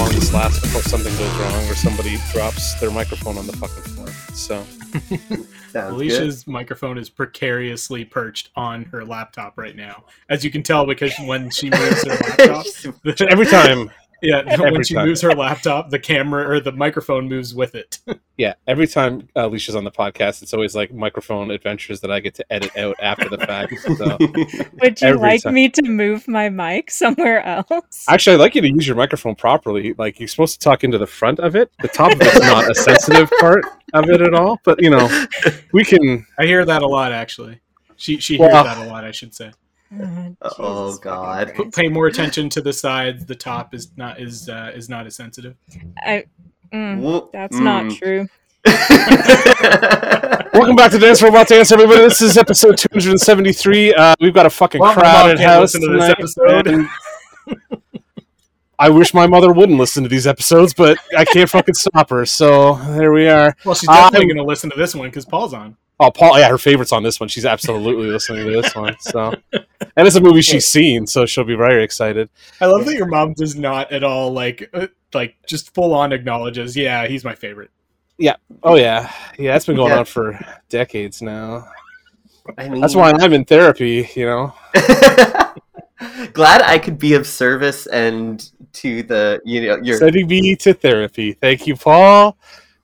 long this lasts before something goes wrong or somebody drops their microphone on the fucking floor. So. Sounds Alicia's microphone is precariously perched on her laptop right now, as you can tell because when she moves her laptop, every time, yeah, when she time. moves her laptop, the camera or the microphone moves with it. yeah, every time uh, Alicia's on the podcast, it's always like microphone adventures that I get to edit out after the fact. So Would you like time. me to move my mic somewhere else? actually, I'd like you to use your microphone properly. Like you're supposed to talk into the front of it. The top of it's not a sensitive part of it at all. But you know, we can. I hear that a lot, actually. She she Well- hears that a lot, I should say. Oh, Oh, God. P- pay more attention to the sides. The top is not is uh, is not as sensitive. I, mm, Whoop. that's not Mm. true. Welcome back to Dance Robot Dance, everybody. This is episode 273. Uh, we've got a fucking Well, my crowded house listen to this episode. and I wish my mother wouldn't listen to these episodes, but I can't fucking stop her. So there we are. Well, she's definitely I'm- going to listen to this one because Paul's on. Oh, Paul, yeah, her favorite's on this one. She's absolutely listening to this one. So, and it's a movie she's seen, so she'll be very excited. I love that your mom does not at all like uh, like just full on acknowledges. Yeah, he's my favorite. Yeah. Oh yeah, yeah, that's been going Yeah. on for decades now. I mean, That's why I'm in therapy. You know. glad I could be of service and to the you know your Sending me to therapy. Thank you, Paul.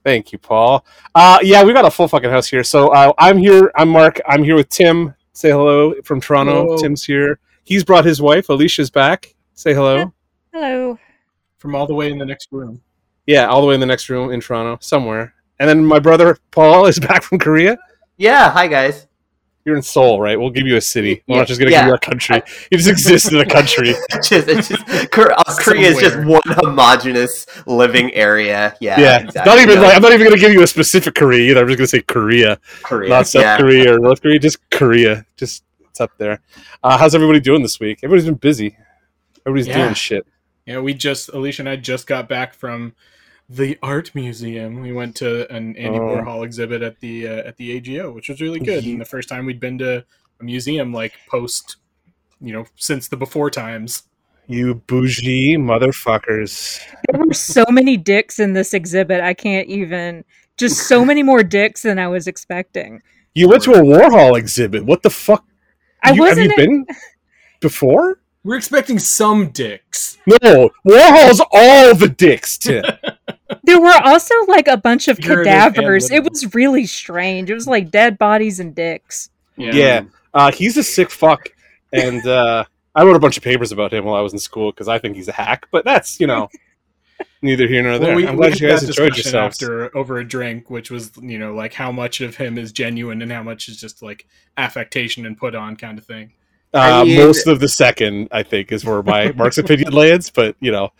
Thank you, Paul. Uh, yeah, we got a full fucking house here. So uh, I'm here. I'm Mark. I'm here with Tim. Say hello from Toronto. Hello. Tim's here. He's brought his wife. Alicia's back. Say hello. Hello. From all the way in the next room. Yeah, all the way in the next room in Toronto, somewhere. And then my brother Paul is back from Korea. yeah. Hi guys. You're in Seoul, right? We'll give you a city. We're Yeah, not just going to yeah. give you a country. You just exist in a country. Just, it's just Kor- uh, Korea is just one homogenous living area. Yeah. Yeah, exactly. not even like I'm not even going to give you a specific Korea either. I'm just going to say Korea. Korea. not South yeah. Korea or North Korea, just Korea. Just it's up there. Uh, how's everybody doing this week? Everybody's been busy. Everybody's Yeah. doing shit. Yeah, we just Alicia and I just got back from the art museum. We went to an Andy Oh. Warhol exhibit at the uh, at the AGO, which was really good. And the first time we'd been to a museum like post, you know, since the before times. You bougie motherfuckers. There were so many dicks in this exhibit. I can't even. Just so many more dicks than I was expecting. You went to a Warhol exhibit. What the fuck? I you, have wasn't. have you been before? We're expecting some dicks. No, Warhol's all the dicks, Tim. There were also like a bunch of Figurative and cadavers. It was really strange. It was like dead bodies and dicks. yeah, uh, he's a sick fuck, and uh, I wrote a bunch of papers about him while I was in school because I think he's a hack. But that's you know, neither here nor there. Well, we, I'm glad had you guys enjoyed discussion yourselves. after over a drink, which was you know like how much of him is genuine and how much is just like affectation and put on kind of thing. Uh, I mean- most of the second, I think, is where my Mark's opinion lands. But you know,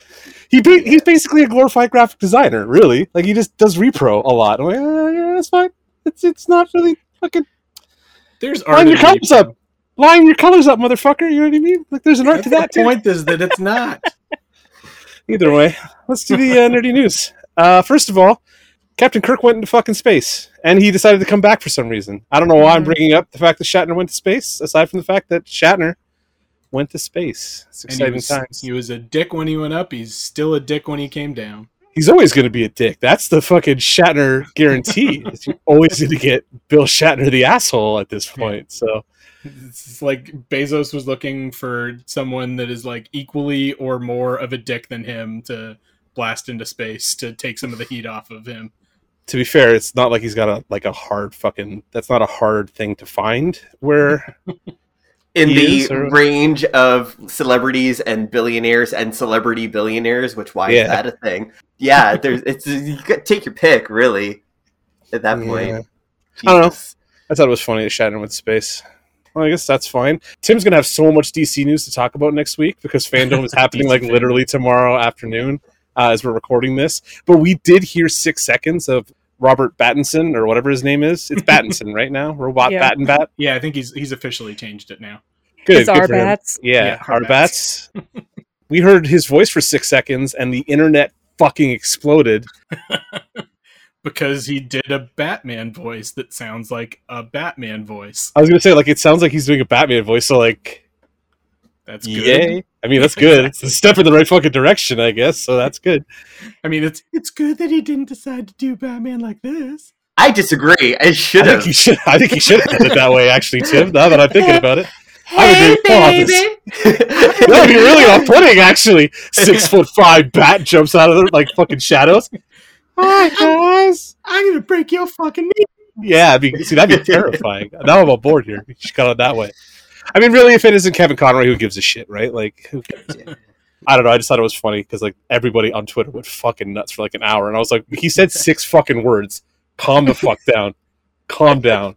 he ba- he's basically a glorified graphic designer. Really, like he just does repro a lot. I'm like, uh, yeah, that's fine. It's it's not really fucking There's art. line your colors repro. up, line your colors up, motherfucker. You know what I mean? Like there's an art That's to that the too. point is that it's not. Either way, let's do the uh, nerdy news. Uh, first of all, Captain Kirk went into fucking space, and he decided to come back for some reason. I don't know why I'm Mhm. bringing up the fact that Shatner went to space, aside from the fact that Shatner went to space. It's And he exciting was, times. he was a dick when he went up. He's still a dick when he came down. He's always going to be a dick. That's the fucking Shatner guarantee. You're always going to get Bill Shatner the asshole at this point. So It's like Bezos was looking for someone that is like equally or more of a dick than him to blast into space to take some of the heat off of him. To be fair, it's not like he's got a like a hard fucking. That's not a hard thing to find. Where in the is, or- range of celebrities and billionaires and celebrity billionaires, which why Yeah. is that a thing? Yeah, there's it's you got take your pick really. At that point, Yeah. I don't know. I thought it was funny that went to space. Well, I guess that's fine. Tim's gonna have so much DC news to talk about next week because fandom is happening like literally tomorrow afternoon uh, as we're recording this. But we did hear six seconds of Robert Pattinson or whatever his name is. It's Pattinson right now. Robot Yeah. Batten Bat. Yeah, I think he's he's officially changed it now. Good. It's good our bats. Yeah, Yeah, our Harbats. bats. we heard his voice for six seconds, and the internet fucking exploded. Because he did a Batman voice that sounds like a Batman voice. I was gonna say, like, it sounds like he's doing a Batman voice. So, like, That's good. yay! I mean, that's good. It's a step in the right fucking direction, I guess. So that's good. I mean, it's it's good that he didn't decide to do Batman like this. I disagree. I should I have. think he should. I think he should have done it that way, actually, Tim. Now that I'm thinking about it, I would agree with Paul this. that would be really off-putting. Actually, six foot five bat jumps out of the like fucking shadows. Hi guys. I'm gonna break your fucking knee. Yeah, I mean, see, that'd be terrifying. Now I'm on board here. You should got it that way. I mean, really, if it isn't Kevin Conroy, who gives a shit, right? Like, who cares? I don't know. I just thought it was funny because like everybody on Twitter went fucking nuts for like an hour, and I was like, he said six fucking words. Calm the fuck down. Calm down.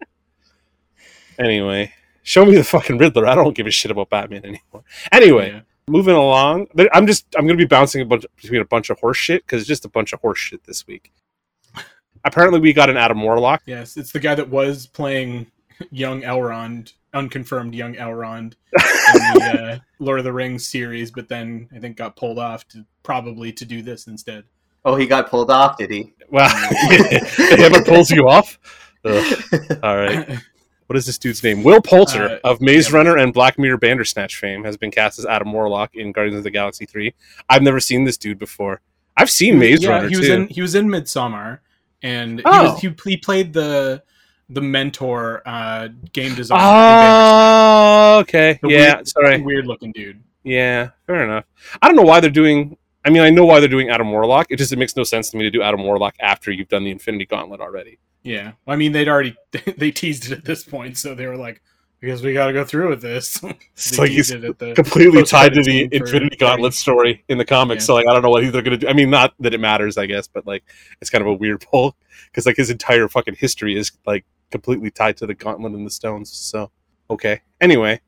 Anyway, show me the fucking Riddler. I don't give a shit about Batman anymore. Anyway, Yeah. moving along. I'm just I'm gonna be bouncing a bunch between a bunch of horse shit because it's just a bunch of horse shit this week. Apparently, we got an Adam Warlock. Yes, it's the guy that was playing young Elrond, unconfirmed young Elrond in the uh, Lord of the Rings series, but then I think got pulled off to probably to do this instead. oh, he got pulled off, did he? Wow, the hammer pulls you off. Ugh. All right. What is this dude's name? Will Poulter Uh, of Maze yeah. Runner and Black Mirror Bandersnatch fame has been cast as Adam Warlock in Guardians of the Galaxy 3. I've never seen this dude before. I've seen Maze yeah, Runner he was too. in he was in Midsommar, and Oh. he, was, he he played the the mentor uh, game designer. Oh, okay. The Yeah, weird- sorry. weird looking dude. Yeah, fair enough. I don't know why they're doing. I mean, I know why they're doing Adam Warlock. It just it makes no sense to me to do Adam Warlock after you've done the Infinity Gauntlet already. Yeah, I mean they'd already they teased it at this point, so they were like, because we got to go through with this." It's like he's it completely tied to the Infinity. Gauntlet story in the comics. Yeah. So like, I don't know what they're gonna do. I mean, not that it matters, I guess, but like, it's kind of a weird pull because like his entire fucking history is like completely tied to the Gauntlet and the Stones. So okay. Anyway,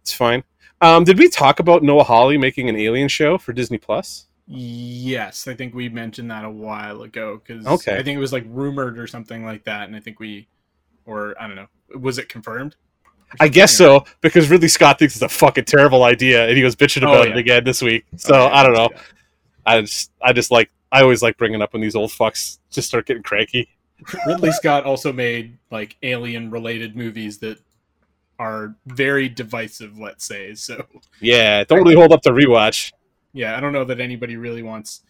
it's fine. Um, did we talk about Noah Hawley making an Alien show for Disney Plus? Yes, I think we mentioned that a while ago because Okay. I think it was like rumored or something like that, and I think we, or I don't know, was it confirmed? I guess so because Ridley Scott thinks it's a fucking terrible idea, and he was bitching Oh, about yeah. it again this week. So Okay, I don't know. yeah. I just, I just like, I always like bringing up when these old fucks just start getting cranky. Ridley Scott also made like alien related movies that are very divisive, let's say. So Yeah, don't really hold up to rewatch. yeah, I don't know that anybody really wants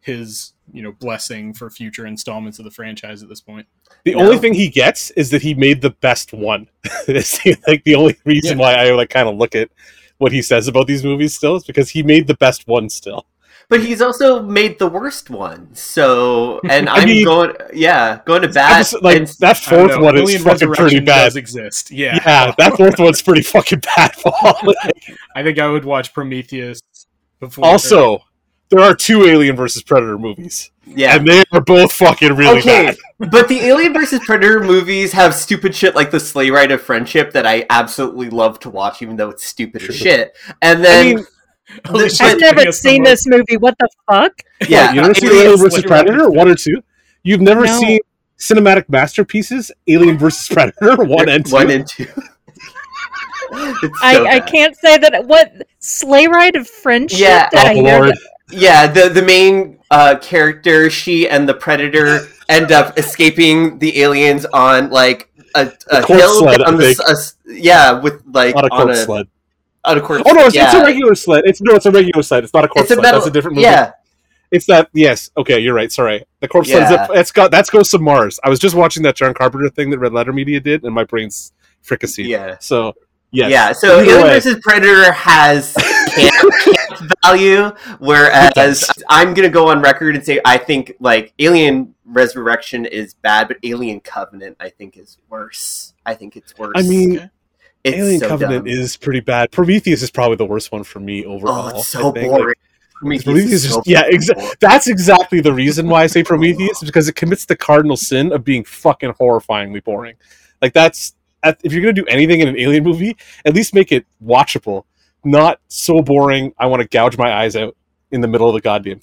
his you know blessing for future installments of the franchise at this point. The No. only thing he gets is that he made the best one. it's like the only reason Yeah. why I like kind of look at what he says about these movies still is because he made the best one still. But he's also made the worst one. So, and I I'm mean- going, yeah, going to I bat. just- like and- that fourth know, one is fucking pretty bad. Does exist, yeah. Yeah, that fourth one's pretty fucking bad. I think I would watch Prometheus before. also, there are two Alien versus Predator movies, yeah. and they are both fucking really okay, bad. but the Alien versus Predator movies have stupid shit like the Sleigh Ride of Friendship that I absolutely love to watch, even though it's stupid True. as shit. And I then, mean, Holy I've never seen this movie. What the fuck? yeah, What, you never seen Alien versus Predator one or two. You've never No. seen cinematic masterpieces Alien versus Predator one and two? one and two. So I, I can't say that. What sleigh ride of friendship? Yeah. Did oh hear lord! that? Yeah, the the main uh, character, she and the predator end up escaping the aliens on like a, a hill sled, I down the s- think. a s- yeah, with like a on a sled. On a corpse. Oh no, it's, yeah. it's a regular sled. It's no, it's a regular sled. It's not a corpse It's a sled. metal. That's a different movie. Yeah, It's that. Yes. Okay, you're right. Sorry. The corpse Yeah. sled. It's got that's Ghost of Mars. I was just watching that John Carpenter thing that Red Letter Media did, and my brain's fricasseed. yeah, So yes. yeah. So Either Alien way. versus Predator has camp, camp value, whereas. I'm gonna go on record and say I think like Alien Resurrection is bad, but Alien Covenant I think is worse. I think it's worse. I mean, Okay. It's Alien so Covenant dumb. is pretty bad. Prometheus is probably the worst one for me oh, overall. oh, it's so. Like, boring. Prometheus Prometheus is so yeah, exa- That's exactly the reason why I say Prometheus because it commits the cardinal sin of being fucking horrifyingly boring. Like that's if you're gonna do anything in an alien movie, at least make it watchable, not so boring. I want to gouge my eyes out in the middle of the goddamn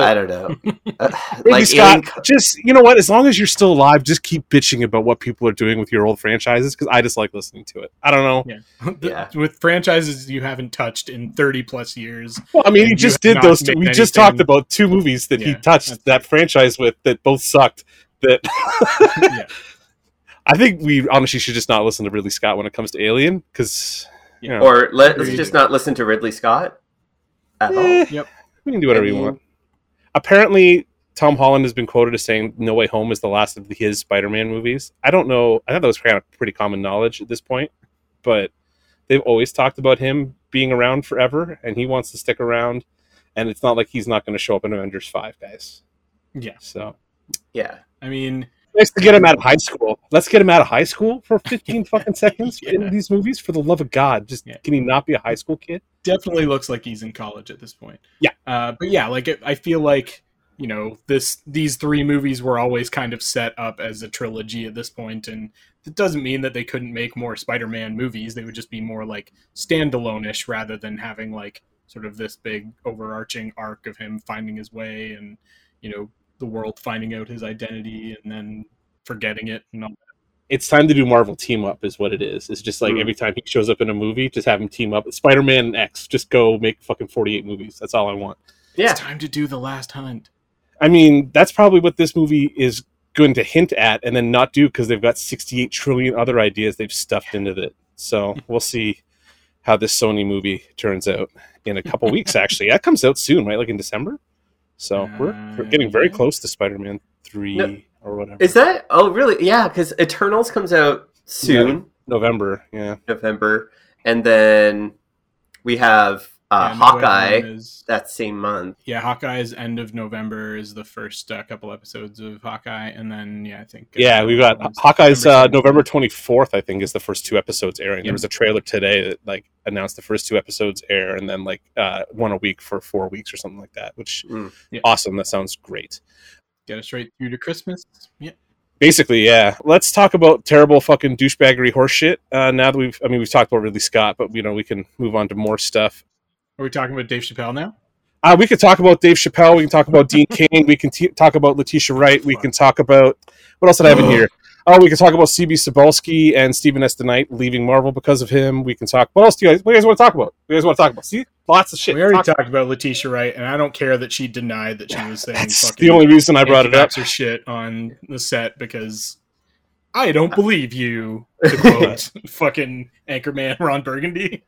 theater. I don't know. Uh, Ridley like Scott, Alien, just you know what? As long as you're still alive, just keep bitching about what people are doing with your old franchises because I just like listening to it. I don't know. Yeah. Yeah. With franchises you haven't touched in 30 plus years. Well, I mean, he just did those. Two. made We just talked about two movies that he touched that franchise with that both sucked. That Yeah. I think we honestly should just not listen to Ridley Scott when it comes to Alien because you know, or let, let's Agreed. just not listen to Ridley Scott. at all. Eh, Yep. We can do whatever I we mean- want. Apparently, Tom Holland has been quoted as saying "No Way Home" is the last of his Spider-Man movies. I don't know. I thought that was kind of pretty common knowledge at this point, but they've always talked about him being around forever, and he wants to stick around. And it's not like he's not going to show up in Avengers Five, guys. Yeah. So Yeah. I mean, nice to get him out of high school. Let's get him out of high school for 15 fucking seconds Yeah. in these movies. For the love of God, just Yeah. can he not be a high school kid? Definitely looks like he's in college at this point. Yeah. Uh, but yeah, like it, I feel like you know this these three movies were always kind of set up as a trilogy at this point, and it doesn't mean that they couldn't make more Spider-Man movies. They would just be more like standalone-ish rather than having like sort of this big overarching arc of him finding his way and you know the world finding out his identity and then forgetting it and all it's time to do Marvel team up is what it is. It's just like Mm. every time he shows up in a movie, just have him team up. Spider Man and X, just go make fucking forty eight movies. That's all I want. Yeah. It's time to do the last hunt. I mean, that's probably what this movie is going to hint at and then not do because they've got sixty eight trillion other ideas they've stuffed into it. So we'll see how this Sony movie turns out in a couple weeks. Actually, that comes out soon, right? Like in December. So we're, we're getting very Uh, close to Spider Man three No. Or whatever. Is that? Oh, really? Yeah, because Eternals comes out soon, November? Yeah. November, and then we have uh, Yeah, Hawkeye is- that same month. Yeah, Hawkeye's end of November is the first uh, couple episodes of Hawkeye, and then yeah, I think uh, Yeah, we've got Hawkeye's uh, November twenty fourth. I think is the first two episodes airing. There was a trailer today that like announced the first two episodes air, and then like uh, one a week for four weeks or something like that. Which Mm. Yeah. awesome. That sounds great. Get us straight through to Christmas. Yeah, Basically, yeah. Let's talk about terrible fucking douchebaggery horseshit. Uh, now that we've, I mean, we've talked about Ridley Scott, but you know, we can move on to more stuff. are we talking about Dave Chappelle now? Uh, we could talk about Dave Chappelle. We can talk about Dean Cain. We can t- talk about Letitia Wright. We can talk about what else did I have in here? Oh, we can talk about CB Cebulski and Steven S. DeKnight leaving Marvel because of him. We can talk. What else do you guys? What do you guys want to talk about? What do you guys want to talk about? See, lots of shit. we already Talk- talked about Letitia Wright, and I don't care that she denied that she was saying That's fucking the only reason I brought it up. anti-vaxxer shit on the set because I don't believe you. To quote fucking Anchorman Ron Burgundy.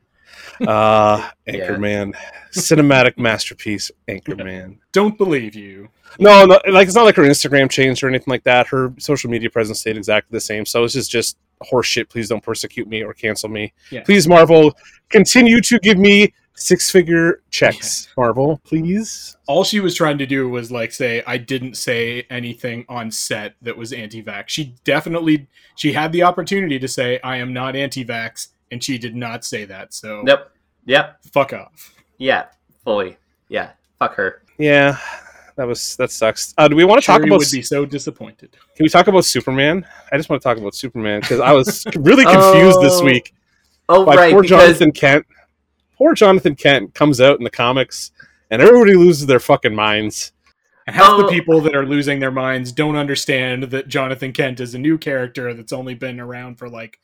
Uh, Yeah. Anchorman, cinematic masterpiece. Anchorman. Don't believe you. No, no, like it's not like her Instagram changed or anything like that. Her social media presence stayed exactly the same. So this is just horseshit. Please don't persecute me or cancel me. Yeah. Please, Marvel, continue to give me six figure checks. Marvel, please. all she was trying to do was like say i didn't say anything on set that was anti-vax she definitely she had the opportunity to say i am not anti-vax and she did not say that so Yep. Yep. fuck off Yeah. Fully. Yeah. Fuck her. Yeah, that was that sucks. Uh, do we want to talk Sherry about? would be so disappointed Can we talk about Superman? I just want to talk about Superman because I was really confused this Oh, week Oh, by right. poor Because Jonathan Kent. Poor Jonathan Kent comes out in the comics, and everybody loses their fucking minds. and half the Oh. people that are losing their minds don't understand that jonathan kent is a new character that's only been around for like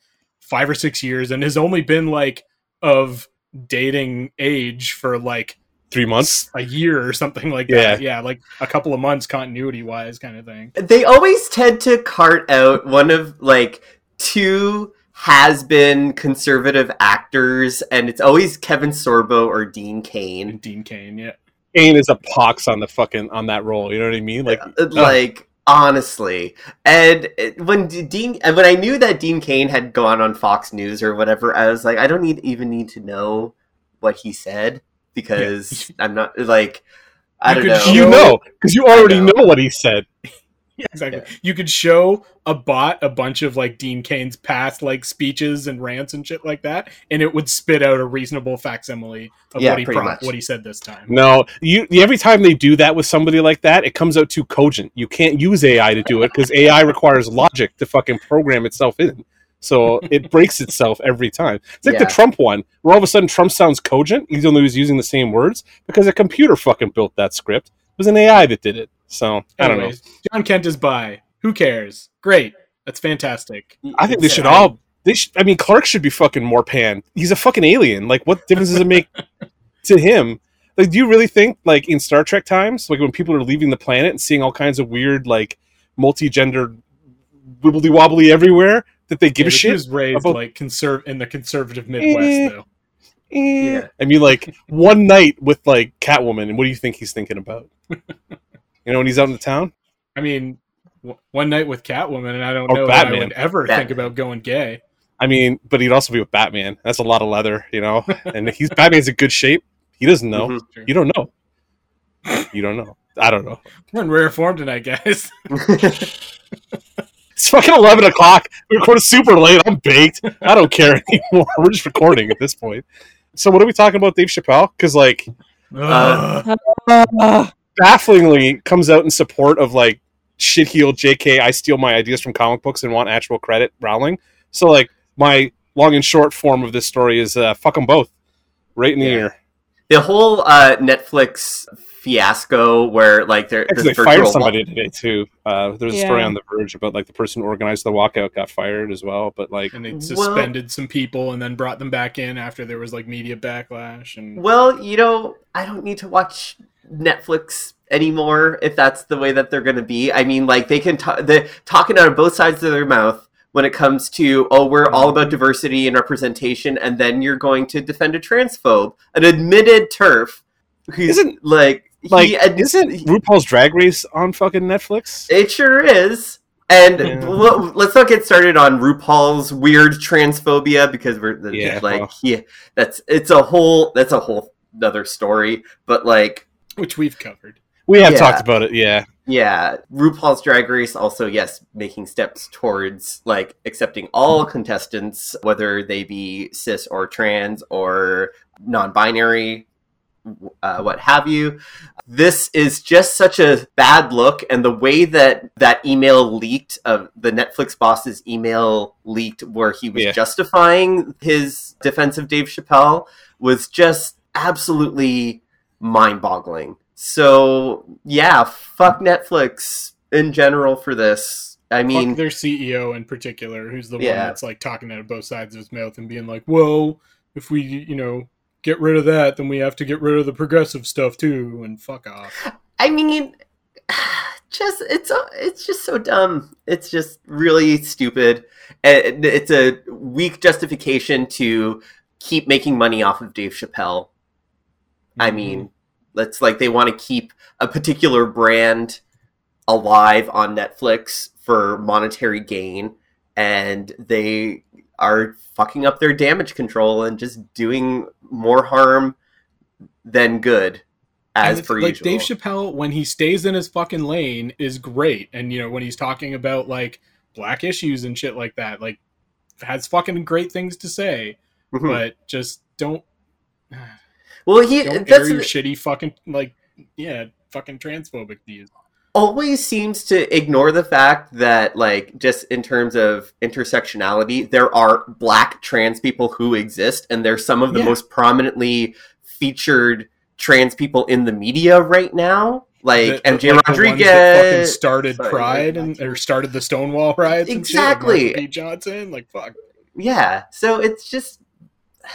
five or six years and has only been like of dating age for like Three months. a year or something like Yeah. that yeah like a couple of months continuity wise kind of thing they always tend to cart out one of like two has been conservative actors, and it's always Kevin Sorbo or Dean Cain. and Dean Cain, yeah. Cain is a pox on the fucking on that role. You know what I mean? Like, Uh, like honestly and eh, when dean and when i knew that dean cain had gone on fox news or whatever i was like i don't need even need to know what he said because i'm not like i You don't know you know, because you already know. know. what he said. Yeah, exactly. Yeah. You could show a bot a bunch of like Dean Cain's past like speeches and rants and shit like that, and it would spit out a reasonable facsimile of Yeah, what he pretty pro- what he said this time. No, you every time they do that with somebody like that, it comes out too cogent. You can't use AI to do it because AI requires logic to fucking program itself in. So it breaks itself every time. It's like Yeah. the Trump one, where all of a sudden Trump sounds cogent, even though he was using the same words, because a computer fucking built that script. It was an AI that did it. So I don't know. John Kent is by. Who cares? Great. That's fantastic. I think they should all. They should, I mean, Clark should be fucking more panned. He's a fucking alien. Like, what difference does it make to him? Like, do you really think, like, in Star Trek times, like when people are leaving the planet and seeing all kinds of weird, like, multi-gender wibbly wobbly everywhere, that they give Yeah, a but he shit? was raised about- like conserv in the conservative Midwest Eh. though. eh. Yeah. I mean, like one night with like Catwoman, and what do you think he's thinking about? you know, when he's out in the town. I mean, w- one night with Catwoman, and I don't Or know that I Batman. would ever Batman. think about going gay. I mean, but he'd also be with Batman. That's a lot of leather, you know. And he's Batman's in good shape. He doesn't know. Mhm. You don't know. You don't know. I don't know. We're in rare form tonight, guys. It's fucking eleven o'clock. We recorded super late. I'm baked. I don't care anymore. We're just recording at this point. So what are we talking about, Dave Chappelle? Because like Uh, Ugh. Bafflingly comes out in support of like shitheel JK. I steal my ideas from comic books and want actual credit. Rowling. So like my long and short form of this story is uh, fuck them both, right in the Yeah. ear. the whole uh, Netflix fiasco where like there Actually, this they fired virtual somebody today too. Uh, there's a story on The Verge about like the person who organized the walkout got fired as well. But like, and they Well- suspended some people and then brought them back in after there was like media backlash and Well, you know, I don't need to watch Netflix anymore if that's the way that they're going to be. I mean, like they can talk, they're talking out of both sides of their mouth when it comes to oh, we're all about diversity and representation, and then you're going to defend a transphobe, an admitted TERF, who's Isn't- like like he, isn't he- RuPaul's Drag Race on fucking Netflix? It sure is. And Yeah. well, let's not get started on RuPaul's weird transphobia because we're the- Yeah, like well. yeah, that's it's a whole that's a whole other story. But like which we've covered. We have Yeah. talked about it. Yeah, yeah, RuPaul's Drag Race also yes making steps towards like accepting all contestants whether they be cis or trans or non-binary uh, what have you. This is just such a bad look, and the way that that email leaked, of the Netflix boss's email leaked, where he was Yeah. justifying his defense of Dave Chappelle, was just absolutely mind-boggling. So yeah, fuck Netflix in general for this. I mean, Fuck their CEO in particular, who's the one that's like talking out of both sides of his mouth and being like, "Well, if we, you know, get rid of that, then we have to get rid of the progressive stuff too." And fuck off. I mean, just it's it's just so dumb. It's just really stupid. And It's a weak justification to keep making money off of Dave Chappelle. I mm-hmm. mean, it's like they want to keep a particular brand alive on Netflix for monetary gain, and they are fucking up their damage control and just doing more harm than good, as it's per like usual. Dave Chappelle, when he stays in his fucking lane, is great. And you know, when he's talking about like black issues and shit like that, like has fucking great things to say. Mhm. But just don't well, he don't that's air your shitty fucking like yeah fucking transphobic views. Always seems to ignore the fact that, like, just in terms of intersectionality, there are black trans people who exist, and they're some of the Yeah. most prominently featured trans people in the media right now. Like The- MJ like Rodriguez. started Sorry, Pride and or started the Stonewall riots. and shit, like Exactly. Marsha P. Johnson, like fuck. yeah, so it's just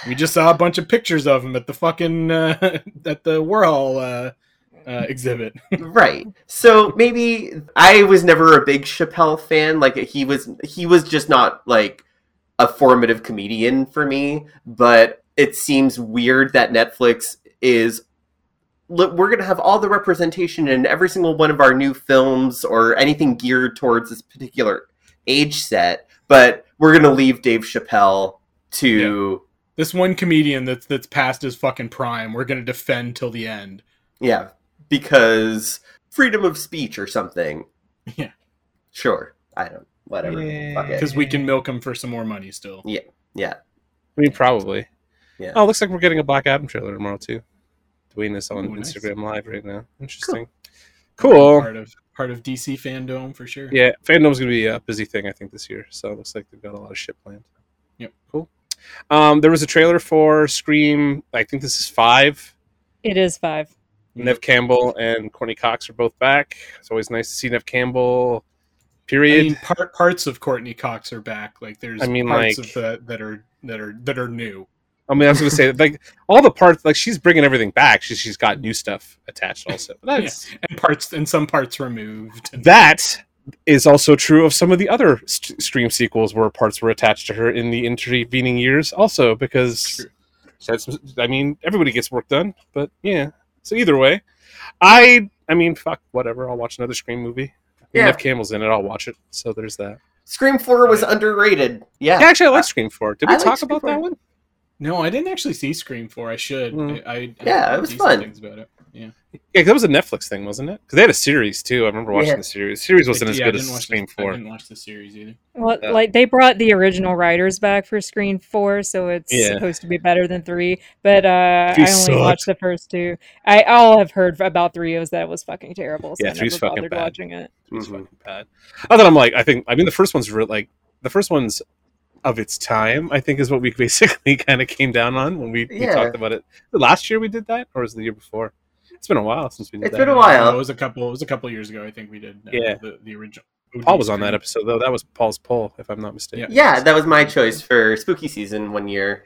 We just saw a bunch of pictures of him at the fucking uh, at the Warhol uh, uh, exhibit. right. So maybe I was never a big Chappelle fan. Like he was, he was just not like a formative comedian for me. But it seems weird that Netflix is. Look, we're gonna have all the representation in every single one of our new films or anything geared towards this particular age set, but we're gonna leave Dave Chappelle to this one comedian that's that's past his fucking prime, we're gonna defend till the end. yeah, because freedom of speech or something. Yeah. Sure. I don't. Whatever. Yeah. Fuck it. Because we can milk him for some more money still. Yeah. Yeah. I mean, probably. Yeah. Oh, looks like we're getting a Black Adam trailer tomorrow too. Doing this on Ooh, nice. Instagram Live right now. Interesting. Cool. Part of part of DC fandom for sure. Yeah, fandom's gonna be a busy thing I think this year. So it looks like they've got a lot of shit planned. Yep. Cool. Um, there was a trailer for Scream. I think this is five. It is five. Neve Campbell and Courteney Cox are both back. It's always nice to see Neve Campbell. I Period. mean, part, parts of Courteney Cox are back. Like there's I mean, parts like- of that that are that are that are new. I mean, I was gonna say like all the parts, like she's bringing everything back. She's she's got new stuff attached also. But that's and parts and some parts removed. And that is also true of some of the other st- Scream sequels where parts were attached to her in the intervening years, also because True. I mean, everybody gets work done, but yeah. So either way, I I mean, fuck, whatever. I'll watch another Scream movie. Yeah. Yeah. If Campbell's in it, I'll watch it. So there's that. Scream Four was underrated. Yeah, Yeah, actually, I like Scream Four. Did we I talk Scream about that one? No, I didn't actually see Scream Four. I should. Mm. I, I Yeah, I it was fun. Things about it. Yeah. Yeah, 'cause that was a Netflix thing, wasn't it? Because they had a series too. I remember watching Yeah. the series. The series wasn't I- as yeah, good as didn't watch Scream the, Four. I didn't watch the series either. Well, Yeah. like they brought the original writers back for Scream Four, so it's Yeah. supposed to be better than three. But uh, I only sucked. watched the first two. I all have heard about three is that it was fucking terrible. So Yeah, I three's never fucking bad. watching it. It's Mhm. fucking bad. Not that I'm like, I think, I mean, the first one's real, like, the first one's of its time, I think is what we basically kind of came down on when we, we Yeah. talked about it. Last year we did that, or was it the year before? It's been a while since we did It's that. been a while. It was a couple. It was a couple years ago. I think we did. uh, Yeah. The, the original. Paul was on that episode, though. That was Paul's poll, if I'm not mistaken. Yeah, that was my choice for spooky season one year.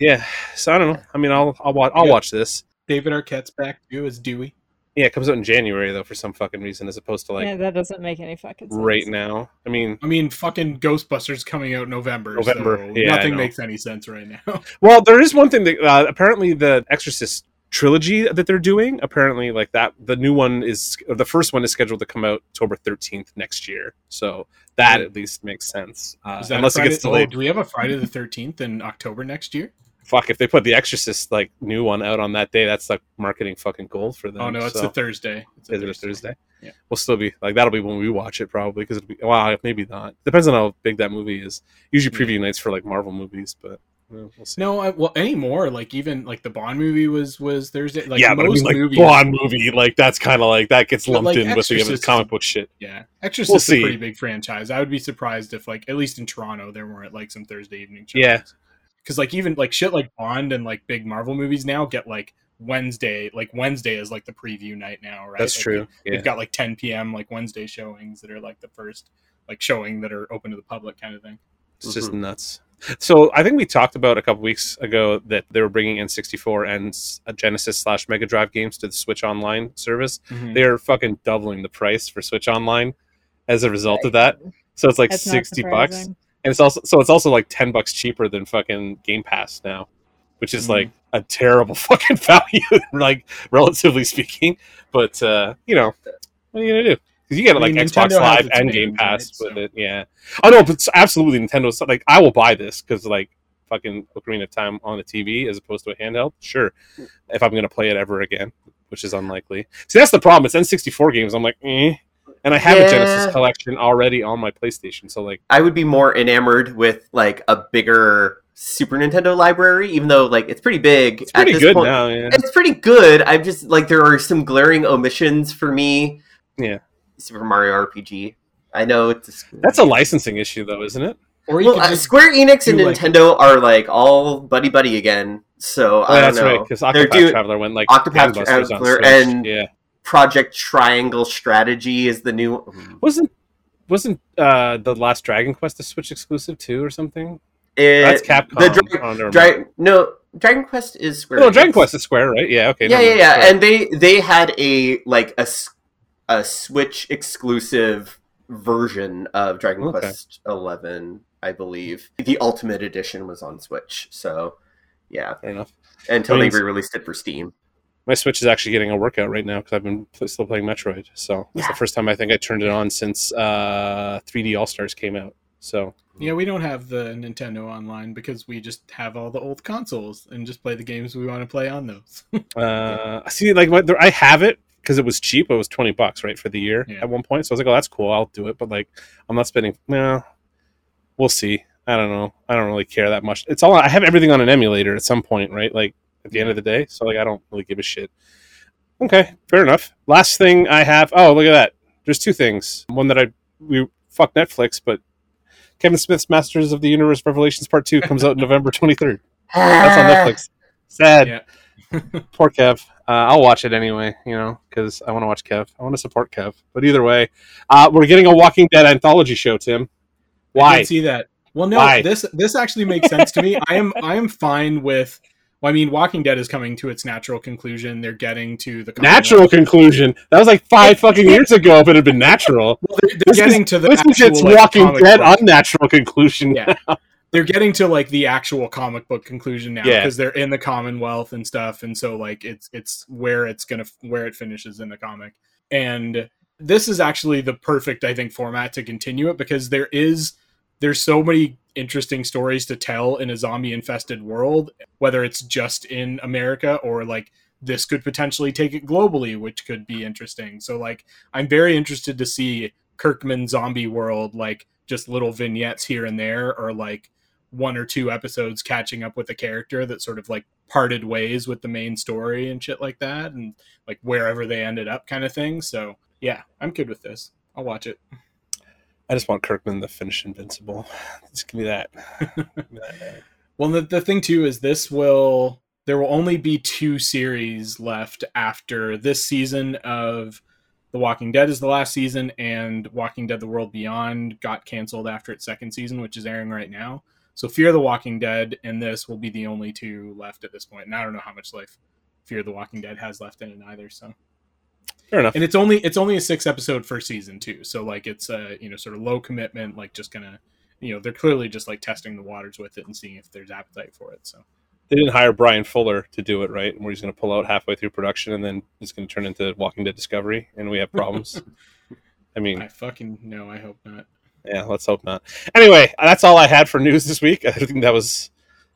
Yeah. So I don't know. I mean, I'll I'll watch I'll Yeah. watch this. David Arquette's back too as Dewey. Yeah, it comes out in January though, for some fucking reason, as opposed to like yeah, that doesn't make any fucking sense. right now. I mean, I mean, fucking Ghostbusters coming out November. November, so yeah, nothing makes any sense right now. Well, there is one thing that uh, apparently the Exorcist trilogy that they're doing. Apparently, like that, the new one is or the first one is scheduled to come out October thirteenth next year. So that at least makes sense. Uh, a unless it gets delayed. Oh, do we have a Friday the Thirteenth in October next year? Fuck, if they put the Exorcist like new one out on that day, that's like marketing fucking gold for them. oh no, it's so. a Thursday. It's Is it a Thursday? Yeah. We'll still be like that'll be when we watch it probably because it'll be well maybe not depends on how big that movie is. Usually Yeah. preview nights for like Marvel movies, but well, we'll see. No, I, well, anymore. Like even like the Bond movie was was Thursday. Like yeah, but I most mean, like movies. Bond movie, like that's kind of like that gets lumped like, in with the Exorcist comic book shit. Yeah, Exorcist We'll is a pretty big franchise. I would be surprised if like at least in Toronto there weren't like some Thursday evening shows. Yeah. because like even like shit like Bond and like big Marvel movies now get like Wednesday. Like Wednesday is like the preview night now, right? That's Like, true. They've got like 10 p.m. like Wednesday showings that are like the first like showing that are open to the public kind of thing. It's just Mm-hmm. nuts. So I think we talked about a couple weeks ago that they were bringing N64 and Genesis slash Mega Drive games to the Switch Online service. Mm-hmm. They're fucking doubling the price for Switch Online as a result of that. So it's like That's sixty bucks. and it's also so it's also like 10 bucks cheaper than fucking game pass now which is Mhm. like a terrible fucking value like relatively speaking but uh you know what are you gonna do because you get I like mean, xbox Nintendo has live its and game pass right? with So- it yeah oh no but it's absolutely nintendo so, like i will buy this because like fucking ocarina of time on a tv as opposed to a handheld sure if i'm gonna play it ever again which is unlikely see that's the problem it's n64 games i'm like eh. and i have a genesis collection already on my playstation so like I would be more enamored with like a bigger Super Nintendo library, even though like it's pretty big. it's pretty at this good point. now yeah It's pretty good. I'm just like there are some glaring omissions for me. Yeah. Super Mario RPG. I know it's a, That's a licensing issue, though, isn't it? Or well, uh, Square Enix and do, like- Nintendo are like all buddy buddy again. So I Oh, don't that's know. right. Because They're Octopath doing Traveler went like Octopath Traveler and- yeah, Project Triangle Strategy is the new. wasn't wasn't uh the last Dragon Quest a Switch exclusive too, or something? It, That's Capcom. The Dra- oh. Dra- no, Dragon Quest is Square. no, Dragon Quest is Square, right? Yeah, okay. yeah, never yeah, mind. yeah. Sorry. And they they had a like a, s- a Switch exclusive version of Dragon Okay. Quest Eleven, I believe. The Ultimate Edition was on Switch. So yeah, Fair enough. until I they re-released it for Steam. My Switch is actually getting a workout right now because I've been pl- still playing Metroid. So it's Yeah. the first time I think I turned it on since uh 3D All Stars came out. So Yeah, we don't have the Nintendo online because we just have all the old consoles and just play the games we want to play on those. Uh, see, like my, there, I have it because it was cheap. It was twenty bucks, right, for the year Yeah. at one point. So I was like, "Oh, that's cool. I'll do it." But like, I'm not spending. Well, we'll see. I don't know. I don't really care that much. It's all I have everything on an emulator at some point, right? Like at the end of the day. So like, I don't really give a shit. Okay, fair enough. Last thing I have. Oh, look at that. There's two things. One that I we fuck Netflix, but Kevin Smith's Masters of the Universe Revelations Part Two comes out November 23rd. That's on Netflix. Sad. yeah. Poor Kev. Uh, I'll watch it anyway, you know, because I want to watch Kev. I want to support Kev. But either way, uh, we're getting a Walking Dead anthology show, Tim. I Why? see that. Well, no, Why? this this actually makes sense to me. I am I am fine with. Well, I mean, Walking Dead is coming to its natural conclusion. They're getting to the Natural conclusion. That was like five fucking years ago, if it had been natural. Well, they're, they're getting is- to the This is actual, its like, Walking Dead book. unnatural conclusion. Yeah. They're getting to like the actual comic book conclusion now Yeah. because they're in the Commonwealth and stuff, and so like it's it's where it's gonna where it finishes in the comic, and this is actually the perfect I think format to continue it because there is there's so many interesting stories to tell in a zombie infested world, whether it's just in America or like this could potentially take it globally, which could be interesting. So like I'm very interested to see Kirkman zombie world, like just little vignettes here and there, or like one or two episodes catching up with a character that sort of like parted ways with the main story and shit like that, and like wherever they ended up kind of thing. So yeah, I'm good with this. I'll watch it. I just want Kirkman to finish Invincible. Just give me that. Give me that. Well, the, the thing too is this will there will only be two series left after this season of The Walking Dead is the last season, and Walking Dead: The World Beyond got canceled after its second season, which is airing right now. So Fear the Walking Dead and this will be the only two left at this point. And I don't know how much life Fear the Walking Dead has left in it either. So Fair enough. and it's only it's only a six episode first season too so like it's a you know sort of low commitment like just gonna you know they're clearly just like testing the waters with it and seeing if there's appetite for it so They didn't hire Bryan Fuller to do it, right? Where he's going to pull out halfway through production and then it's going to turn into Walking Dead Discovery, and we have problems. I mean, i fucking no i hope not yeah, let's hope not. Anyway, that's all I had for news this week. I think that was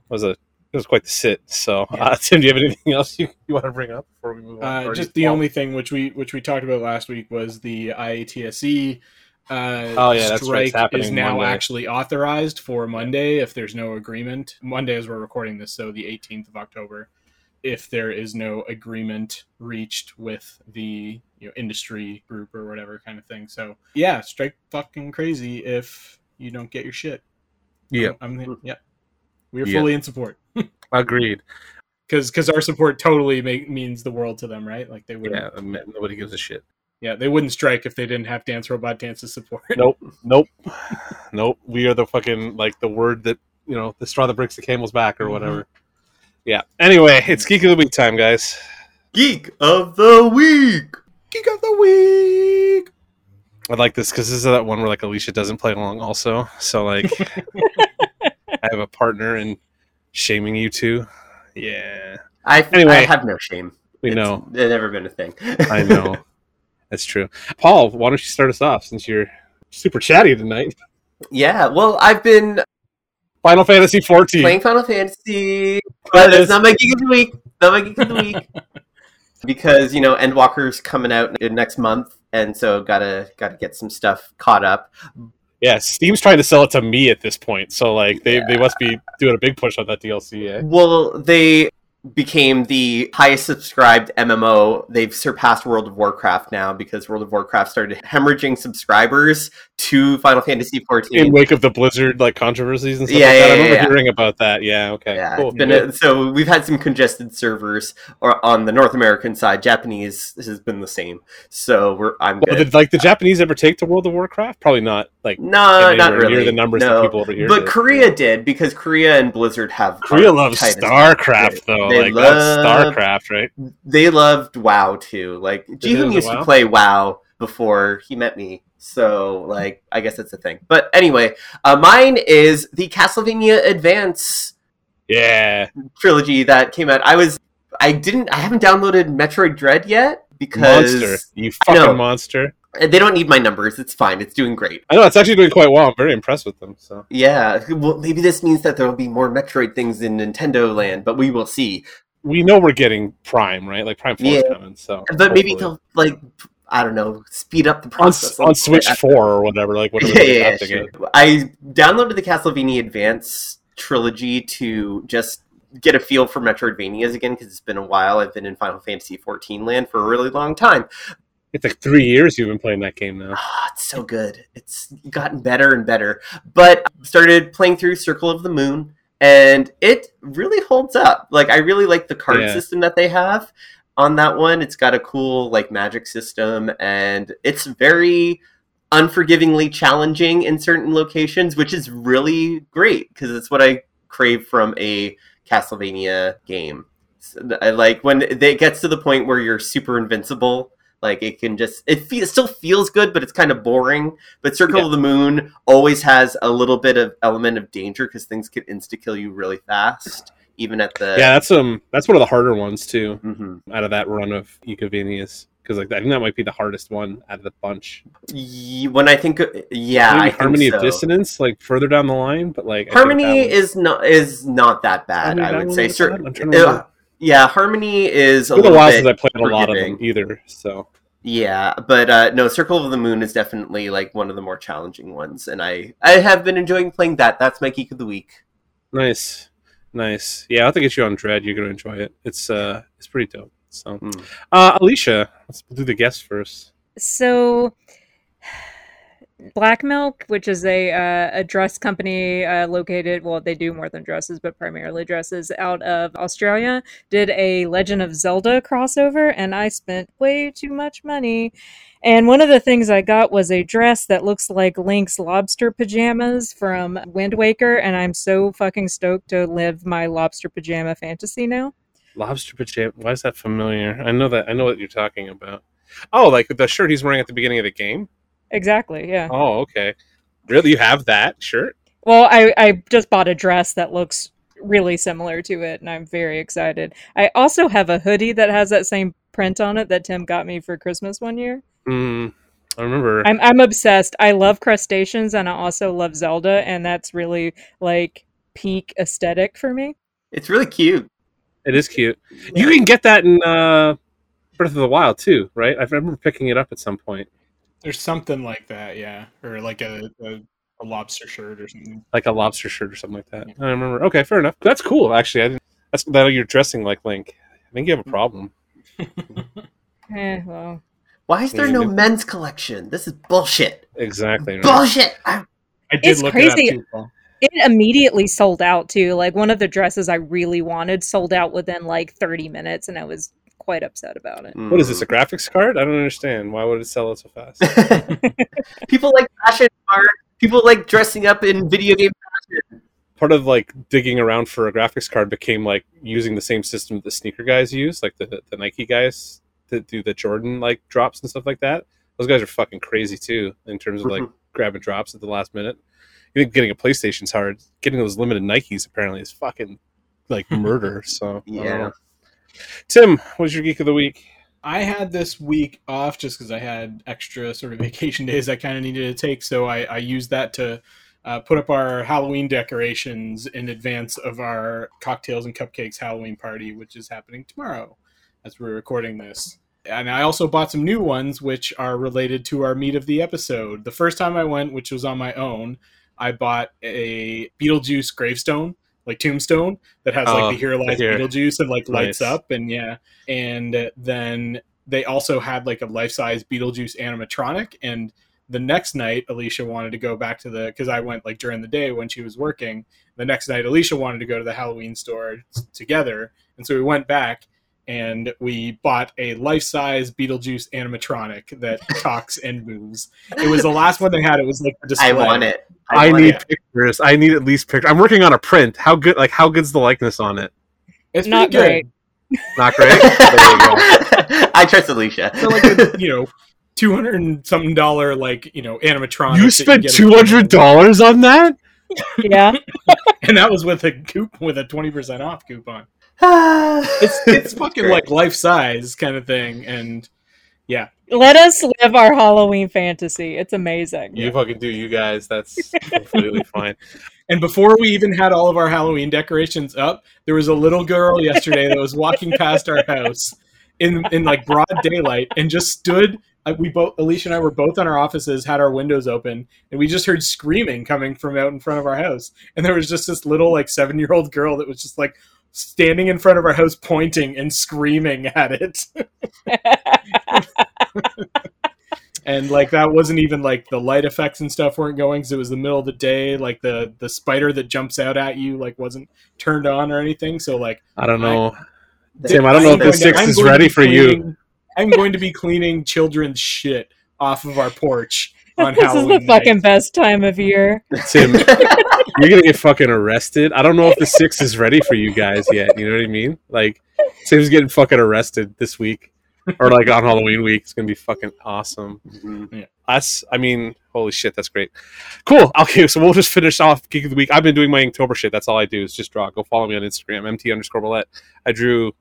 was a it was quite the sit. So, Yeah. uh, Tim, do you have anything else you, you want to bring up before we move on? uh, just the only thing which we which we talked about last week was the iatse uh, Oh, yeah, that's strike is now Monday. actually authorized for Monday if there's no agreement. Monday, as we're recording this, so the 18th of October. If there is no agreement reached with the you know industry group or whatever kind of thing, so yeah, strike fucking crazy if you don't get your shit. Yeah, I'm yeah, we're Yeah. fully in support agreed. because because our support totally make, means the world to them, right? Like they wouldn't Yeah, I mean, nobody gives a shit. Yeah, they wouldn't strike if they didn't have Dance Robot Dance's support. Nope, nope, nope. We are the fucking like the word that you know the straw that breaks the camel's back or Mhm. whatever. Yeah. Anyway, it's geek of the week time, guys. Geek of the week. Geek of the week. I like this because this is that one where like Alicia doesn't play along also. So like I have a partner in shaming you two. Yeah. I, Anyway. I have no shame. We know. It's never been a thing. I know. That's true. Paul, why don't you start us off since you're super chatty tonight? yeah, well, I've been Final Fantasy 14. playing Final Fantasy, but it's not my geek of the week. Not my geek of the week. because you know, Endwalker's coming out next month, and so gotta gotta get some stuff caught up. Yeah, Steam's trying to sell it to me at this point. So like they, they must be doing a big push on that DLC, eh? Well, they became the highest subscribed MMO. They've surpassed World of Warcraft now because World of Warcraft started hemorrhaging subscribers to Final Fantasy XIV. In wake of the Blizzard like controversies and stuff Yeah, like that. yeah, I remember yeah, hearing about that. Yeah, okay. Yeah, cool. a, so we've had some congested servers or on the North American side. Japanese has been the same. So we're I'm well, good. did like the Japanese ever take to World of Warcraft? Probably not like no, not really. near the numbers no. that people over here But did. Korea did because Korea and Blizzard have Korea loves StarCraft though. They like that's StarCraft, right? They loved WoW too. Like Jihoon used WoW? to play WoW before he met me. So like I guess that's a thing. But anyway, uh, mine is the Castlevania Advance Yeah. trilogy that came out. I was I didn't I haven't downloaded Metroid Dread yet because Monster. You fucking monster. Uh, they don't need my numbers. It's fine. It's doing great. I know it's actually doing quite well. I'm very impressed with them. So Yeah, well, maybe this means that there will be more Metroid things in Nintendo Land, but we will see. we know we're getting Prime, right? Like Prime Four is Yeah. coming. So But maybe they'll like I don't know, speed up the process on Switch Yeah, Four or whatever, like whatever. yeah, yeah, sure. I downloaded the Castlevania Advance trilogy to just get a feel for Metroidvanias again because it's been a while. I've been in Final Fantasy XIV land for a really long time. It's like three years you've been playing that game now. Ah, it's so good. It's gotten better and better. But I started playing through Circle of the Moon, and it really holds up. Like I really like the card Yeah. system that they have on that one. It's got a cool like magic system, and it's very unforgivingly challenging in certain locations, which is really great because it's what I crave from a Castlevania game. So, I like when it gets to the point where you're super invincible Like it can just it, it still feels good, but it's kind of boring. But Circle Yeah. of the Moon always has a little bit of element of danger because things can insta kill you really fast, even at the yeah, that's um that's one of the harder ones too Mhm. out of that run of Igavanias because like I think that might be the hardest one out of the bunch. When I think, yeah, Maybe I Harmony so. of Dissonance like further down the line, but like I Harmony is not is not that bad. Harmony, I would say. was Cer- bad? I'm trying to remember. uh, yeah, Harmony is a It's been a little while bit since I played a lot of forgiving. them either. So Yeah, but uh, no, Circle of the Moon is definitely like one of the more challenging ones, and I I have been enjoying playing that. That's my geek of the week. nice, nice. Yeah, I have to get you on Dread. You're gonna enjoy it. It's uh, it's pretty dope. So, Hmm. uh, Alicia, let's do the guest first. So, Black Milk, which is a uh, a dress company uh, located, well, they do more than dresses, but primarily dresses out of Australia, did a Legend of Zelda crossover, and I spent way too much money. And one of the things I got was a dress that looks like Link's lobster pajamas from Wind Waker, and I'm so fucking stoked to live my lobster pajama fantasy now. Lobster pajama. Why is that familiar? I know that. I know what you're talking about. Oh, like the shirt he's wearing at the beginning of the game. Exactly, yeah. Oh, okay. Really, you have that shirt? Well, I, I just bought a dress that looks really similar to it, and I'm very excited. I also have a hoodie that has that same print on it that Tim got me for Christmas one year. Hmm. I remember. I'm I'm obsessed. I love crustaceans, and I also love Zelda, and that's really like peak aesthetic for me. It's really cute. It is cute. You can get that in uh, Breath of the Wild too, right? I remember picking it up at some point, There's something like that, yeah, or like a, a, a lobster shirt or something. like a lobster shirt or something like that. I remember. Okay, fair enough. That's cool. Actually, I didn't, that's that you're dressing like Link. I think you have a problem. Eh, well, Why is there no you- men's collection? This is bullshit. Exactly. Right. Bullshit. I- I did It's look it crazy. up too, it immediately sold out too. Like one of the dresses I really wanted sold out within like 30 minutes, and I was quite upset about it. What is this? Hmm. A graphics card? I don't understand. Why would it sell it so fast? People like fashion art. People like dressing up in video game fashion. Part of like digging around for a graphics card became like using the same system that the sneaker guys use, like the the Nike guys that do the Jordan like drops and stuff like that. Those guys are fucking crazy too in terms of like mm-hmm. grabbing drops at the last minute. You think getting a PlayStation's hard. Getting those limited Nikes apparently is fucking like murder. So I don't Yeah. Tim, what's your geek of the week? I had this week off just because I had extra sort of vacation days I kind of needed to take, so I, I used that to uh, put up our Halloween decorations in advance of our cocktails and cupcakes Halloween party, which is happening tomorrow as we're recording this. And I also bought some new ones, which are related to our meat of the episode. The first time I went, which was on my own, I bought a Beetlejuice gravestone, like tombstone, that has Oh, like the oh, here lies here. Beetlejuice and like lights Nice. up, and yeah, and then they also had like a life-size Beetlejuice animatronic. And the next night, Alicia wanted to go back to the because I went like during the day when she was working. The next night, Alicia wanted to go to the Halloween store together, and so we went back and we bought a life-size Beetlejuice animatronic that talks and moves. It was the last one they had. It was like the display. I want it. I, want need it. pictures. I need at least pictures. I'm working on a print. How good? Like how good's the likeness on it? It's Not good. great. Not great. there you go. I trust Alicia. For like a, you know, two hundred and something dollar like you know animatronic. You spent two hundred dollars on that? Yeah. and that was with a coop with a twenty percent off coupon. It's it's fucking like life size kind of thing, and yeah. Let us live our Halloween fantasy. It's amazing. You fucking do, you guys. That's completely fine. and before we even had all of our Halloween decorations up, there was a little girl yesterday that was walking past our house in in like broad daylight and just stood. uh, We both Alicia and I were both in our offices, had our windows open, and we just heard screaming coming from out in front of our house. And there was just this little like seven year old girl that was just like standing in front of our house, pointing and screaming at it. and like that wasn't even like the light effects and stuff weren't going because it was the middle of the day like the the spider that jumps out at you like wasn't turned on or anything so like I don't know. They- Tim, I don't know I'm if the going to- six is ready be for you. i'm going to be cleaning children's shit off of our porch on how this halloween is the fucking night. best time of year. Tim, you're gonna get fucking arrested. I don't know if the six is ready for you guys yet. You know what I mean? Like Tim's getting fucking arrested this week. or like on Halloween week. It's gonna be fucking awesome. Mhm. Us, I mean, holy shit, that's great. Cool. Okay, so we'll just finish off Geek of the Week. I've been doing my Inktober shit. That's all I do is just draw. Go follow me on Instagram, mt underscore Willette. I drew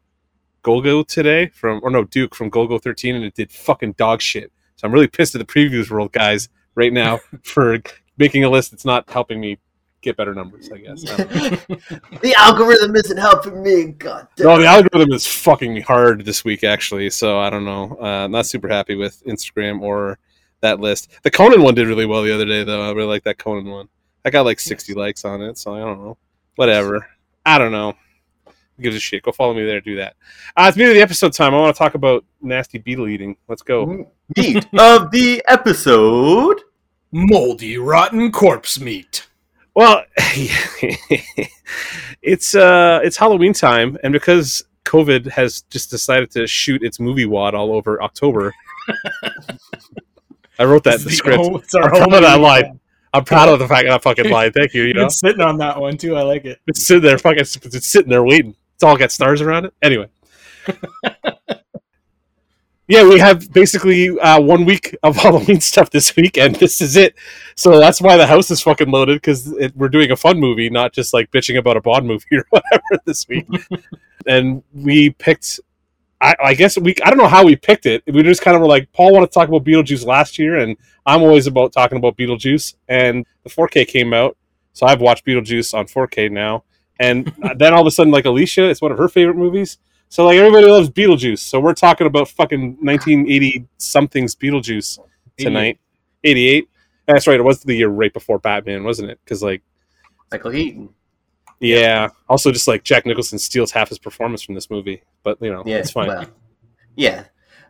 Golgo today from, or no, Duke from Golgo 13, and it did fucking dog shit. So I'm really pissed at the previews world guys right now for making a list that's not helping me get better numbers, I guess. I the algorithm isn't helping me. God damn. No, the algorithm is fucking hard this week, actually. So I don't know. Uh, I'm not super happy with Instagram or that list. The Conan one did really well the other day, though. I really like that Conan one. I got like 60 likes on it, so I don't know. Whatever. I don't know. Who gives a shit? Go follow me there. Do that. Uh, it's the end of the episode time. I want to talk about nasty beetle eating. Let's go. Meat of the episode. Moldy, rotten corpse meat. Well, it's uh, it's Halloween time, and because COVID has just decided to shoot its movie wad all over October, I wrote that in the script. o- it's our I'm proud of that line. I'm proud of the fact that I fucking lied. Thank you. You know, sitting on that one too. I like it. it's sitting there, fucking, it's sitting there waiting. It's all got stars around it. Anyway. Yeah, we have basically uh, one week of Halloween stuff this week, and this is it. So that's why the house is fucking loaded because we're doing a fun movie, not just like bitching about a Bond movie or whatever this week. and we picked, I, I guess we, I don't know how we picked it. We just kind of were like, Paul wanted to talk about Beetlejuice last year, and I'm always about talking about Beetlejuice. And the 4K came out, so I've watched Beetlejuice on 4K now. And then all of a sudden, like Alicia, it's one of her favorite movies. So like everybody loves Beetlejuice. So we're talking about fucking 1980 something's Beetlejuice tonight. 88. That's right. It was the year right before Batman, wasn't it? Because like, Michael Keaton. yeah. Also, just like Jack Nicholson steals half his performance from this movie, but you know, Yeah, it's fine. well, yeah,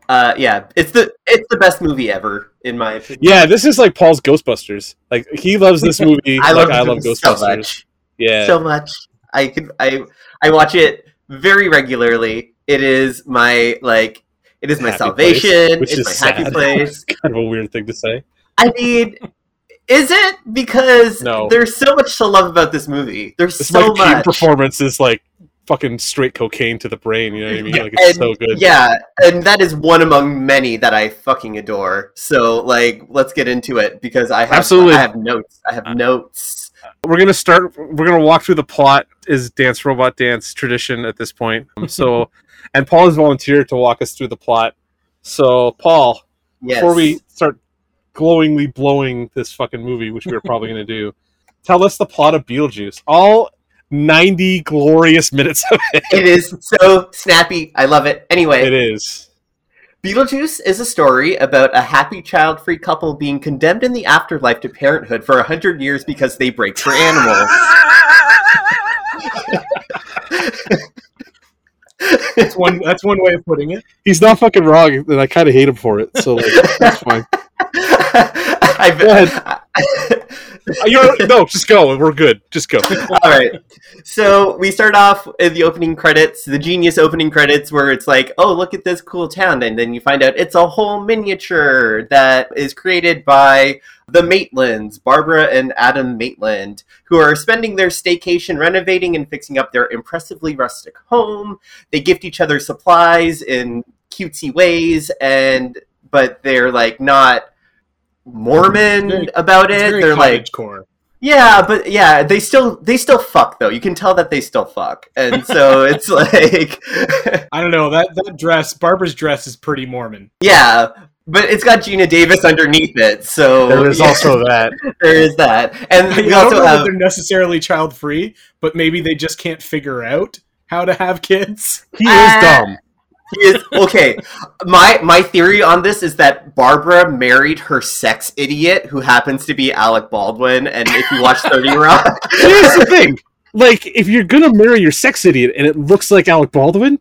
uh, yeah. It's the it's the best movie ever in my opinion. yeah, this is like Paul's Ghostbusters. Like he loves this movie. I like love, I love Ghostbusters. so much, Yeah, so much. I could I I watch it very regularly. It is my like it is my Happy salvation. place, which it's is my happy place. kind of a weird thing to say. I mean, is it because No. there's so much to love about this movie? There's This so much. performance is like fucking straight cocaine to the brain. You know what I mean? Like it's And- so good. Yeah, and that is one among many that I fucking adore. So, like, let's get into it because I have Absolutely. I have notes. I have uh, notes. We're gonna start we're gonna walk through the plot is dance robot dance tradition at this point Um, so and paul has volunteered to walk us through the plot so paul Yes. before we start glowingly blowing this fucking movie which we are probably gonna do tell us the plot of beetlejuice all 90 glorious minutes of it it is so snappy. I love it. Anyway, it is Beetlejuice is a story about a happy child-free couple being condemned in the afterlife to parenthood for a hundred years because they break for animals. That's one. That's one way of putting it. he's not fucking wrong and i kind of hate him for it so like that's fine I've. Uh, You're, no just go we're good just go All right. So we start off in the opening credits, the genius opening credits, where it's like, oh, look at this cool town. And then you find out it's a whole miniature that is created by the Maitlands, Barbara and Adam Maitland, who are spending their staycation renovating and fixing up their impressively rustic home. They gift each other supplies in cutesy ways, and but they're like not Mormon Very- about It's it. very They're like cottage core. yeah, but yeah, they still they still fuck though. You can tell that they still fuck, and so it's like, I don't know that that dress. Barbara's dress is pretty Mormon. yeah, but it's got Geena Davis underneath it, so there is yeah, also that there is that, and I we don't also know that have they're necessarily child free, but maybe they just can't figure out how to have kids. he is Ah. dumb he is okay. My my theory on this is that Barbara married her sex idiot, who happens to be Alec Baldwin, and if you watch Thirty Rock, Here's the thing. Like, if you're gonna marry your sex idiot and it looks like Alec Baldwin,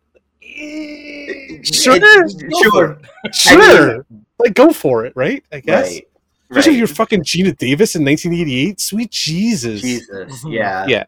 sure, It's- sure, sure, like go for it, right? I guess. right, Especially if you're fucking Geena Davis in 1988. Sweet Jesus. Jesus, yeah. Yeah.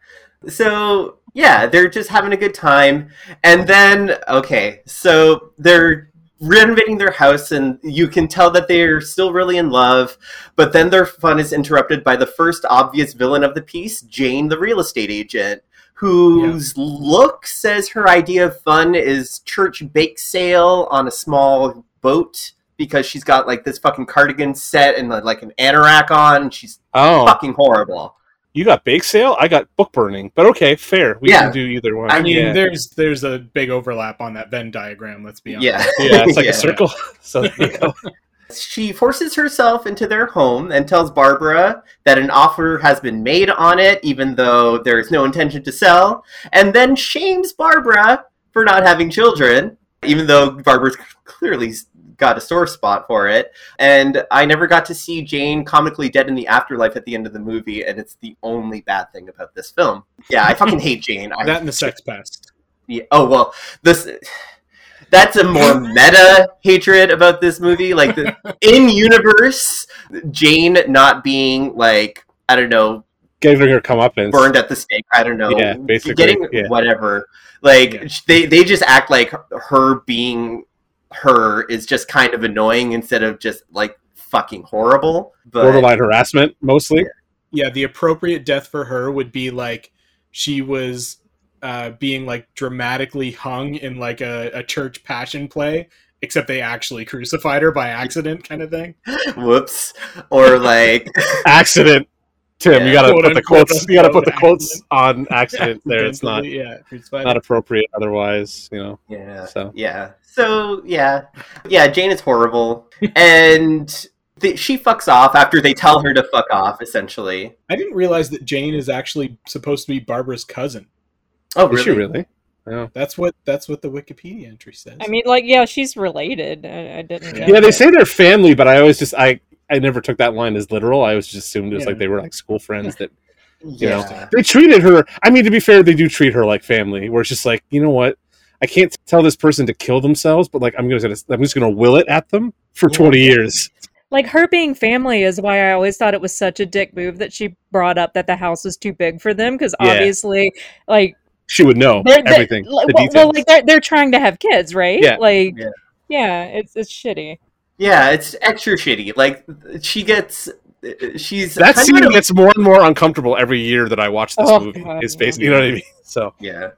So, yeah, they're just having a good time. And then, okay, so they're renovating their house, and you can tell that they're still really in love. But then their fun is interrupted by the first obvious villain of the piece, Jane, the real estate agent, whose look says her idea of fun is church bake sale on a small boat because she's got like this fucking cardigan set and like an anorak on. And she's Oh, fucking horrible. You got bake sale. I got book burning. But okay, fair. We Yeah. can do either one. I I mean, yeah, there's there's a big overlap on that Venn diagram. Let's be honest. Yeah. yeah, it's like Yeah. a circle. So there you go. She forces herself into their home and tells Barbara that an offer has been made on it, even though there is no intention to sell, and then shames Barbara for not having children, even though Barbara's clearly got a sore spot for it. And I never got to see Jane comically dead in the afterlife at the end of the movie, and it's the only bad thing about this film. Yeah, I fucking hate Jane. I, That and the sex pest. yeah, oh well, this that's a more meta hatred about this movie. Like the in universe, Jane not being like I don't know Getting her come up and burned at the stake. I don't know. Yeah, basically, getting yeah. whatever. Like Yeah. they they just act like her being her is just kind of annoying instead of just like fucking horrible. But borderline harassment mostly. Yeah, the appropriate death for her would be like she was uh, being like dramatically hung in like a, a church passion play, except they actually crucified her by accident, kind of thing. whoops, or like Accident. Tim, Yeah. you gotta put the quotes. You gotta put the accident. quotes on accident there. It's not yeah, not appropriate otherwise. You know. Yeah. So Yeah. So yeah, yeah. Jane is horrible, and th- she fucks off after they tell her to fuck off. Essentially. I didn't realize that Jane is actually supposed to be Barbara's cousin. Oh is she really? Yeah. That's what that's what the Wikipedia entry says. I mean, like, yeah, she's related. I, I didn't. know Yeah, they that. say they're family, but I always just I I never took that line as literal. I was just assumed it was Yeah. like they were like school friends that you know they treated her. I mean, to be fair, they do treat her like family. Where it's just like you know what. I can't tell this person to kill themselves, but like I'm gonna, I'm just gonna will it at them for Yeah. 20 years. Like her being family is why I always thought it was such a dick move that she brought up that the house was too big for them because Yeah. obviously, like She would know they're, they're- everything, like, the well, well, like they're they're trying to have kids, right? Yeah. Like, Yeah. yeah, it's it's shitty. Yeah, it's extra shitty. Like she gets, she's that kind scene of- gets more and more uncomfortable every year that I watch this Oh, movie. God, It's yeah. basically, you know what I mean? So Yeah.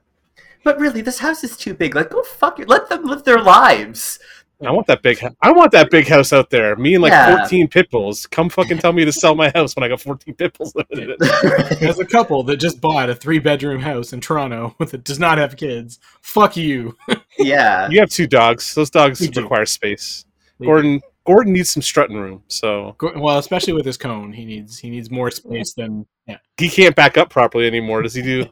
But really, this house is too big. Like, go fuck it. Let them live their lives. I want that big. I want that big house out there. Me and like Yeah. 14 pit bulls. Come fucking tell me to sell my house when I got 14 pit bulls living in it. As a couple that just bought a three bedroom house in Toronto that does not have kids, fuck you. yeah. You have two dogs. Those dogs We do. require space. Gordon Gordon needs some strutting room, so Well, especially with his cone, he needs he needs more space than yeah. he can't back up properly anymore. Does he do?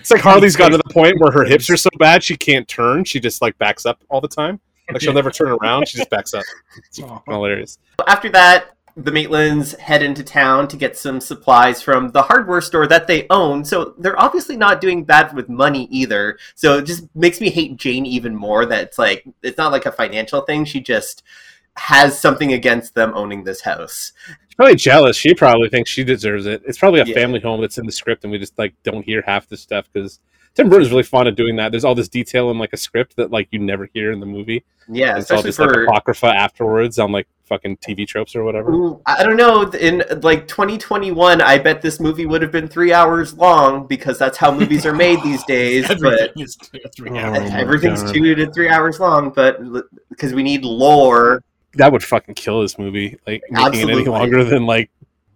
It's like Harley's gotten to the point where her hips are so bad she can't turn. She just like backs up all the time. Like she'll never turn around. She just backs up. It's Aw. hilarious. After that, the Maitlands head into town to get some supplies from the hardware store that they own. So they're obviously not doing bad with money either. So it just makes me hate Jane even more that it's like, it's not like a financial thing. She just has something against them owning this house. She's probably jealous. She probably thinks she deserves it. It's probably a Yeah. family home that's in the script, and we just like don't hear half the stuff because Tim Burton's really fond of doing that. There's all this detail in like a script that like you never hear in the movie. Yeah, it's all especially just like for. apocrypha afterwards on like fucking TV tropes or whatever. I don't know. In like 2021, I bet this movie would have been three hours long because that's how movies are made these days. but Everything is three Oh hours. my everything's God. two to three hours long. But because we need lore, That would fucking kill this movie. Like making it any longer than like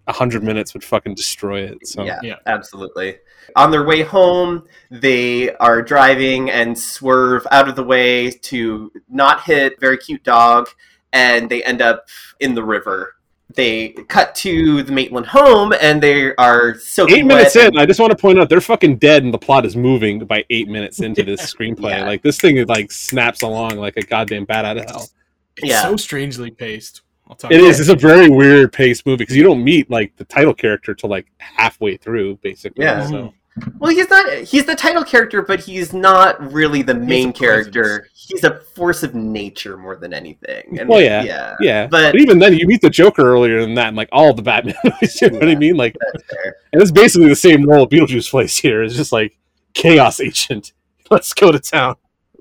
hundred minutes would fucking destroy it. So yeah, Yeah. absolutely. On their way home, they are driving and swerve out of the way to not hit very cute dog, and they end up in the river. They cut to the Maitland home, and they are so eight minutes wet in, I just want to point out they're fucking dead, and the plot is moving by eight minutes into this screenplay. Yeah. Like this thing is like snaps along like a goddamn bat out of hell. It's Yeah. so strangely paced. I'll talk It about is. It's a very weird paced movie because you don't meet like the title character till like halfway through, basically. Yeah. So mm-hmm. Well, he's not. He's the title character, but he's not really the main a character. He's a force of nature more than anything. And Well, yeah. yeah, yeah, But- but, even then, you meet the Joker earlier than that, and like all the Batman movies. You know what I Yeah. mean? Like, that's fair. and it's basically the same role Beetlejuice plays here. It's just like chaos agent. Let's go to town.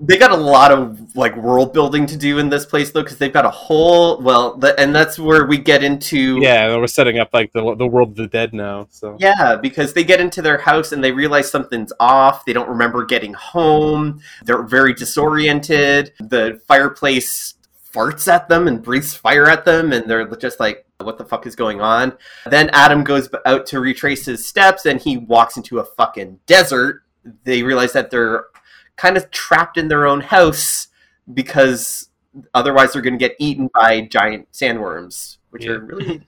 They got a lot of like world building to do in this place though because they've got a whole well the, and that's where we get into Yeah, we're setting up like the the world of the dead now. So. Yeah because they get into their house and they realize something's off. They don't remember getting home. They're very disoriented. The fireplace farts at them and breathes fire at them and they're just like what the fuck is going on? Then adam goes out to retrace his steps and he walks into a fucking desert. They realize that they're kind of trapped in their own house because otherwise they're going to get eaten by giant sandworms which Yeah. are really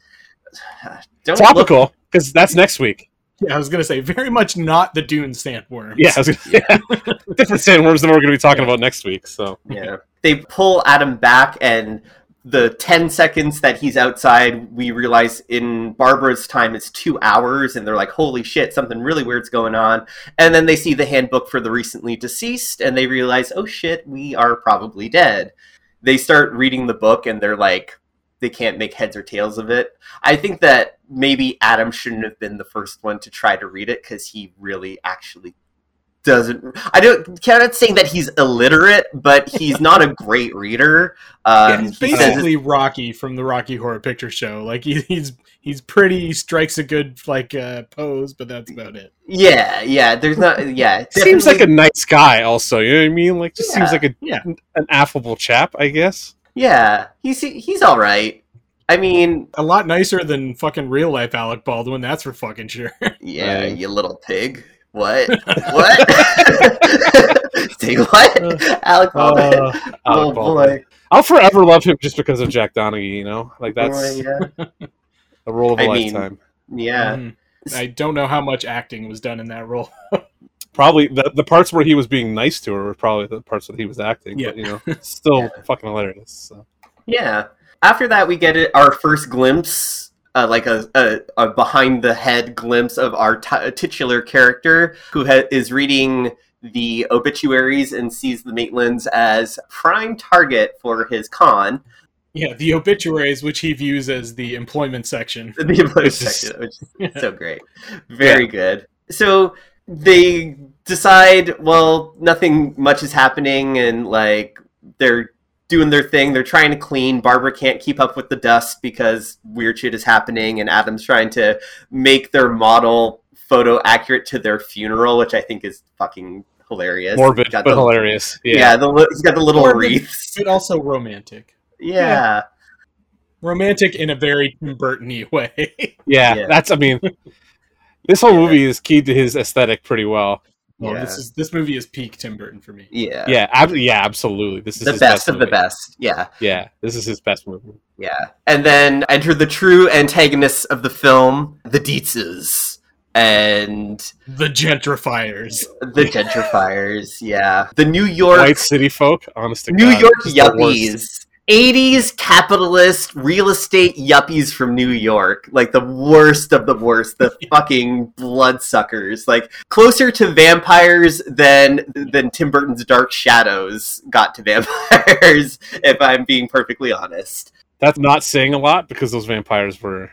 don't look topical because that's next week. Yeah, I was gonna say very much not the Dune sandworms. Yeah, I was gonna- different sandworms than we're going to be talking about next week. So Yeah. They pull Adam back, and the 10 seconds that he's outside, we realize in Barbara's time it's two hours, and they're like, holy shit, something really weird's going on. And then they see the handbook for the recently deceased, and they realize, oh shit, we are probably dead. They start reading the book, and they're like, they can't make heads or tails of it. I think that maybe Adam shouldn't have been the first one to try to read it because he really actually doesn't. I don't. Cannot saying that he's illiterate, but he's not a great reader. Um, He's he basically Rocky from the Rocky Horror Picture Show. Like he, he's he's pretty, he strikes a good like uh, pose, but that's about it. yeah, yeah. There's not. Yeah, seems like a nice guy. Also, you know what I mean? Like, just seems like a yeah. an affable chap. I guess. yeah. He's he's all right. I mean, A lot nicer than fucking real life Alec Baldwin. That's for fucking sure. yeah, Right. you little pig. What? what? Say what? Uh, Alec Baldwin. Uh, oh Baldwin. boy. I'll forever love him just because of Jack Donaghy. You know, like that's Boy, yeah. a role of a I mean, lifetime. Yeah. Mhm. I don't know how much acting was done in that role. Probably the the parts where he was being nice to her were probably the parts that he was acting. Yeah. But you know, still Yeah. fucking hilarious. So. Yeah. After that, we get it, our first glimpse, uh, like a, a, a behind the head glimpse of our t- titular character who ha- is reading the obituaries and sees the Maitlands as prime target for his con. yeah, the obituaries, which he views as the employment section. The employment section, which is so great. Very good. So they decide, well, nothing much is happening, and like they're doing their thing. They're trying to clean. Barbara can't keep up with the dust because weird shit is happening, and Adam's trying to make their model photo accurate to their funeral, which I think is fucking hilarious. Morbid, got but the- hilarious. Yeah, yeah the, he's got the little Morbid. wreaths. But also romantic. Yeah. Romantic in a very Tim Burton-y way. yeah, Yeah. That's. I mean, this whole Yeah. movie is keyed to his aesthetic pretty well. Oh, well, Yeah. this is this movie is peak Tim Burton for me. Yeah. Yeah, ab- yeah, absolutely. This is The his best of the best. Yeah. Yeah, this is his best movie. Yeah. And then enter the true antagonists of the film, the Deetzes. And The gentrifiers. the gentrifiers, yeah. The New York White city folk, honest to New God, York just the worst. yuppies. 80s capitalist real estate yuppies from New York. Like the worst of the worst, the fucking bloodsuckers. Like closer to vampires than than Tim Burton's Dark Shadows got to vampires, if I'm being perfectly honest. That's not saying a lot because those vampires were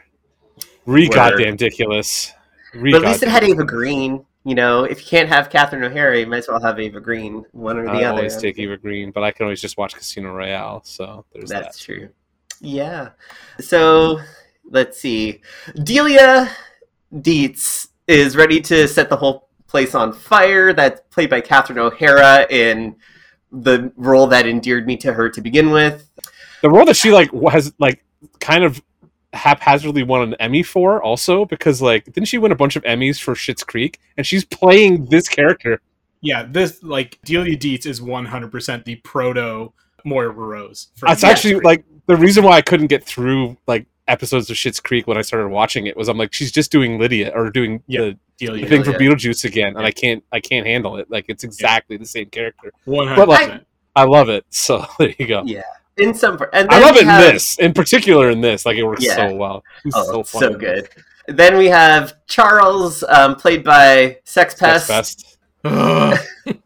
re goddamn ridiculous. Re But at least it had Eva Green. You know, if you can't have Catherine O'Hara, you might as well have Eva Green, one or the I other. always take Eva Green, but I can always just watch Casino Royale. So there's That's that. true. Yeah. So let's see. Delia Deetz is ready to set the whole place on fire. That's played by Catherine O'Hara in the role that endeared me to her to begin with. The role that she like has like kind of haphazardly won an Emmy for also because like didn't she win a bunch of Emmys for Schitt's Creek and she's playing this character. Yeah, this like Delia Deetz is 100% the proto Moira Rose. for It's actually great. like the reason why I couldn't get through like episodes of Schitt's Creek when I started watching it was I'm like she's just doing Lydia or doing Yeah. the, Delia the thing for Beetlejuice again and Yeah. I can't I can't handle it. Like it's exactly the same character. 100%. But, like, I love it. So there you go. Yeah. In some, and I love we it in this, in particular in this. Like it works Yeah. so well. It's Oh, so so, good. Then we have Charles, um, played by Sex Pest. best. Ugh,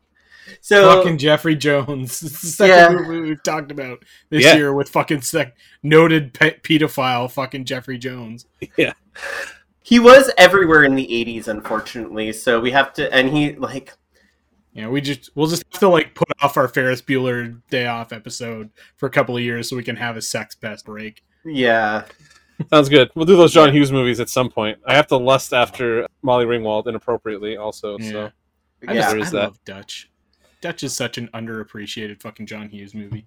So fucking Jeffrey Jones. This is the second Yeah. movie we've talked about this Yeah. year with fucking sec- noted pe- pedophile fucking Jeffrey Jones. Yeah. he was everywhere in the 80s unfortunately so we have to and he like Yeah, we just we'll just have to like put off our Ferris Bueller Day Off episode for a couple of years so we can have a sex pest break. Yeah. Sounds good. We'll do those John Hughes movies at some point. I have to lust after Molly Ringwald inappropriately, also. Yeah. So I, Yeah. just, there is I that. love Dutch. Dutch is such an underappreciated fucking John Hughes movie.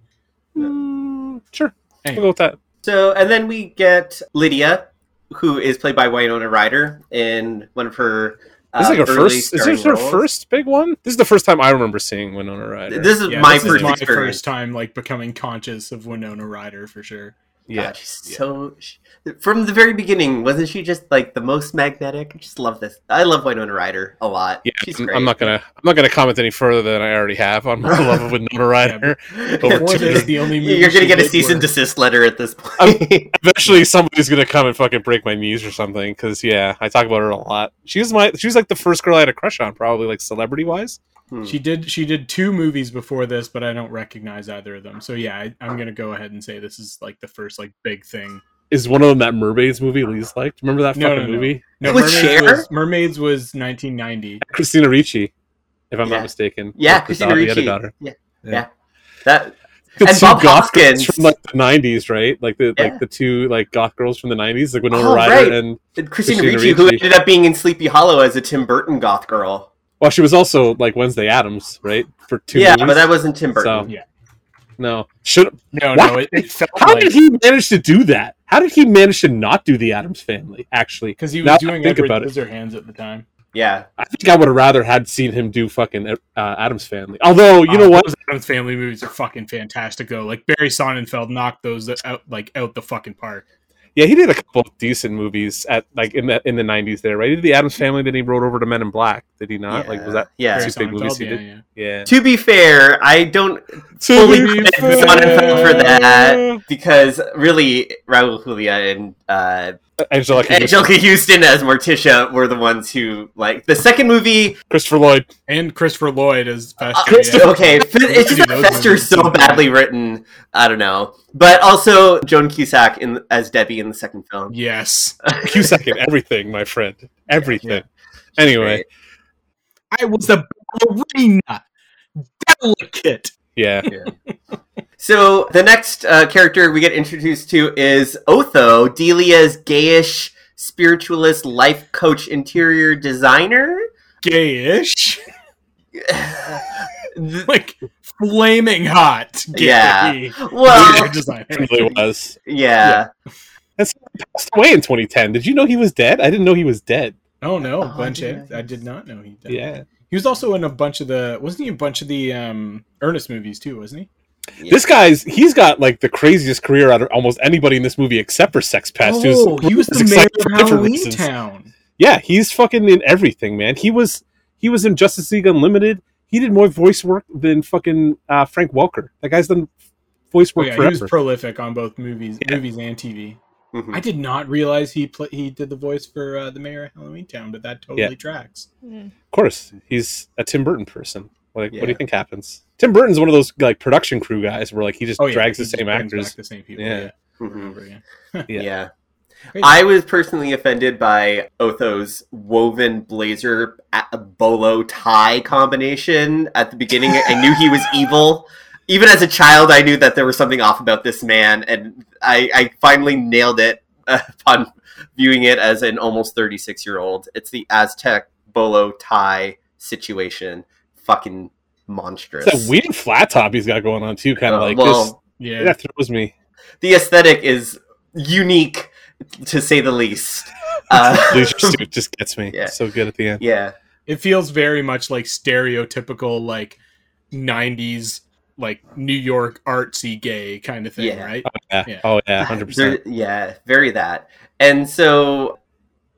Mm, sure, we'll go with that. So, and then we get Lydia, who is played by Winona Ryder in one of her. Uh, This is like her early first. Is this her roles. first big one? This is the first time I remember seeing Winona Ryder. This is yeah, my this first is my first time like becoming conscious of Winona Ryder for sure. Yeah, God, she's so sh from the very beginning, wasn't she just like the most magnetic? I just love this. I love Winona Ryder a lot. yeah. she's I'm, great. I'm not gonna. I'm not gonna comment any further than I already have on my love of Winona Ryder. Over Before this, the only You're gonna get a did cease and desist letter at this point. I'm- point. Eventually, somebody's gonna come and fucking break my knees or something. Because yeah, I talk about her a lot. She was my. She was like the first girl I had a crush on, probably like celebrity wise. Hmm. She did she did two movies before this, but I don't recognize either of them. So yeah, I, I'm gonna go ahead and say this is like the first like big thing. Is one of them that Mermaids movie Lee's liked? Remember that No, fucking no, no. movie? No, With Mermaids Cher? was, Mermaids was 1990. Christina Ricci, if I'm Yeah. not mistaken. yeah, Christina daughter- the other Ricci. daughter. Yeah, Yeah. yeah. That The And Bob goth Hoskins. from like the '90s, right? Like the Yeah. like the two like goth girls from the '90s, like Winona Oh, Ryder right. and and Christina, Christina Ricci, who ended up being in Sleepy Hollow as a Tim Burton goth girl. Well, she was also like Wednesday Addams, right? For two yeah, movies. but that wasn't Tim Burton. So- Yeah. no. Should No, What? no, it, it felt how like did he manage to do that? How did he manage to not do the Addams Family? Actually, because he was that I doing think Edward about it. Scissorhands at the time. Yeah, I think I would have rather had seen him do fucking uh, Addams Family. Although you Uh, know what, Those Addams Family movies are fucking fantastic though. Like Barry Sonnenfeld knocked those out like out the fucking park. Yeah, he did a couple of decent movies at like in the in the '90s. There, right? He did the Addams Family, then he wrote over to Men in Black. Did he not? Like was that? yeah? Barry Two big movies he yeah, did. yeah. Yeah. To be fair, I don't To fully be credit fair. Sonnenfeld for that because really Raul Julia and uh, Anjelica Huston. Anjelica Huston as Morticia were the ones who like the second movie. Christopher Lloyd. And Christopher Lloyd as uh, Fester. yeah. okay, it's just do that Fester's so badly written. I don't know, but also Joan Cusack in as Debbie in the second film. Yes. Cusack in everything, my friend. Everything. Anyway, I was a ballerina. Delicate. yeah. So the next uh, character we get introduced to is Otho, Delia's gayish spiritualist life coach interior designer. Gayish. Like flaming hot. Gay. Yeah. Interior well, designer. It really was. yeah. That's he passed away in 2010. Did you know he was dead? I didn't know he was dead. Oh no, Oh, I bunch didn't of, know I did not know he did. Yeah. He was also in a bunch of the wasn't he in a bunch of the um Ernest movies too, wasn't he? This guy's he's got like the craziest career out of almost anybody in this movie except for Sex Pest. who's- oh, he was the mayor excited of Halloween. Town. Yeah, he's fucking in everything, man. He was he was in Justice League Unlimited. He did more voice work than fucking uh, Frank Welker. That guy's done voice Oh, work yeah, he was prolific on both movies, Yeah. movies and TV. Mhm. I did not realize he pla he did the voice for uh, the mayor of Halloween Town, but that totally Yeah. tracks. of course, he's a Tim Burton person. Like, what do you think happens? Tim Burton's one of those like production crew guys where like he just Oh yeah, drags he the just same actors. back the same people. Yeah. Yeah, over Mhm. and over again. Yeah. Yeah. I was personally offended by Otho's woven blazer bolo tie combination at the beginning. I knew he was evil. Even as a child, I knew that there was something off about this man, and I, I finally nailed it uh, upon viewing it as an almost 36 year old. It's the Aztec bolo tie situation. Fucking monstrous. It's that weird flat top he's got going on too, kind of Uh, like well, Yeah. That throws me. the aesthetic is unique to say the least. Uh, Leisure suit just gets me. Yeah. So good at the end. yeah. it feels very much like stereotypical like '90s like New York artsy gay kind of thing, Yeah. right? Yeah. Yeah. Oh yeah, hundred percent. Very- Yeah, very that. And so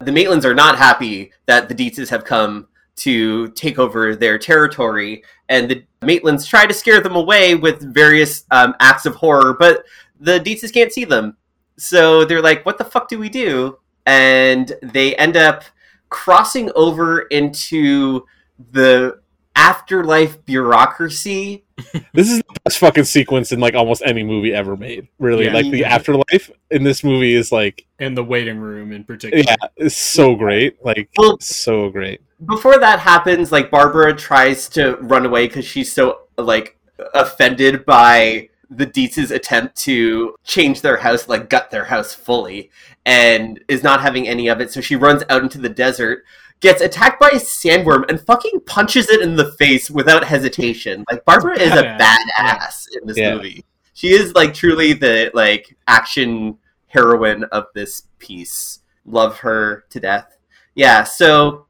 the Maitlands are not happy that the Deetzes have come to take over their territory, and the Maitlands try to scare them away with various um, acts of horror, but the Deetzes can't see them. So they're like, what the fuck do we do? And they end up crossing over into the afterlife bureaucracy. This is the best fucking sequence in like almost any movie ever made. Really, Yeah. like the afterlife in this movie is like, and the waiting room in particular. yeah, it's so great. Like, Well- so great. Before that happens, like Barbara tries to run away because she's so like offended by the Deetz's attempt to change their house, like gut their house fully, and is not having any of it. So she runs out into the desert, gets attacked by a sandworm, and fucking punches it in the face without hesitation. Like Barbara is a Badass. badass in this Yeah. movie. She is like truly the like action heroine of this piece. Love her to death. Yeah, so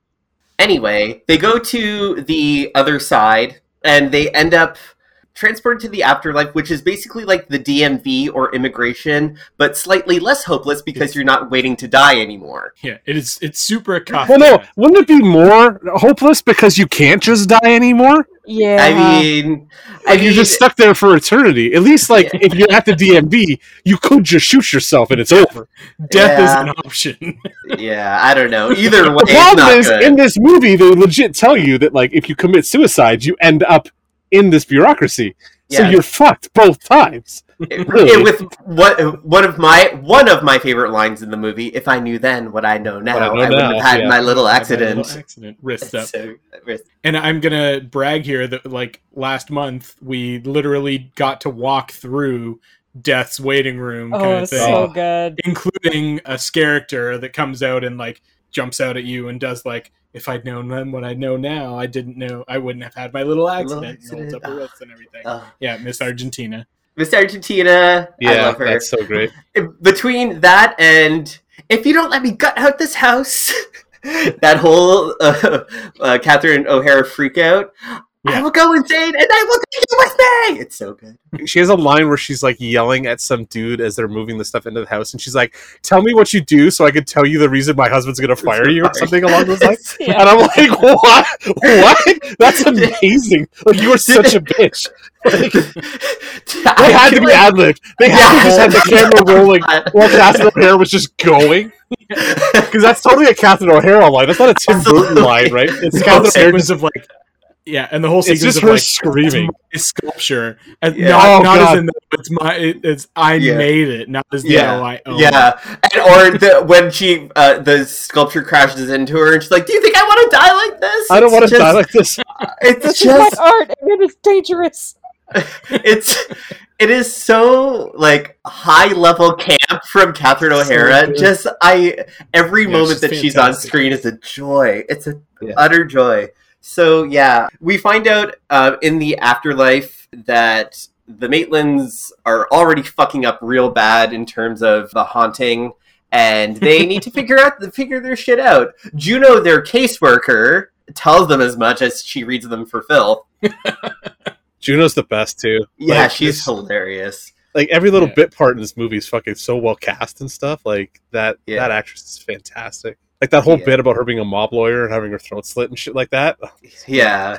anyway, they go to the other side and they end up transported to the afterlife, which is basically like the DMV or immigration, but slightly less hopeless because you're not waiting to die anymore. Yeah, it is. It's super Kafka. Well, no, wouldn't it be more hopeless because you can't just die anymore? Yeah. I mean, I Like mean, you're just stuck there for eternity. At least, like Yeah. if you're at the DMV, you could just shoot yourself and it's over. Death is an option. yeah, I don't know. Either way, The it's problem not is, good. in this movie, they legit tell you that like if you commit suicide, you end up in this bureaucracy. So you're fucked both times. Really? it- with what one of my one of my favorite lines in the movie. If I knew then what I know now, What I I, wouldn't now, have had yeah. my little That accident. little accident. Wrist up. So- uh, And I'm gonna brag here that like last month we literally got to walk through Death's waiting room kind oh, of thing, so good. including a character that comes out and like jumps out at you and does like, if I'd known then what I know now, I didn't know I wouldn't have had my little Little accident, and holds accident. up her wrist and everything. Uh, yeah, Miss Argentina. Miss Argentina, I love her. that's so great. Between that and if you don't let me gut out this house, that whole uh, uh, Catherine O'Hara freak out. I will go insane, and I will take you with me. It's so good. She has a line where she's like yelling at some dude as they're moving the stuff into the house, and she's like, "Tell me what you do, so I can tell you the reason my husband's gonna fire you," or something along those lines. Yeah. And I'm like, "What? What? That's amazing! Like you were such a bitch." They had to be ad libbed. They had to just have the camera rolling while Catherine O'Hara was just going. Because that's totally a Catherine O'Hara line. That's not a Tim Burton line, right? It's whole Catherine O'Hara of like, yeah, and the whole It's sequence just of her like screaming. my sculpture, and Yeah. not, Oh, not God. as in the, it's my, it, it's I Yeah. made it, not as Yeah. though I own. Yeah, and, or the, when she uh, the sculpture crashes into her, and she's like, "Do you think I want to die like this?" I don't It's want to die like this. It's This just art, and it is dangerous. it's it is so like high level camp from Catherine O'Hara. good. just I every Yeah, moment that she's on screen is a joy. It's a Yeah. utter joy. So yeah, we find out uh, in the afterlife that the Maitlands are already fucking up real bad in terms of the haunting. And they need to figure out the figure their shit out. Juno, their caseworker, tells them as much as she reads them for filth. Juno's the best too. Yeah, Like, she's this- hilarious. like every little Yeah. bit part in this movie is fucking so well cast and stuff. Like that Yeah. that actress is fantastic. Like that whole Yeah. bit about her being a mob lawyer and having her throat slit and shit like that. Yeah.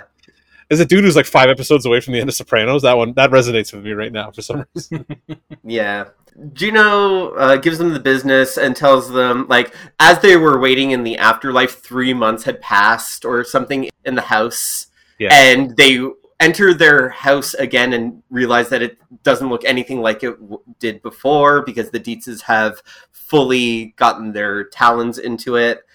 As a dude who's like five episodes away from the end of Sopranos, that one that resonates with me right now for some reason. Yeah. Juno uh, gives them the business and tells them, like, as they were waiting in the afterlife, three months had passed or something in the house. Yeah. And they enter their house again and realize that it doesn't look anything like it w- did before because the Deetzes have fully gotten their talons into it.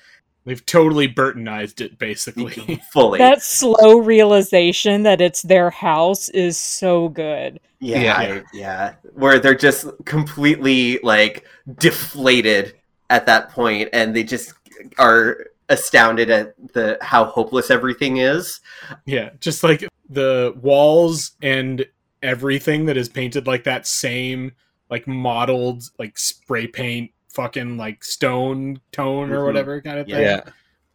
They've totally Burtonized it, basically. Fully. That slow realization that it's their house is so good. Yeah, Yeah. Yeah. Where they're just completely like deflated at that point, and they just are astounded at the how hopeless everything is. yeah, just like the walls and everything that is painted like that same, like modeled, like spray paint, fucking like stone tone or Mhm. whatever kind of thing. Yeah.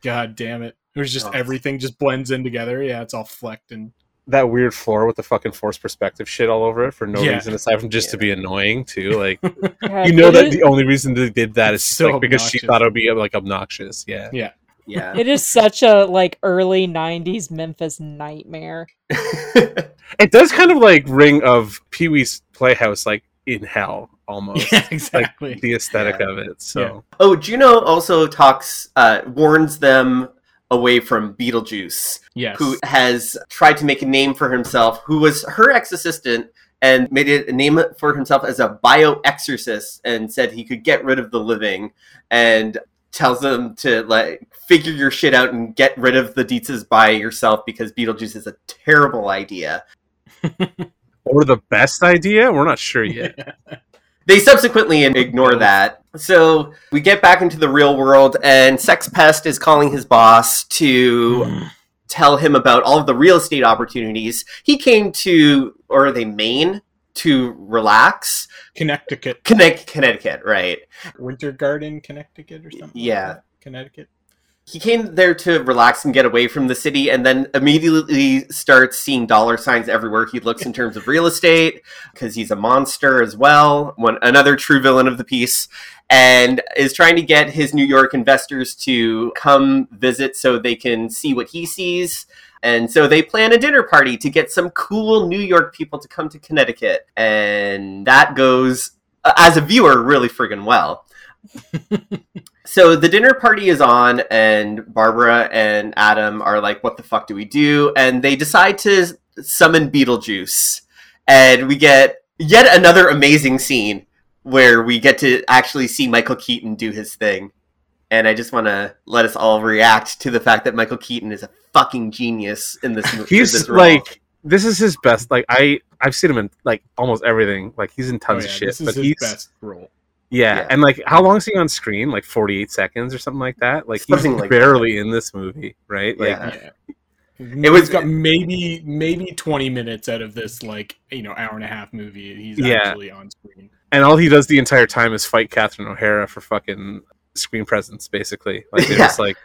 God damn it. It was just Oh. everything just blends in together. Yeah, it's all flecked and that weird floor with the fucking forced perspective shit all over it for no Yeah. reason aside from just to be annoying too. Like God, you know that the only reason they did that is so like because she thought it would be like obnoxious. Yeah. yeah. Yeah. it is such a like early 90s Memphis nightmare. It does kind of like ring of Pee Wee's Playhouse, like in hell almost. Yeah, Like exactly. the aesthetic Yeah. of it. So oh, Juno also talks, uh, warns them away from Beetlejuice, Yes. who has tried to make a name for himself, who was her ex assistant and made it a name for himself as a bioexorcist and said he could get rid of the living and tells them to like figure your shit out and get rid of the Deetzes by yourself because Beetlejuice is a terrible idea. Or the best idea? We're not sure yet. They subsequently ignore that. So we get back into the real world, and Sex Pest is calling his boss to hmm. tell him about all of the real estate opportunities. He came to, or are they Maine, to relax. Connecticut. Connect, Connecticut, right. Winter Garden, Connecticut or something. like Yeah. that? Connecticut. He came there to relax and get away from the city, and then immediately starts seeing dollar signs everywhere he looks in terms of real estate, because he's a monster as well, one another true villain of the piece, and is trying to get his New York investors to come visit so they can see what he sees. And so they plan a dinner party to get some cool New York people to come to Connecticut, and that goes uh, as a viewer really friggin' well. So the dinner party is on, and Barbara and Adam are like, "What the fuck do we do?" And they decide to summon Beetlejuice, and we get yet another amazing scene where we get to actually see Michael Keaton do his thing. And I just want to let us all react to the fact that Michael Keaton is a fucking genius in this movie. He's like this is his best. Like I I've seen him in like almost everything. Like he's in Oh, tons yeah, of shit. This is but his he's best role. yeah, Yeah. and like how long is he on screen? Like forty eight seconds or something like that. Like he's like barely in this movie, right? Like Yeah. Yeah. It was- got maybe maybe twenty minutes out of this like you know hour and a half movie. He's Yeah. actually on screen. and all he does the entire time is fight Catherine O'Hara for fucking screen presence, basically. Like they're Yeah. just like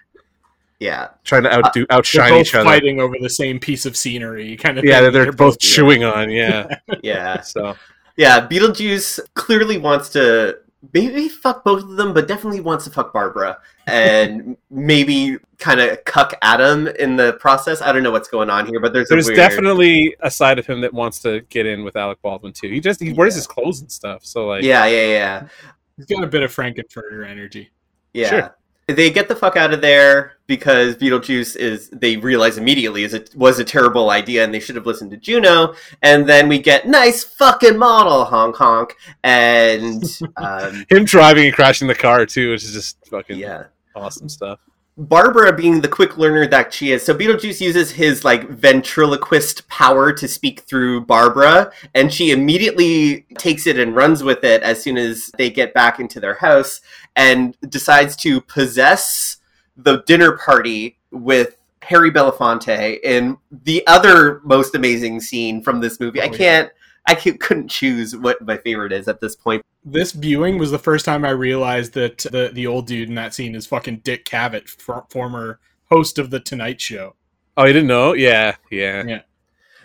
yeah, trying to outdo uh, They're outshine both each other. fighting over the same piece of scenery, kind of. Yeah, thing. they're, they're both chewing on. Yeah, yeah. so Yeah, Beetlejuice clearly wants to maybe fuck both of them, but definitely wants to fuck Barbara and maybe kind of cuck Adam in the process. I don't know what's going on here, but there's, there's a weird... definitely a side of him that wants to get in with Alec Baldwin too. He just he wears his clothes and stuff. So like, yeah, yeah, yeah, He's got a bit of Frank-N-Furter energy. Yeah. Sure. They get the fuck out of there because Beetlejuice is. They realize immediately is it was a terrible idea, and they should have listened to Juno. And then we get nice fucking model honk honk, and um, him driving and crashing the car too, which is just fucking yeah. awesome stuff. Barbara being the quick learner that she is. So Beetlejuice uses his like ventriloquist power to speak through Barbara, and she immediately takes it and runs with it as soon as they get back into their house and decides to possess the dinner party with Harry Belafonte in the other most amazing scene from this movie. Oh, I Oh, yeah. can't I c- couldn't choose what my favorite is at this point. This viewing was the first time I realized that the the old dude in that scene is fucking Dick Cavett, for, former host of the Tonight Show. Oh, you didn't know? Yeah, yeah. Yeah.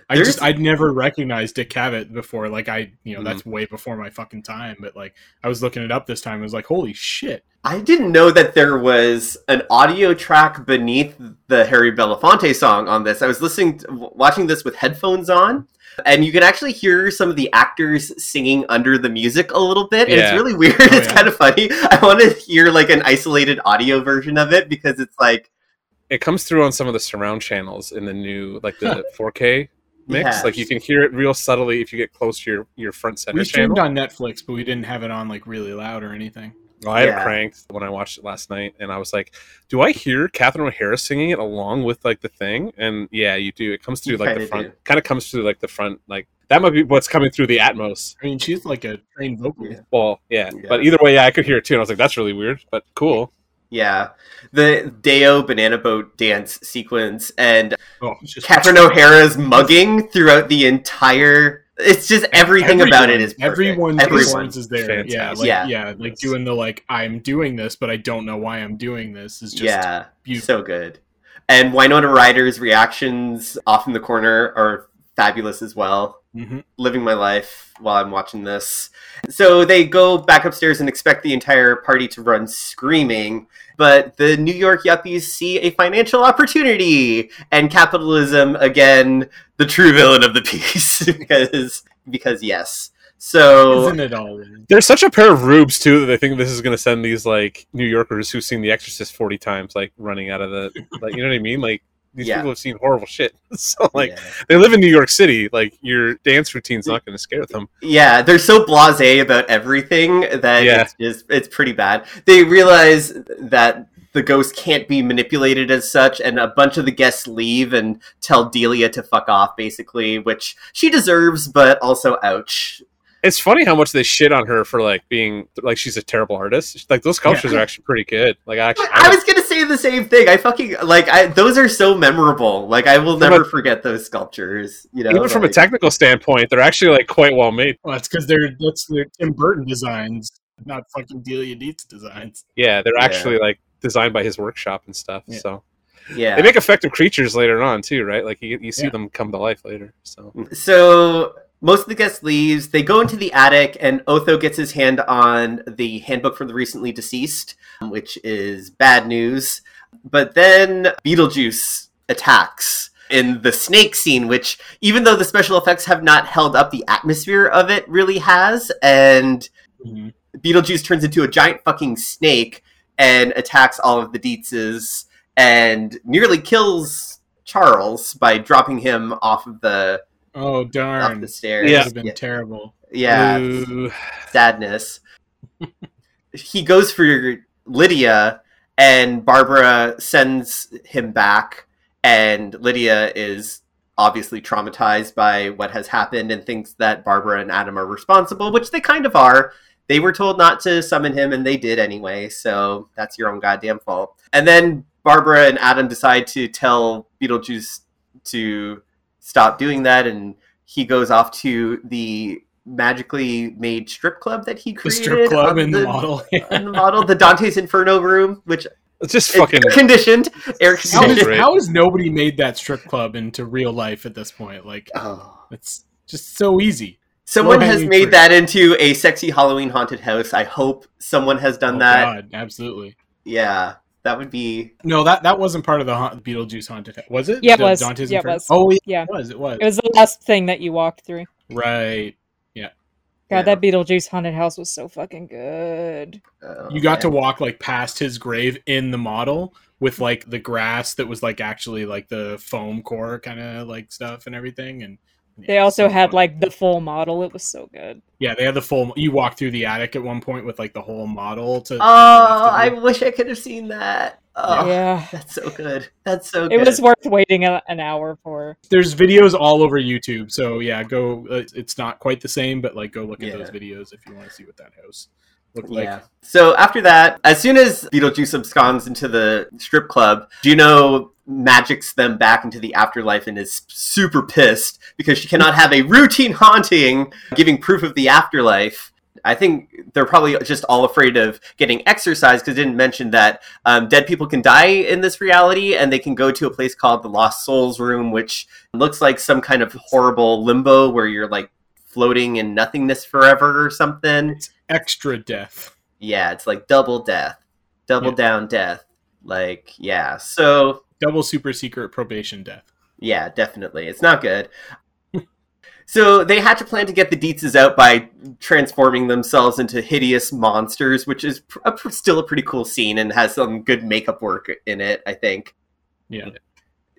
I There's- just I'd never recognized Dick Cavett before. Like I, you know, Mhm. that's way before my fucking time. But like I was looking it up this time. I was like, holy shit! I didn't know that there was an audio track beneath the Harry Belafonte song on this. I was listening, to, watching this with headphones on, and you can actually hear some of the actors singing under the music a little bit. And it's really weird. Oh, it's yeah. kind of funny. I want to hear like an isolated audio version of it because it's like, It comes through on some of the surround channels in the new like the 4K mix. Yes. Like you can hear it real subtly if you get close to your your front center We streamed channel. on Netflix, but we didn't have it on like really loud or anything. I had Yeah. it cranked when I watched it last night, and I was like, "Do I hear Catherine O'Hara singing it along with like the thing?" And yeah, you do. It comes through You like the front. Kind of comes through like the front. Like that might be what's coming through the Atmos. I mean, she's like a trained vocalist. Yeah. Well, yeah. Yeah. But either way, yeah, I could hear it too, and I was like, "That's really weird, but cool." yeah, the Day-O banana boat dance sequence and Oh, Catherine O'Hara's mugging throughout the entire. It's just everything about it is perfect. everyone's Everyone. performance is there. Fantastic. Yeah, like, Yeah. yeah, like doing the like I'm doing this, but I don't know why I'm doing this is just yeah, beautiful. so good. And Winona Ryder's reactions off in the corner are fabulous as well. Mhm. Living my life while I'm watching this. So they go back upstairs and expect the entire party to run screaming, but the New York yuppies see a financial opportunity and capitalism again, the true villain of the piece because because yes. So Isn't it always? They're such a pair of rubes too that they think this is going to send these like New Yorkers who've seen The Exorcist forty times like running out of the like you know what I mean like these Yeah. people have seen horrible shit so like yeah. they live in New York City like your dance routine's not going to scare them Yeah, they're so blasé about everything that Yeah. it's just it's pretty bad. They realize that the ghost can't be manipulated as such, and a bunch of the guests leave and tell Delia to fuck off, basically, which she deserves, but also ouch. It's funny how much they shit on her for like being like she's a terrible artist like those sculptures Yeah. are actually pretty good like I actually I was gonna say the same thing. I fucking like I those are so memorable. Like I will never a- forget those sculptures. You know, even from a technical standpoint they're actually like quite well made Well, that's because they're that's their Tim Burton designs, not fucking Delia Deetz designs. yeah they're Yeah. actually like designed by his workshop and stuff Yeah. so yeah. they make effective creatures later on too right like you, you see Yeah. them come to life later so So most of the guests leaves. They go into the attic, and Otho gets his hand on the handbook for the recently deceased, um, which is bad news. But then Beetlejuice attacks in the snake scene, which even though the special effects have not held up, the atmosphere of it really has. And mm-hmm. Beetlejuice turns into a giant fucking snake and attacks all of the Deetzes and nearly kills Charles by dropping him off of the Oh darn! the stairs. Yeah. have been yeah, terrible. yeah, Ooh. sadness. he goes for Lydia, and Barbara sends him back, and Lydia is obviously traumatized by what has happened and thinks that Barbara and Adam are responsible, which they kind of are. They were told not to summon him, and they did anyway, so that's your own goddamn fault. And then Barbara and Adam decide to tell Beetlejuice to stop doing that, and he goes off to the magically made strip club that he The created. strip club on in the model. on the model, the Dante's Inferno room, which it's just fucking conditioned. Air how, conditioned. great. how has nobody made that strip club into real life at this point? Like Oh. it's just so easy. Someone has Low-hanging made fruit. that into a sexy Halloween haunted house. I hope someone has done Oh, that. God, absolutely. Yeah, that would be. No, that that wasn't part of the haunt, Beetlejuice haunted. house. Was it? Yeah, it The was. Dante's Yeah, it was. Oh, yeah, Yeah. it was. It was. It was the last thing that you walked through. right. Yeah. God, Yeah. that Beetlejuice haunted house was so fucking good. oh, You got to walk like past his grave in the model with like the grass that was like actually like the foam core kind of like stuff and everything and They yeah, also so had fun. like the full model. It was so good. yeah they had the full you walk through the attic at one point with like the whole model to Oh, I wish I could have seen that. Oh, yeah. that's so good. That's so good. It good. was worth waiting a, an hour for. there's videos all over youtube so yeah go uh, it's not quite the same but like go look at Yeah. those videos if you want to see what that house looked like Yeah. So after that, as soon as Beetlejuice absconds into the strip club, Juno magics them back into the afterlife and is super pissed because she cannot have a routine haunting giving proof of the afterlife. I think they're probably just all afraid of getting exercise because didn't mention that um, dead people can die in this reality and they can go to a place called the Lost Souls Room, which looks like some kind of horrible limbo where you're like floating in nothingness forever or something. Extra death Yeah, it's like double death, double Yeah. down death. Like, yeah. So, double super secret probation death yeah, definitely. It's not good. so, they had to plan to get the Deetzes out by transforming themselves into hideous monsters, which is pr- a, pr- still a pretty cool scene and has some good makeup work in it, I think. yeah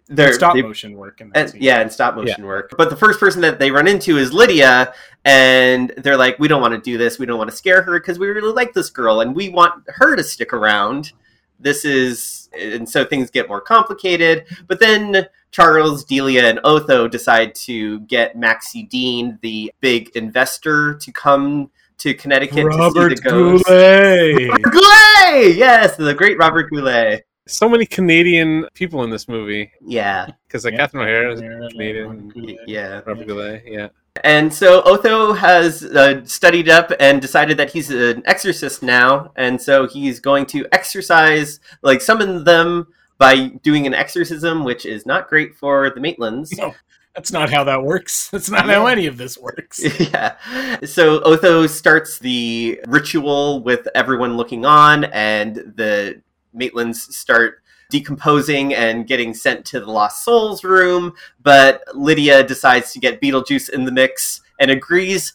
They're, stop they- motion work in and, yeah, and stop motion work. But the first person that they run into is Lydia, and they're like, "We don't want to do this. We don't want to scare her because we really like this girl, and we want her to stick around." This is, and so things get more complicated. But then Charles, Delia, and Otho decide to get Maxie Dean, the big investor, to come to Connecticut Robert to see the ghost. Goulet. Robert Goulet! Yes, the great Robert Goulet. So many Canadian people in this movie Yeah, because like Yeah. Catherine O'Hara is Yeah, Canadian. Yeah. Robert Goulet, yeah. And so Otho has uh, studied up and decided that he's an exorcist now, and so he's going to exorcise, like summon them by doing an exorcism, which is not great for the Maitlands. No, that's not how that works. That's not how any of this works. yeah. So Otho starts the ritual with everyone looking on, and the Maitlands start decomposing and getting sent to the Lost Souls room. But Lydia decides to get Beetlejuice in the mix and agrees.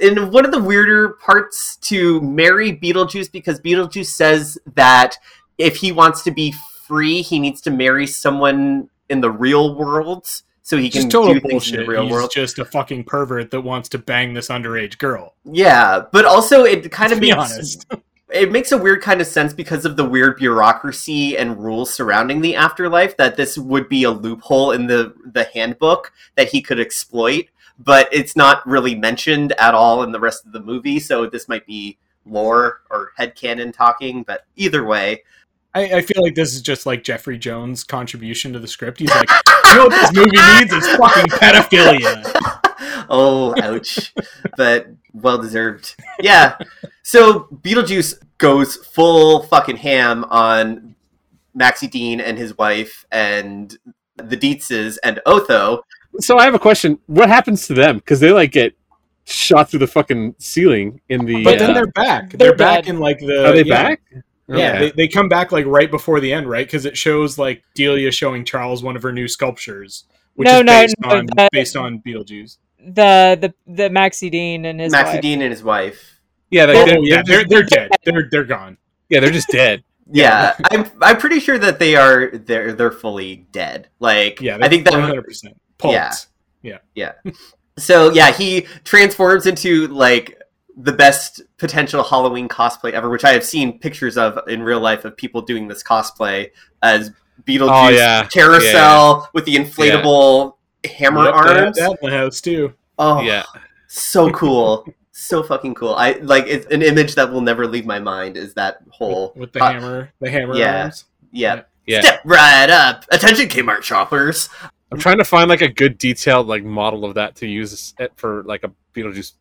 in one of the weirder parts to marry Beetlejuice because Beetlejuice says that if he wants to be free, he needs to marry someone in the real world so he can Just total do things bullshit. in the real He's world. just a fucking pervert that wants to bang this underage girl. Yeah, but also it kind of be makes honest, it makes a weird kind of sense because of the weird bureaucracy and rules surrounding the afterlife that this would be a loophole in the the handbook that he could exploit but it's not really mentioned at all in the rest of the movie so this might be lore or headcanon talking but either way I, I feel like this is just like Jeffrey Jones' contribution to the script. He's like, you know what this movie needs is fucking pedophilia. oh ouch but well deserved yeah so beetlejuice goes full fucking ham on maxie dean and his wife and the Deetzes and otho So I have a question. What happens to them? Because they like get shot through the fucking ceiling in the. But then uh, they're back. They're, They're back dead. in like the. are they yeah. back? Yeah, Okay. they, they come back like right before the end, right? Because it shows like Delia showing Charles one of her new sculptures, which No, is no, no, on that- based on Beetlejuice. The the the Maxie Dean and his maxie wife. dean and his wife yeah, they, Oh they're, yeah, they're, they're they're dead. They're they're gone. yeah, they're just dead. yeah, I'm, I'm pretty sure that they are they're they're fully dead like Yeah, i think that one hundred percent. Yeah. Yeah, yeah. so yeah, he transforms into like the best potential Halloween cosplay ever, which I have seen pictures of in real life of people doing this cosplay as Beetlejuice Oh, yeah. carousel with the inflatable hammer Yep, arms. that in the house too. Oh, Yeah, so cool, so fucking cool. I like it's an image that will never leave my mind. Is that whole with, with the uh, hammer, the hammer yeah. arms. Yeah. yeah. Step right up. Attention, Kmart shoppers. I'm trying to find like a good detailed like model of that to use it for like a Beetlejuice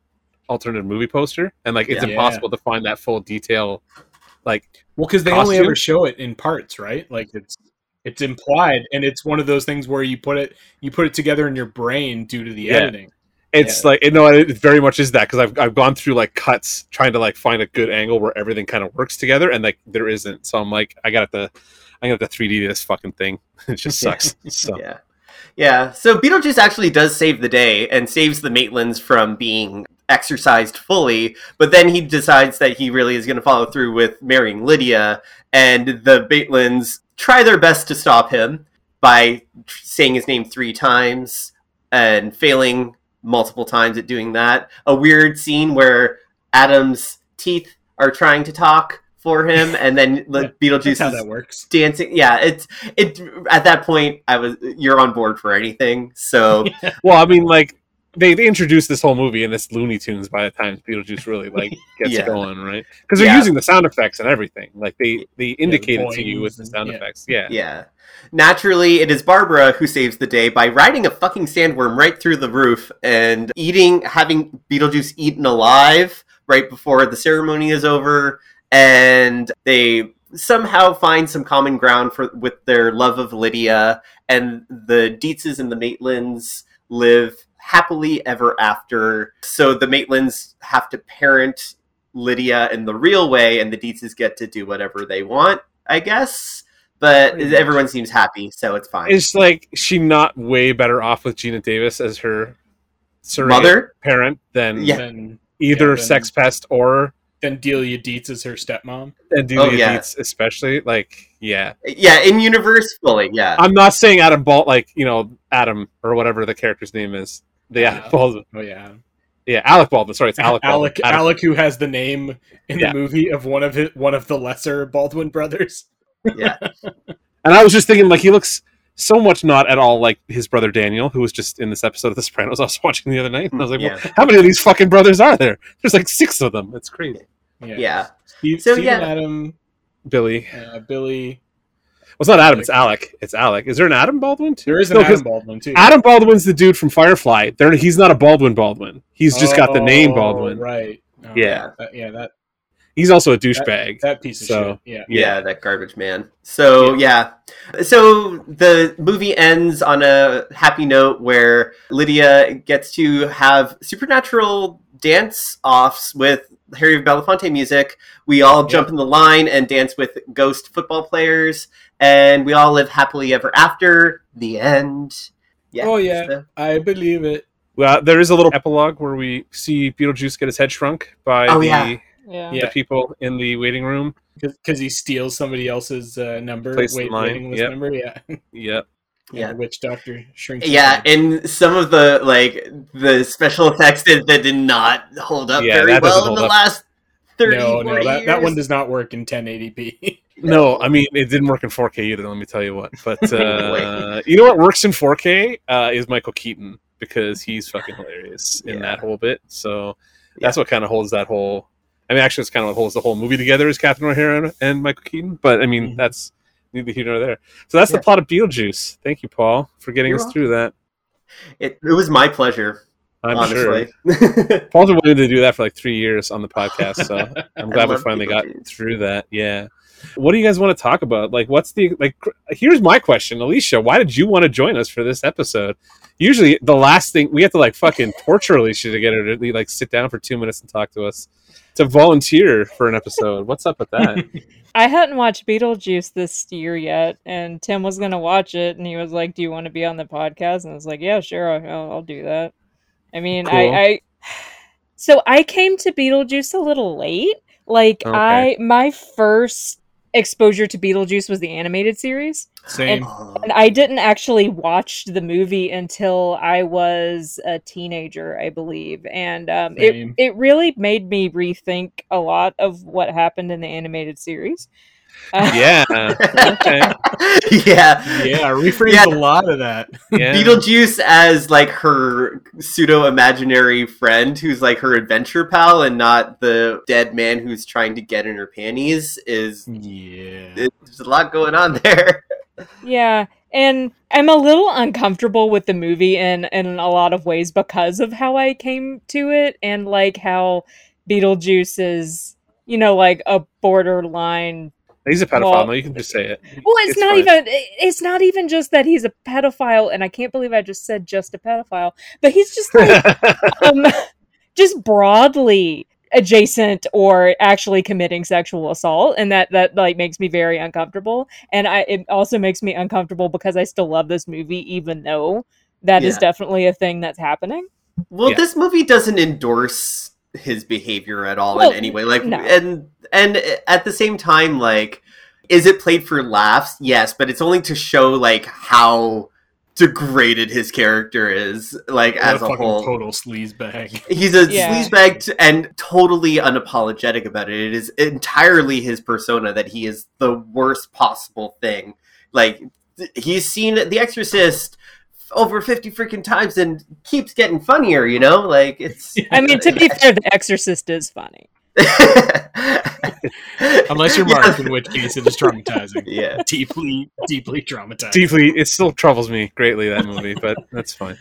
alternative movie poster, and like it's Yeah. impossible to find that full detail. Like, Well, because they only ever show it in parts, right? Like it's it's implied, and it's one of those things where you put it you put it together in your brain due to the Yeah. editing. it's Yeah. like you know it very much is that because I've I've gone through like cuts trying to like find a good angle where everything kind of works together, and like there isn't. So I'm like, I got to I got to 3D this fucking thing. It just sucks. So Yeah. Yeah. So Beetlejuice actually does save the day and saves the Maitlands from being exorcised fully, but then he decides that he really is going to follow through with marrying Lydia, and the Maitlands try their best to stop him by saying his name three times and failing multiple times at doing that. A weird scene where Adam's teeth are trying to talk for him, and then like, Beetlejuice how is that works. dancing yeah it's it at that point i was you're on board for anything so well, I mean, like they, they introduced this whole movie and it's Looney Tunes by the time Beetlejuice really like gets Yeah. going, right? Because they're Yeah. using the sound effects and everything. Like they they indicate it to you with the and- sound yeah. effects. Yeah. yeah naturally it is barbara who saves the day by riding a fucking sandworm right through the roof and eating having beetlejuice eaten alive right before the ceremony is over and they somehow find some common ground for with their love of lydia and the Deetzes and the maitlands live happily ever after so the maitlands have to parent lydia in the real way and the Deetzes get to do whatever they want i guess but Pretty much. everyone seems happy so it's fine Is like she not way better off with Geena Davis as her surrogate mother parent than Yeah. Then either Yeah, then- Sex Pest or than Delia Deetz is her stepmom. and Delia Oh, yeah. Deetz especially. Like, yeah. yeah in universe fully yeah I'm not saying Adam Balt like, you know, Adam or whatever the character's name is. The Yeah. Adam Baldwin. Oh yeah, Yeah, Alec Baldwin. Sorry, it's Alec Baldwin. Alec Adam- Alec, who has the name in Yeah. the movie of one of his, one of the lesser Baldwin brothers. yeah And I was just thinking, like, he looks so much not at all like his brother Daniel, who was just in this episode of The Sopranos I was watching the other night. And I was like, well, how many of these fucking brothers are there? There's like six of them. It's crazy. Yeah, yeah Steve, So, Steven yeah. Adam, Billy. uh, Billy. Well, it's not Adam, it's Alec. It's Alec. Is there an Adam Baldwin too? There is an Adam Baldwin too. Adam Baldwin's the dude from Firefly. There, he's not a Baldwin Baldwin. He's just got the name Oh, Baldwin. Right. Oh, Yeah. that- yeah. That He's also a douchebag. that piece of So, shit. Yeah. yeah, that garbage man. So yeah. so the movie ends on a happy note where Lydia gets to have supernatural dance offs with Harry Belafonte music. We all jump in the line and dance with ghost football players, and we all live happily ever after. The end. Yeah. Oh, yeah. so- I believe it. Well, there is a little epilogue where we see Beetlejuice get his head shrunk by Oh, the, yeah. Yeah. the people in the waiting room. because he steals somebody else's uh, number, Place in wait, line, waiting yep. number. Yeah, Yep. Yeah. the witch doctor shrinks. Yeah, and some of the like the special effects that, that did not hold up Yeah, very well in the up. last 30 no, no, 40 that, that one does not work in 1080p. No, I mean it didn't work in 4K either. Let me tell you what. But uh, you know what works in 4K uh, is Michael Keaton because he's fucking hilarious in Yeah. that whole bit. So that's what kind of holds that whole. I mean, actually, it's kind of what holds the whole movie together is Catherine O'Hara and, Michael Keaton. But I mean, Mhm. that's neither here nor there. So that's Yeah. the plot of Beetlejuice. Thank you, Paul, for getting You're us through that. It, it was my pleasure, I'm sure honestly. Paul's been wanting to do that for like three years on the podcast, so I'm glad we finally got through that. Yeah. What do you guys want to talk about? Like, what's the like? Here's my question, Alicia. Why did you want to join us for this episode? Usually, the last thing we have to like fucking torture Alicia to get her to like sit down for two minutes and talk to us to volunteer for an episode. What's up with that? I hadn't watched Beetlejuice this year yet, and Tim was gonna watch it, and he was like, "Do you want to be on the podcast?" And I was like, "Yeah, sure, I'll, I'll do that." I mean, Cool. I, I, so I came to Beetlejuice a little late. Like, Okay. I my first exposure to Beetlejuice was the animated series, Same. Oh, and I didn't actually watch the movie until I was a teenager, I believe, and um, it it really made me rethink a lot of what happened in the animated series. Uh, yeah. Okay. yeah. yeah, reframes Yeah. a lot of that. Yeah. Beetlejuice as like her pseudo imaginary friend who's like her adventure pal and not the dead man who's trying to get in her panties is Yeah. there's a lot going on there. Yeah, and I'm a little uncomfortable with the movie in in a lot of ways because of how I came to it and like how Beetlejuice is, you know, like a borderline. He's a pedophile. Well- no, you can just say it. Well, it's, It's not fine. even it's not even just that he's a pedophile and I can't believe I just said just a pedophile, but he's just like um just broadly adjacent or actually committing sexual assault and that that like makes me very uncomfortable and i it also makes me uncomfortable because i still love this movie even though that is Yeah. definitely a thing that's happening Well, Yeah. this movie doesn't endorse his behavior at all Well, in any way. Like, no. and and at the same time, like, is it played for laughs? Yes, but it's only to show like how degraded his character is, like What as a, fucking whole. total sleaze bag. He's a Yeah. sleazebag t- and totally unapologetic about it. It is entirely his persona that he is the worst possible thing. Like th- he's seen The Exorcist over fifty freaking times and keeps getting funnier. You know, like it's. i mean to be fair the exorcist is funny Unless you're Yeah. In which case it is traumatizing. Yeah. Deeply, deeply traumatizing. Deeply, it still troubles me greatly that movie, but that's fine.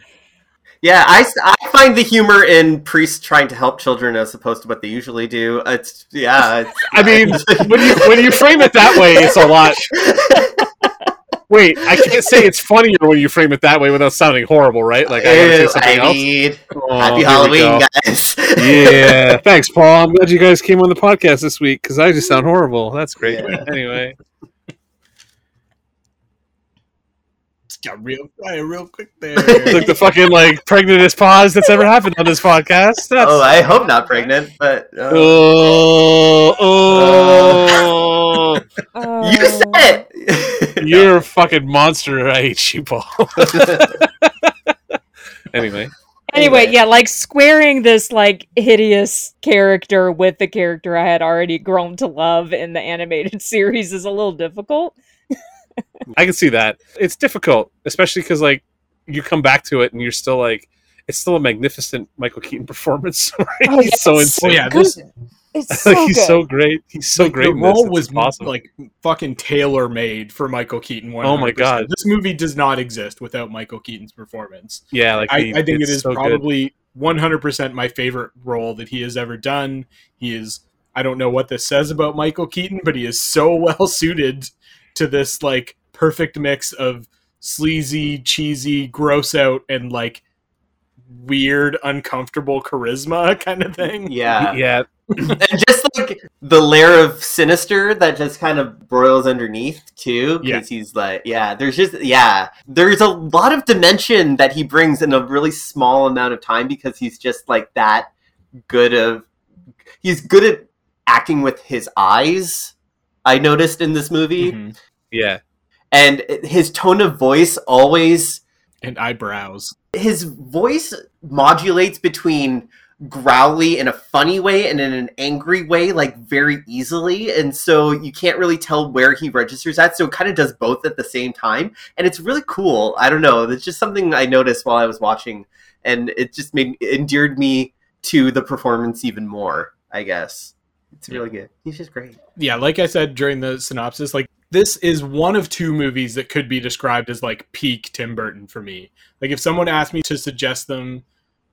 Yeah, I, I find the humor in priests trying to help children as opposed to what they usually do. It's yeah. It's, I mean, when you when you frame it that way, it's a lot. Wait, I can't say it's funnier when you frame it that way without sounding horrible, right? Like I gotta say something I else. mean, Oh, happy Halloween, guys. yeah, thanks, Paul. I'm glad you guys came on the podcast this week because I just sound horrible. That's great. Yeah. Anyway, Got real quiet real quick there. like the fucking like pregnantest pause that's ever happened on this podcast. That's, oh, I hope not pregnant, but uh, oh, oh, Oh. you said it. you're a fucking monster. I hate you, Paul. anyway, Anyway, Anyway. yeah, like squaring this like hideous character with the character I had already grown to love in the animated series is a little difficult. I can see that. It's difficult, especially because like you come back to it and you're still like, it's still a magnificent Michael Keaton performance. Right? Oh, He's so yes. oh insane. yeah, this It's so he's good. so great. He's so like, great. The in this. role was awesome. like fucking tailor made for Michael Keaton. 100%. Oh my God. this movie does not exist without Michael Keaton's performance. yeah, like I, he- I think it's so probably 100% my favorite role that he has ever done. He is, I don't know what this says about Michael Keaton, but he is so well suited to this like perfect mix of sleazy, cheesy, gross out, and like weird, uncomfortable charisma kind of thing. yeah. yeah. And just like the layer of sinister that just kind of broils underneath too Yeah. because he's like yeah there's just yeah there's a lot of dimension that he brings in a really small amount of time because he's just like that good of he's good at acting with his eyes i noticed in this movie Mhm. Yeah, and his tone of voice always And eyebrows. his voice modulates between growly in a funny way and in an angry way like very easily. And so you can't really tell where he registers at. So it kind of does both at the same time. And it's really cool. I don't know. It's just something i noticed while i was watching. And it just made endeared me to the performance even more i guess. It's really good. He's just great. Yeah, like I said during the synopsis, like this is one of two movies that could be described as like peak Tim Burton for me. Like if someone asked me to suggest them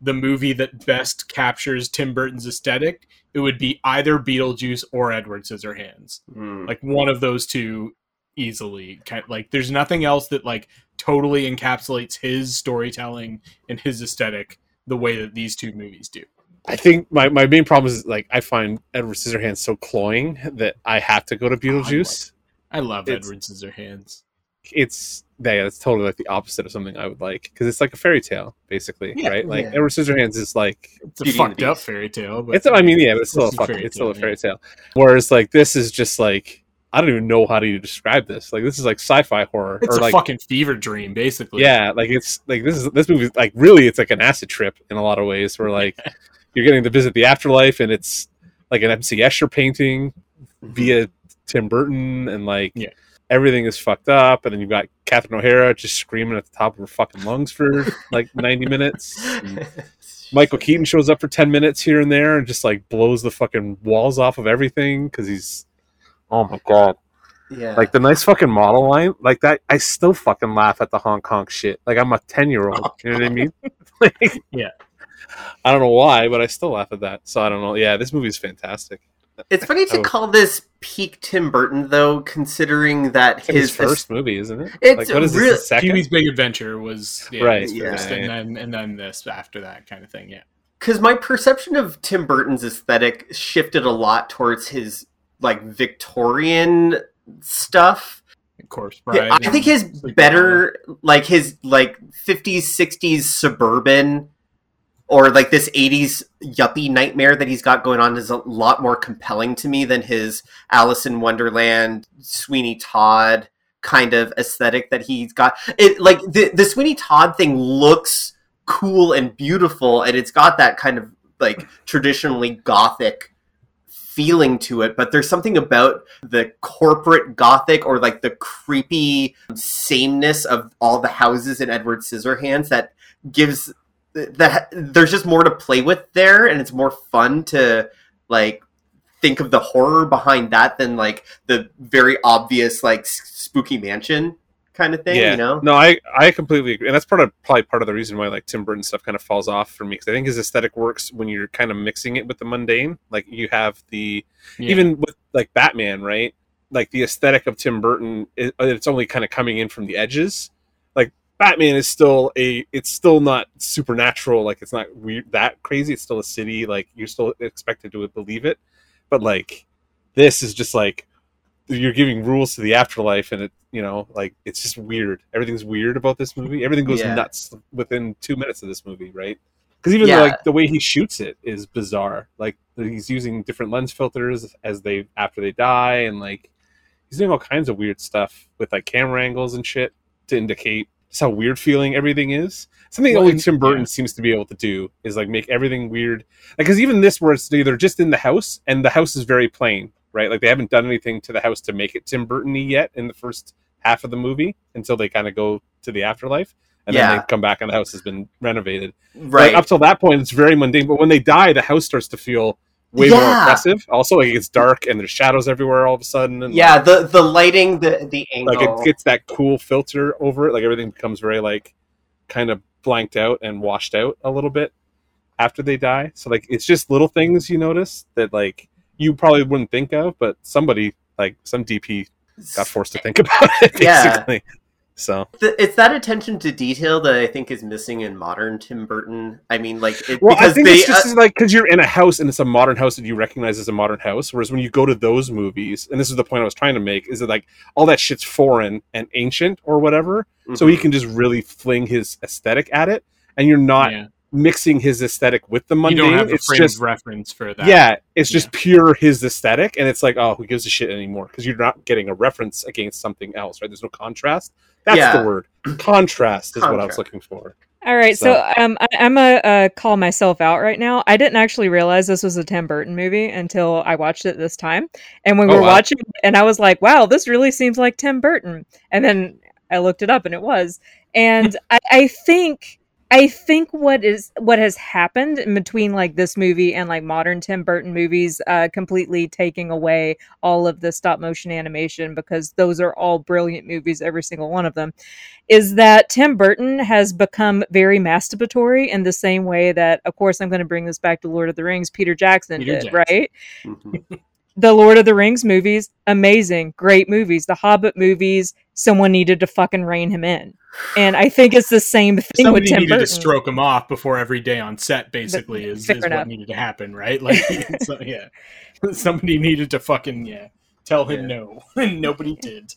the movie that best captures Tim Burton's aesthetic, it would be either Beetlejuice or Edward Scissorhands. Mm. Like one of those two easily. Like there's nothing else that like totally encapsulates his storytelling and his aesthetic the way that these two movies do. I think my, my main problem is like I find Edward Scissorhands so cloying that I have to go to Beetlejuice. I love It's- Edward Scissorhands. It's yeah, it's totally like the opposite of something I would like because it's like a fairy tale basically, Yeah, right? Like yeah. Edward Scissorhands is like It's a fucked up fairy tale, but it's I mean yeah, but it's still a It's a fucking fairy it's still a tale, fairy tale. Whereas like this is just like I don't even know how to describe this. Like this is like sci-fi horror it's or a like fucking fever dream, basically. yeah, like it's like this is this movie like really it's like an acid trip in a lot of ways where like you're getting to visit the afterlife and it's like an MC Escher painting via Tim Burton and like Yeah. Everything is fucked up and then you've got Catherine O'Hara just screaming at the top of her fucking lungs for like 90 minutes. And Michael Keaton shows up for 10 minutes here and there and just like blows the fucking walls off of everything because he's oh my god. Yeah. Like the nice fucking model line like that i still fucking laugh at the hong kong shit. Like i'm a 10 year old you know what i mean? Like, Yeah. i don't know why but i still laugh at that so i don't know. Yeah this movie is fantastic It's funny to Oh. call this peak Tim Burton, though, considering that It's his his, first movie isn't it It's like what is this real- his second Pee-wee's Big Adventure was yeah, Right, his yeah, first, yeah. and then and then this after that kind of thing. Yeah, because my perception of Tim Burton's aesthetic shifted a lot towards his like Victorian stuff. Of course, Bride. I think his better like his like 50s 60s suburban or like this 80s yuppie nightmare that he's got going on is a lot more compelling to me than his Alice in Wonderland, Sweeney Todd kind of aesthetic that he's got. It like the the Sweeney Todd thing looks cool and beautiful and it's got that kind of like traditionally gothic feeling to it, but there's something about the corporate gothic or like the creepy sameness of all the houses in Edward Scissorhands that gives that there's just more to play with there and it's more fun to like think of the horror behind that than like the very obvious like spooky mansion kind of thing, yeah you know? no i i completely agree and that's part of probably part of the reason why like tim burton stuff kind of falls off for me because i think his aesthetic works when you're kind of mixing it with the mundane like you have the Yeah. even with like Batman, right? Like the aesthetic of Tim Burton, it, it's only kind of coming in from the edges. Batman is still a, it's still not supernatural. Like it's not weird that crazy. It's still a city. Like you're still expected to believe it. But like this is just like you're giving rules to the afterlife, and it, you know, like it's just weird. Everything's weird about this movie. Everything goes Yeah. nuts within two minutes of this movie, right? because even Yeah. like the way he shoots it is bizarre. Like he's using different lens filters as they after they die, and like he's doing all kinds of weird stuff with like camera angles and shit to indicate just how weird feeling everything is. Something Well, only Tim Burton yeah. seems to be able to do is like make everything weird. Like because even this, where it's either just in the house and the house is very plain, right? Like they haven't done anything to the house to make it Tim Burton-y yet in the first half of the movie until they kind of go to the afterlife. And then they come back and the house has been renovated. Right. Like, up till that point, it's very mundane. But when they die, the house starts to feel way more Yeah. oppressive. Also, like it gets dark and there's shadows everywhere all of a sudden. And yeah, the the lighting, the the angle. like, like it gets that cool filter over it. Like everything becomes very like kind of blanked out and washed out a little bit after they die. So like it's just little things you notice that like you probably wouldn't think of, but somebody like some DP got forced to think about it. Yeah. Basically, So It's that attention to detail that I think is missing in modern Tim Burton. I mean, like it, well, because I think they it's just uh, like because you're in a house and it's a modern house that you recognize as a modern house. Whereas when you go to those movies, and this is the point I was trying to make, is that like all that shit's foreign and ancient or whatever. So he mhm. can just really fling his aesthetic at it, and you're not yeah. Mixing his aesthetic with the You mundane. don't have a it's frame just of reference for that. yeah, it's just pure his aesthetic, and it's like, oh, who gives a shit anymore? Because you're not getting a reference against something else, right? There's no contrast. That's Yeah. the word. Contrast is what I was looking for. All right, so, So- um, I, I'm gonna uh, call myself out right now. I didn't actually realize this was a Tim Burton movie until I watched it this time. And when we Oh, were wow. watching, it, and I was like, "Wow, this really seems like Tim Burton." And then I looked it up, and it was. And I, I think, I think what is what has happened in between like this movie and like modern Tim Burton movies, uh, completely taking away all of the stop motion animation because those are all brilliant movies, every single one of them is that Tim Burton has become very masturbatory in the same way that, of course, I'm going to bring this back to Lord of the Rings, Peter Jackson Peter did, Jackson. right? Mhm. The Lord of the Rings movies, amazing, great movies. The Hobbit movies, someone needed to fucking rein him in. And I think it's the same thing Somebody with Tim needed Burton. to stroke him off before every day on set. Basically, is, is what needed to happen, right? Like, so, yeah, somebody needed to fucking yeah tell him Yeah. no, and nobody did.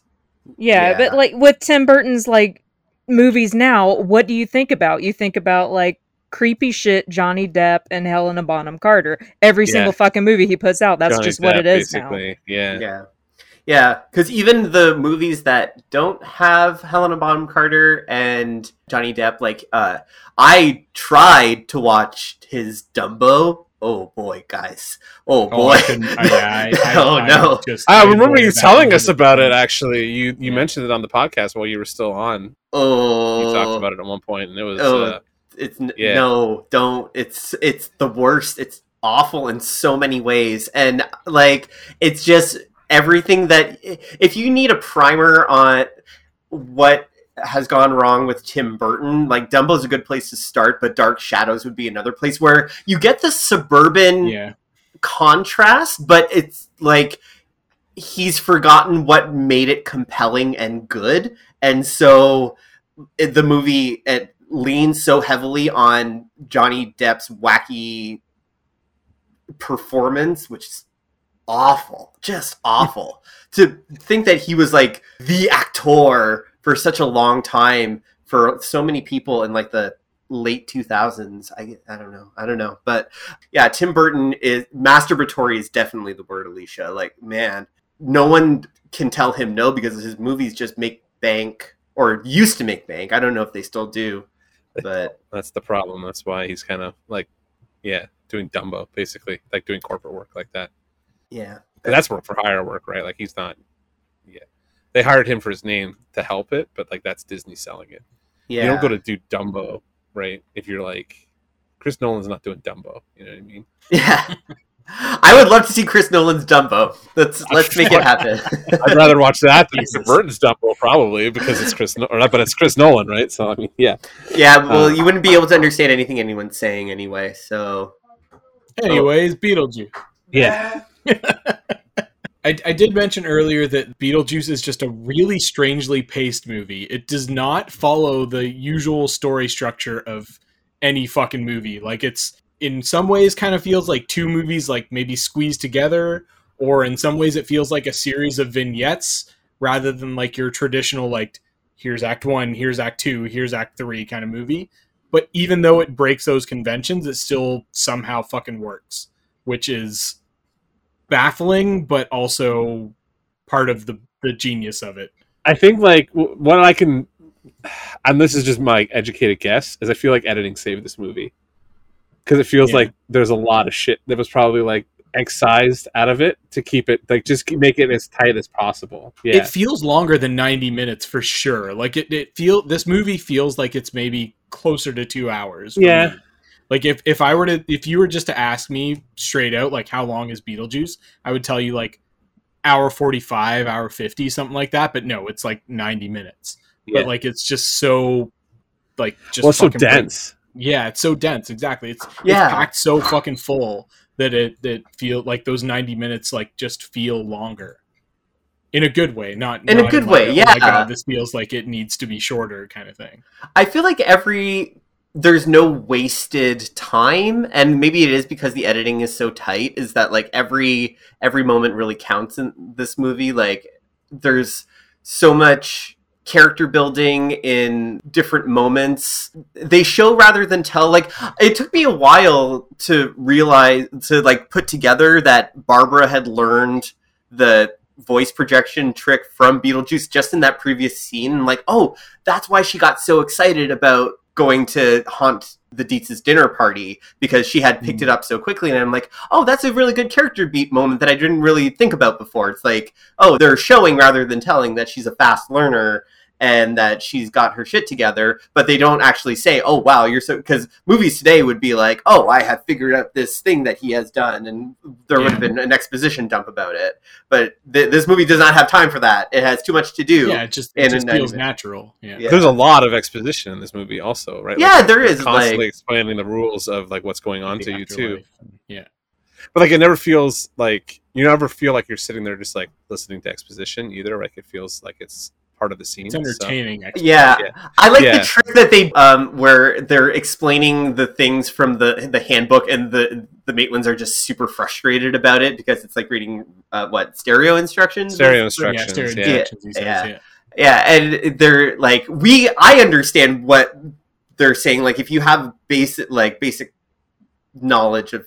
Yeah, Yeah. but like with Tim Burton's like movies now, what do you think about? You think about like creepy shit Johnny Depp and Helena Bonham Carter. Every Yeah. single fucking movie he puts out, that's Johnny just what Depp, it is now. Yeah. Yeah. Yeah, because even the movies that don't have Helena Bonham Carter and Johnny Depp, like, uh, I tried to watch his Dumbo. Oh boy, guys. Oh Oh, boy. I couldn't. I, I, I, oh no. I remember you telling one. us about it. Actually, you you Yeah. mentioned it on the podcast while you were still on. Oh. You talked about it at one point, and it was Oh. uh, it's Yeah. no don't it's it's the worst it's awful in so many ways and like it's just everything that if you need a primer on what has gone wrong with Tim Burton like Dumbo's a good place to start but Dark Shadows would be another place where you get the suburban Yeah, contrast, but it's like he's forgotten what made it compelling and good, and so it, the movie it leans so heavily on Johnny Depp's wacky performance, which is awful, just awful. to think that he was like the actor for such a long time for so many people in like the late 2000s i i don't know i don't know but yeah tim burton is masturbatory is definitely the word alicia like man no one can tell him no because his movies just make bank or used to make bank i don't know if they still do but that's the problem. That's why he's kind of like, yeah, doing Dumbo, basically, like doing corporate work like that. Yeah 'Cause that's work for hire work, right? Like he's not. Yeah, they hired him for his name to help it, but like that's Disney selling it. yeah You don't go to do Dumbo, right? If you're like, Chris Nolan's not doing Dumbo. You know what I mean? yeah i would love to see chris nolan's dumbo let's let's make it happen I'd rather watch that than Jesus. Burton's Dumbo, probably because it's Chris, no- or not, but it's Chris Nolan, right? So I mean, yeah, yeah well Uh, you wouldn't be able to understand anything anyone's saying anyway so Anyways, Beetlejuice. yeah. I, I did mention earlier that Beetlejuice is just a really strangely paced movie. It does not follow the usual story structure of any fucking movie. Like it's in some ways kind of feels like two movies like maybe squeezed together, or in some ways it feels like a series of vignettes rather than like your traditional like here's act one, here's act two, here's act three kind of movie. But even though it breaks those conventions, it still somehow fucking works, which is baffling, but also part of the the genius of it. I think like what I can, and this is just my educated guess, is I feel like editing saved this movie because it feels Yeah. like there's a lot of shit that was probably like excised out of it to keep it like just make it as tight as possible. Yeah, It feels longer than 90 minutes for sure. Like it, it feel this movie feels like it's maybe closer to two hours. Yeah. me. Like if, if I were to if you were just to ask me straight out like how long is Beetlejuice, I would tell you like hour 45, hour 50, something like that. But no, it's like 90 minutes. Yeah. But like it's just so like just well, so fucking break- dense. Yeah, it's so dense. Exactly. It's Yeah. it's packed so fucking full that it that feel like those ninety minutes like just feel longer. in a good way, not In a not good like, way, oh yeah. my God, this feels like it needs to be shorter, kind of thing. I feel like every there's no wasted time and maybe it is because the editing is so tight is that like every every moment really counts in this movie. Like there's so much character building in different moments. They show rather than tell. Like it took me a while to realize to like put together that barbara had learned the voice projection trick from beetlejuice just in that previous scene. Like oh that's why she got so excited about going to haunt the Deetz's dinner party because she had picked it hmm. up so quickly. And I'm like, oh, that's a really good character beat moment that I didn't really think about before. It's like, oh, they're showing rather than telling that she's a fast learner and that she's got her shit together, but they don't actually say, oh, wow, you're so. Because movies today would be like, oh, I have figured out this thing that he has done, and there would have been an exposition dump about it. But th- this movie does not have time for that. It has too much to do. Yeah, it just, it just feels natural. Yeah. Yeah. There's a lot of exposition in this movie, also, right? Yeah, Like, there they're is, constantly like- explaining the rules of like what's going on The to you too. Yeah. But like, it never feels like you never feel like you're sitting there just like listening to exposition either. Like, it feels like it's part of the scene. It's entertaining. actually. Yeah, Yeah. I like Yeah. the trick that they um where they're explaining the things from the the handbook, and the the Maitlands are just super frustrated about it because it's like reading uh, what stereo instructions. Stereo Yeah, instructions. stereo Yeah, instructions, Yeah. yeah. Yeah, and they're like we. I understand what they're saying. Like if you have basic like basic knowledge of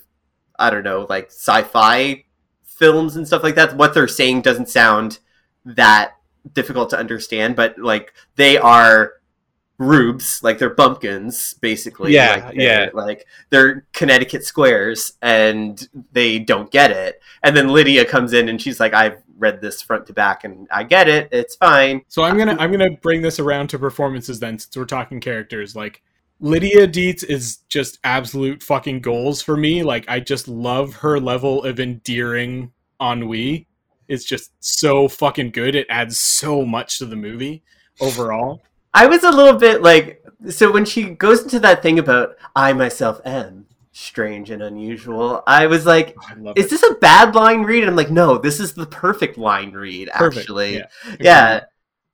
I don't know like sci-fi films and stuff like that, what they're saying doesn't sound that difficult to understand. But like they are rubes, like they're bumpkins, basically. Yeah, like, they're- yeah. Like they're Connecticut squares, and they don't get it. And then Lydia comes in and she's like, "I've read this front to back, and I get it. It's fine." So I'm gonna uh, I'm gonna bring this around to performances then, since we're talking characters. Like Lydia Deetz is just absolute fucking goals for me. Like I just love her level of endearing ennui. It's just so fucking good. It adds so much to the movie overall. I was a little bit like so when she goes into that thing about I myself am strange and unusual. I was like, oh, I is it. this a bad line read? And I'm like, no, this is the perfect line read. Perfect, Actually, yeah. yeah,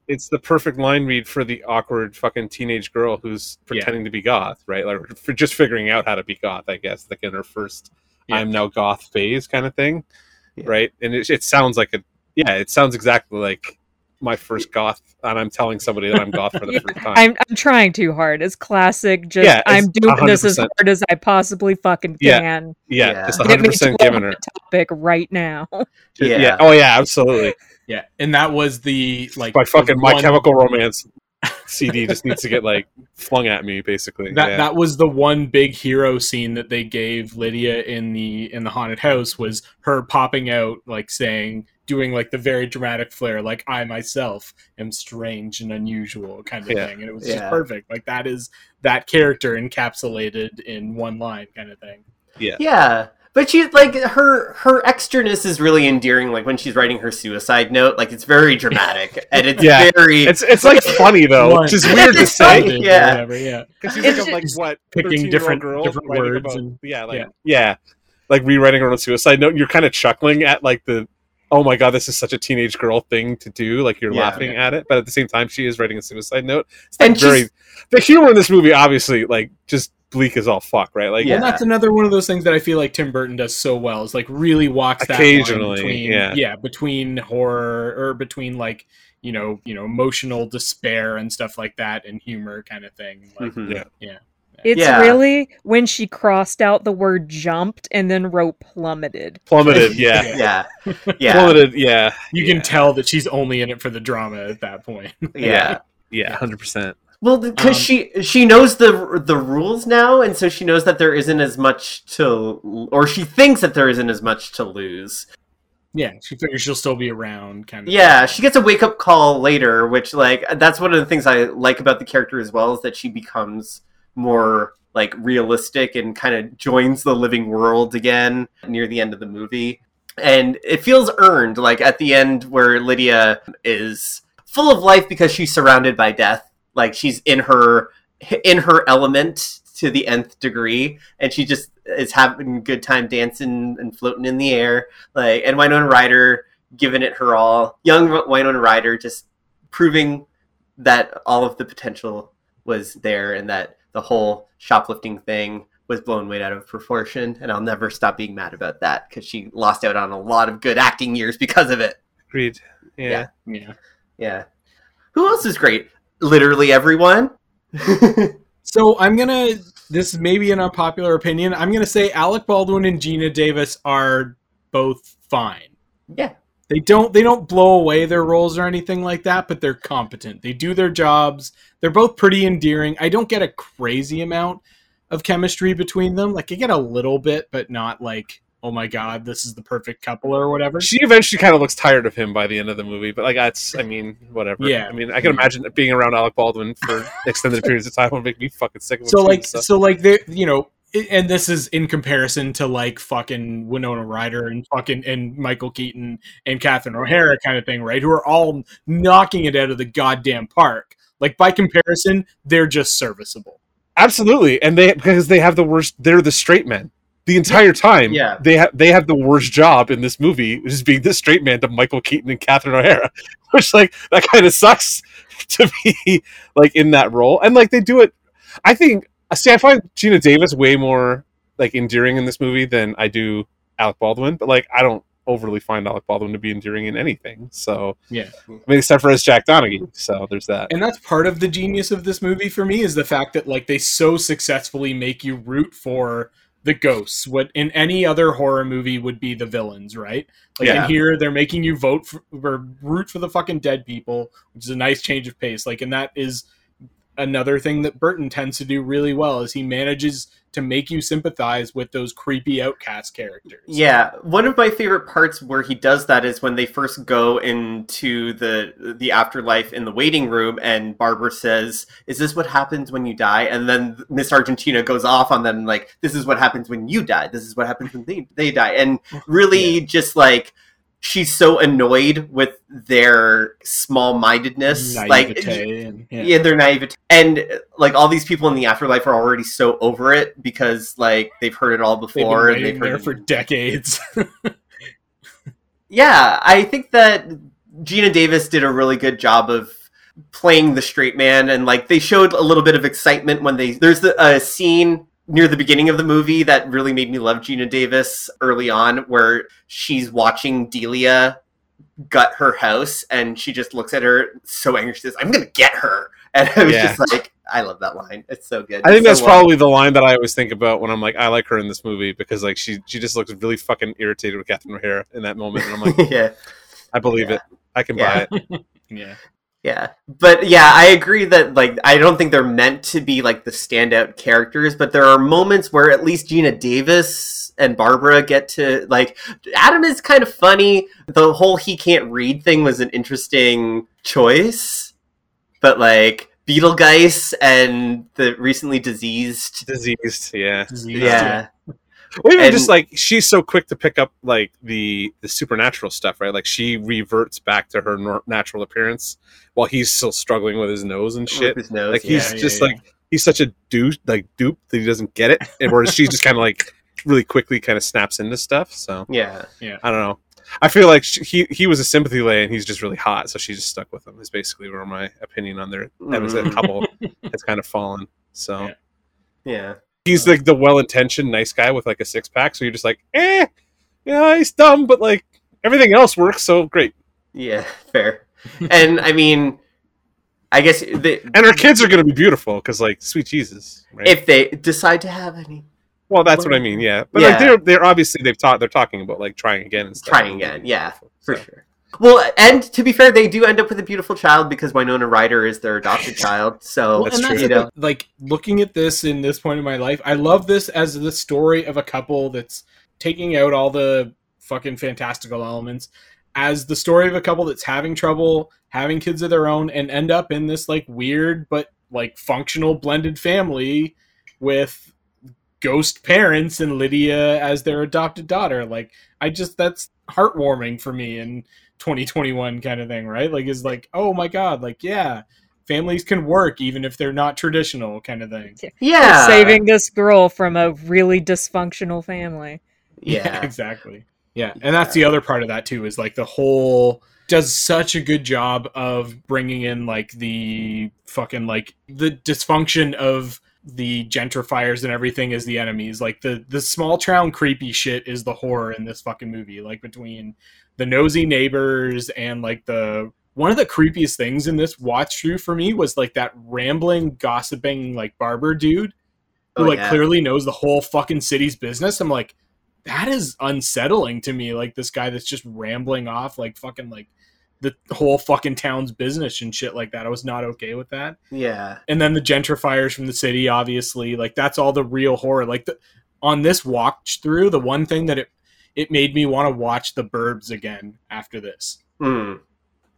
it's the perfect line read for the awkward fucking teenage girl who's Yeah. pretending to be goth, right? Like for just figuring out how to be goth, I guess, like in her first Yeah. "I'm now goth" phase kind of thing, Yeah. right? And it, it sounds like a yeah, it sounds exactly like my first goth, and I'm telling somebody that I'm goth for the Yeah, first time. I'm I'm trying too hard. It's classic. Just Yeah, it's I'm doing this as hard as I possibly fucking can. yeah, Yeah. just Get 100 me percent to giving her. the topic right now. yeah, yeah, oh yeah, absolutely. Yeah, and that was the like My fucking the My Chemical Romance CD just needs to get like flung at me, basically. that yeah. that was the one big hero scene that they gave Lydia in the in the haunted house was her popping out like saying doing like the very dramatic flair like I myself am strange and unusual kind of Yeah. thing and it was just perfect like that is that character encapsulated in one line kind of thing yeah. yeah. But she like her her extraness is really endearing. Like when she's writing her suicide note, like it's very dramatic and it's Yeah. very It's it's like funny though, One. which is weird to say. funny. Yeah. whatever, yeah Because she's It's like, a, like what picking different- girl different words about- and- yeah, like yeah. yeah. like rewriting her own suicide note. You're kind of chuckling at like the oh my god, this is such a teenage girl thing to do. Like you're Yeah. laughing at it, but at the same time, she is writing a suicide note. It's like And very she's- the humor in this movie, obviously, like just bleak as all fuck, right? Like Yeah. And that's another one of those things that I feel like Tim Burton does so well is like really walks that line Occasionally, between yeah. between horror or between like you know you know emotional despair and stuff like that and humor kind of thing. Like, Mhm. Yeah. It's Yeah. really when she crossed out the word jumped and then wrote plummeted. plummeted. Yeah, yeah, yeah, plummeted. Yeah, You yeah. can tell that she's only in it for the drama at that point. yeah. Yeah, hundred percent. Well, because Um, she she knows the the rules now, and so she knows that there isn't as much to, or she thinks that there isn't as much to lose. yeah, she figures she'll still be around. Kind of. Yeah, she gets a wake up call later, which like that's one of the things I like about the character as well is that she becomes more like realistic and kind of joins the living world again near the end of the movie. And it feels earned, like at the end where Lydia is full of life because she's surrounded by death. Like she's in her in her element to the nth degree, and she just is having a good time dancing and floating in the air. Like and Winona Ryder giving it her all. Young Winona Ryder just proving that all of the potential was there and that the whole shoplifting thing was blown way out of proportion. And I'll never stop being mad about that because she lost out on a lot of good acting years because of it. Agreed. Yeah. Yeah. Yeah. Yeah. Who else is great? Literally everyone. So I'm gonna. This may be an unpopular opinion. I'm gonna say Alec Baldwin and Geena Davis are both fine. yeah. They don't they don't blow away their roles or anything like that, but they're competent. They do their jobs. They're both pretty endearing. I don't get a crazy amount of chemistry between them. Like I get a little bit, but not like, oh my god, this is the perfect couple or whatever. She eventually kind of looks tired of him by the end of the movie, but like that's, I mean, whatever. Yeah. I mean, I can imagine being around Alec Baldwin for extended periods of time would make me fucking sick of so like so like they you know and this is in comparison to like fucking Winona Ryder and fucking and Michael Keaton and Catherine O'Hara kind of thing, right? Who are all knocking it out of the goddamn park. Like by comparison, they're just serviceable. Absolutely, and they because they have the worst. They're the straight men the entire time. Yeah. they have they have the worst job in this movie, which is being the straight man to Michael Keaton and Catherine O'Hara, which like that kind of sucks to be like in that role, and like they do it. I think see, I find Geena Davis way more like endearing in this movie than I do Alec Baldwin, but like I don't overly find Alec Baldwin to be endearing in anything. So Yeah. I mean, except for as Jack Donaghy. So there's that. And that's part of the genius of this movie for me is the fact that like they so successfully make you root for the ghosts. What in any other horror movie would be the villains, right? Like Yeah. in here, they're making you vote for or root for the fucking dead people, which is a nice change of pace. Like, and that is another thing that Burton tends to do really well is he manages to make you sympathize with those creepy outcast characters. Yeah, one of my favorite parts where he does that is when they first go into the the afterlife in the waiting room, and Barbara says, "Is this what happens when you die?" And then Miss Argentina goes off on them like, "This is what happens when you die. This is what happens when they they die," and really just like she's so annoyed with their small mindedness, like and- yeah. yeah. they're naive and like all these people in the afterlife are already so over it because like they've heard it all They've been before and they've there it for decades. yeah i think that geena davis did a really good job of playing the straight man and like they showed a little bit of excitement when they there's the, a scene near the beginning of the movie that really made me love geena davis early on where she's watching delia gut her house and she just looks at her so angry she says i'm gonna get her and i was Yeah. just like i love that line it's so good I think So that's well- probably the line that I always think about when I'm like, I like her in this movie because like she she just looks really fucking irritated with Catherine O'Hara in that moment, and I'm like, yeah I believe Yeah. it, I can Yeah. buy it. yeah. Yeah. But yeah, I agree that like I don't think they're meant to be like the standout characters, but there are moments where at least Geena Davis and Barbara get to like Adam is kind of funny. The whole he can't read thing was an interesting choice. But like Beetlegeist and the recently diseased Diseased, yeah. yeah. Or even And- just like she's so quick to pick up like the the supernatural stuff, right? Like she reverts back to her nor- natural appearance while he's still struggling with his nose and shit. His nose, Like he's yeah, just yeah, like he's such a douche, like dupe that he doesn't get it, and whereas she just kind of like really quickly kind of snaps into stuff. So yeah. Yeah, I don't know. I feel like she, he he was a sympathy lay and he's just really hot, so she just stuck with him. Is basically where my opinion on their that was a couple has kind of fallen. So Yeah. Yeah. He's like the well-intentioned nice guy with like a six pack. So you're just like, eh, yeah, he's dumb, but like everything else works. So great. Yeah, fair. and I mean I guess the, And our kids are gonna be beautiful because like sweet Jesus, right? if they decide to have any well, that's what I mean. Yeah, but like they're they're obviously they've taught they're talking about like trying again and stuff. Trying again, yeah, for So, sure. Well, and to be fair, they do end up with a beautiful child because Winona Ryder is their adopted child. So Well, That's true. you know, like looking at this in this point in my life, I love this as the story of a couple that's taking out all the fucking fantastical elements as the story of a couple that's having trouble having kids of their own and end up in this like weird but like functional blended family with ghost parents and Lydia as their adopted daughter. Like I just that's heartwarming for me in 2021 kind of thing, right? Like is like, oh my god, like yeah, families can work even if they're not traditional kind of thing. yeah, Saving this girl from a really dysfunctional family. Yeah, exactly. Yeah, and that's the other part of that too is like the whole does such a good job of bringing in like the fucking like the dysfunction of the gentrifiers and everything as the enemies. Like the the small town creepy shit is the horror in this fucking movie. Like between the nosy neighbors and like the one of the creepiest things in this watch through for me was like that rambling, gossiping like barber dude who Oh, like yeah. clearly knows the whole fucking city's business. I'm like, that is unsettling to me. Like this guy that's just rambling off like fucking like the whole fucking town's business and shit like that. I was not okay with that. Yeah. And then the gentrifiers from the city, obviously, like that's all the real horror. Like the on this watch through, the one thing that it it made me want to watch the Burbs again after this Mm.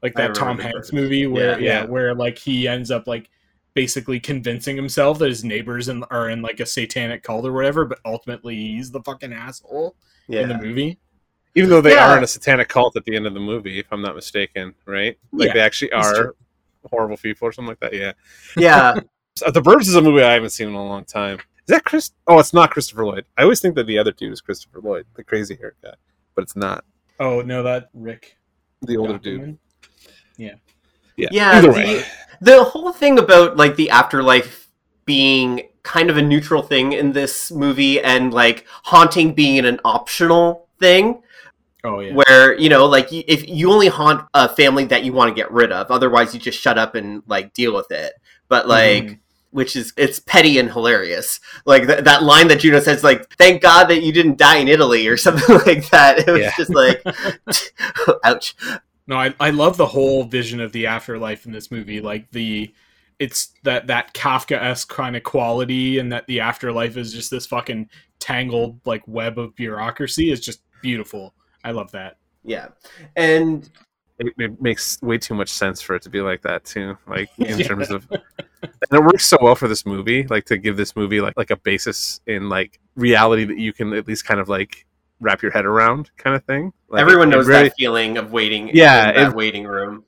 like that Tom Hanks Burbs. movie where Yeah. yeah, Yeah. where like he ends up like basically convincing himself that his neighbors in, are in like a satanic cult or whatever, but ultimately he's the fucking asshole in the movie. Even though they Yeah. are in a satanic cult at the end of the movie, if I'm not mistaken, right? Like Yeah, they actually are horrible people or something like that. Yeah. Yeah. The Burbs is a movie I haven't seen in a long time. Is that Chris? Oh, it's not Christopher Lloyd. I always think that the other dude is Christopher Lloyd, the crazy hair guy, but it's not Oh no, that Rick. the older dude. Ducommun? Yeah. Yeah, the- way. the whole thing about like the afterlife being kind of a neutral thing in this movie and like haunting being an optional thing Oh yeah. where you know like if you only haunt a family that you want to get rid of otherwise you just shut up and like deal with it but like Mhm. Which is it's petty and hilarious like th- that line that juno says like thank god that you didn't die in italy or something like that it was Yeah. just like ouch No, I, I love the whole vision of the afterlife in this movie. Like the it's that that Kafka esque kind of quality, and that the afterlife is just this fucking tangled like web of bureaucracy is just beautiful. I love that. yeah and It, it makes way too much sense for it to be like that too. Like in Yeah. terms of, and it works so well for this movie. Like to give this movie like like a basis in like reality that you can at least kind of like wrap your head around, kind of thing. Like, everyone knows very, that feeling of waiting Yeah, in that it- waiting room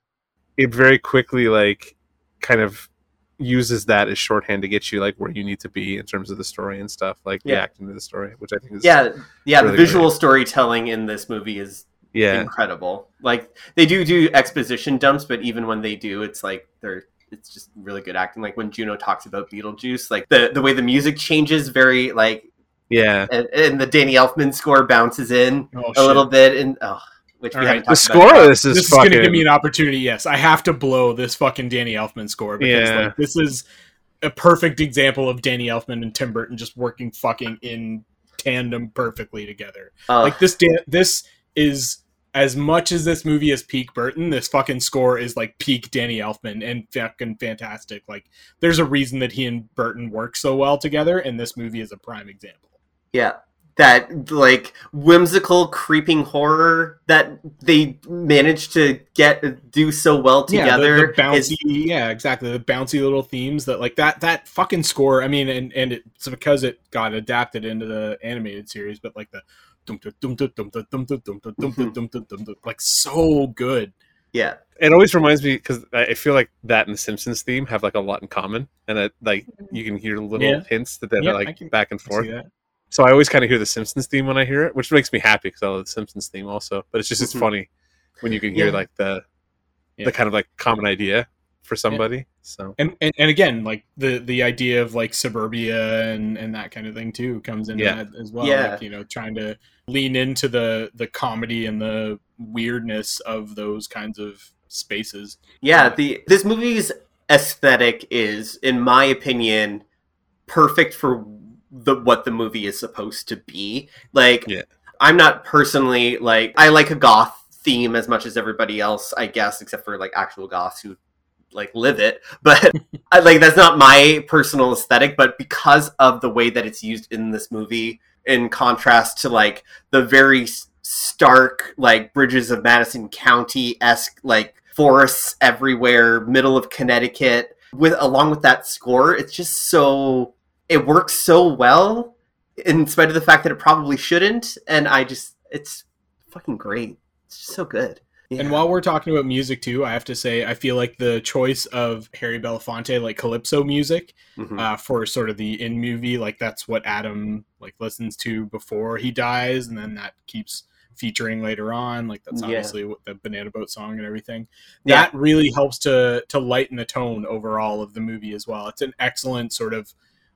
it very quickly like kind of uses that as shorthand to get you like where you need to be in terms of the story and stuff, like the Yeah. acting of the story, which I think is yeah yeah really the visual storytelling in this movie is yeah. incredible like they do do exposition dumps but even when they do it's like they're it's just really good acting like when juno talks about beetlejuice like the the way the music changes very like Yeah. and, and the danny elfman score bounces in Oh, a little bit and oh which we All haven't right, The talked about score of this is This is going to give me an opportunity. Yes, I have to blow this fucking Danny Elfman score because Yeah. like, this is a perfect example of Danny Elfman and Tim Burton just working fucking in tandem perfectly together. Uh, like this Dan- this is as much as this movie is peak Burton, this fucking score is like peak Danny Elfman and fucking fantastic. Like there's a reason that he and Burton work so well together, and this movie is a prime example. yeah that like whimsical creeping horror that they managed to get do so well together yeah, the, the is- bouncy, yeah, exactly. The bouncy little themes that like that that fucking score. I mean, and and it's because it got adapted into the animated series, but like the like so good. Yeah, it always reminds me because I feel like that and the Simpsons theme have like a lot in common, and that like you can hear little yeah. hints that they're yeah, like can, back and forth. So I always kind of hear the Simpsons theme when I hear it, which makes me happy because I love the Simpsons theme also. But it's just it's funny when you can hear yeah. like the the kind of like common idea for somebody. So And, and and again, like the the idea of like suburbia and and that kind of thing too comes into Yeah. that as well. Yeah. Like, you know, trying to lean into the the comedy and the weirdness of those kinds of spaces. Yeah, the this movie's aesthetic is, in my opinion, perfect for the what the movie is supposed to be. Like, Yeah. I'm not personally like I like a goth theme as much as everybody else, I guess, except for like actual goths who like live it. But I, like that's not my personal aesthetic. But because of the way that it's used in this movie, in contrast to like the very stark like bridges of Madison County esque like forests everywhere, middle of Connecticut. With along with that score, it's just so it works so well, in spite of the fact that it probably shouldn't. And I just it's fucking great. It's just so good. And while we're talking about music too, I have to say I feel like the choice of Harry Belafonte like calypso music Mhm. uh, for sort of the in movie, like that's what Adam like listens to before he dies, and then that keeps featuring later on. Like that's Yeah. obviously what the Banana Boat song and everything. Yeah. That really helps to to lighten the tone overall of the movie as well. It's an excellent sort of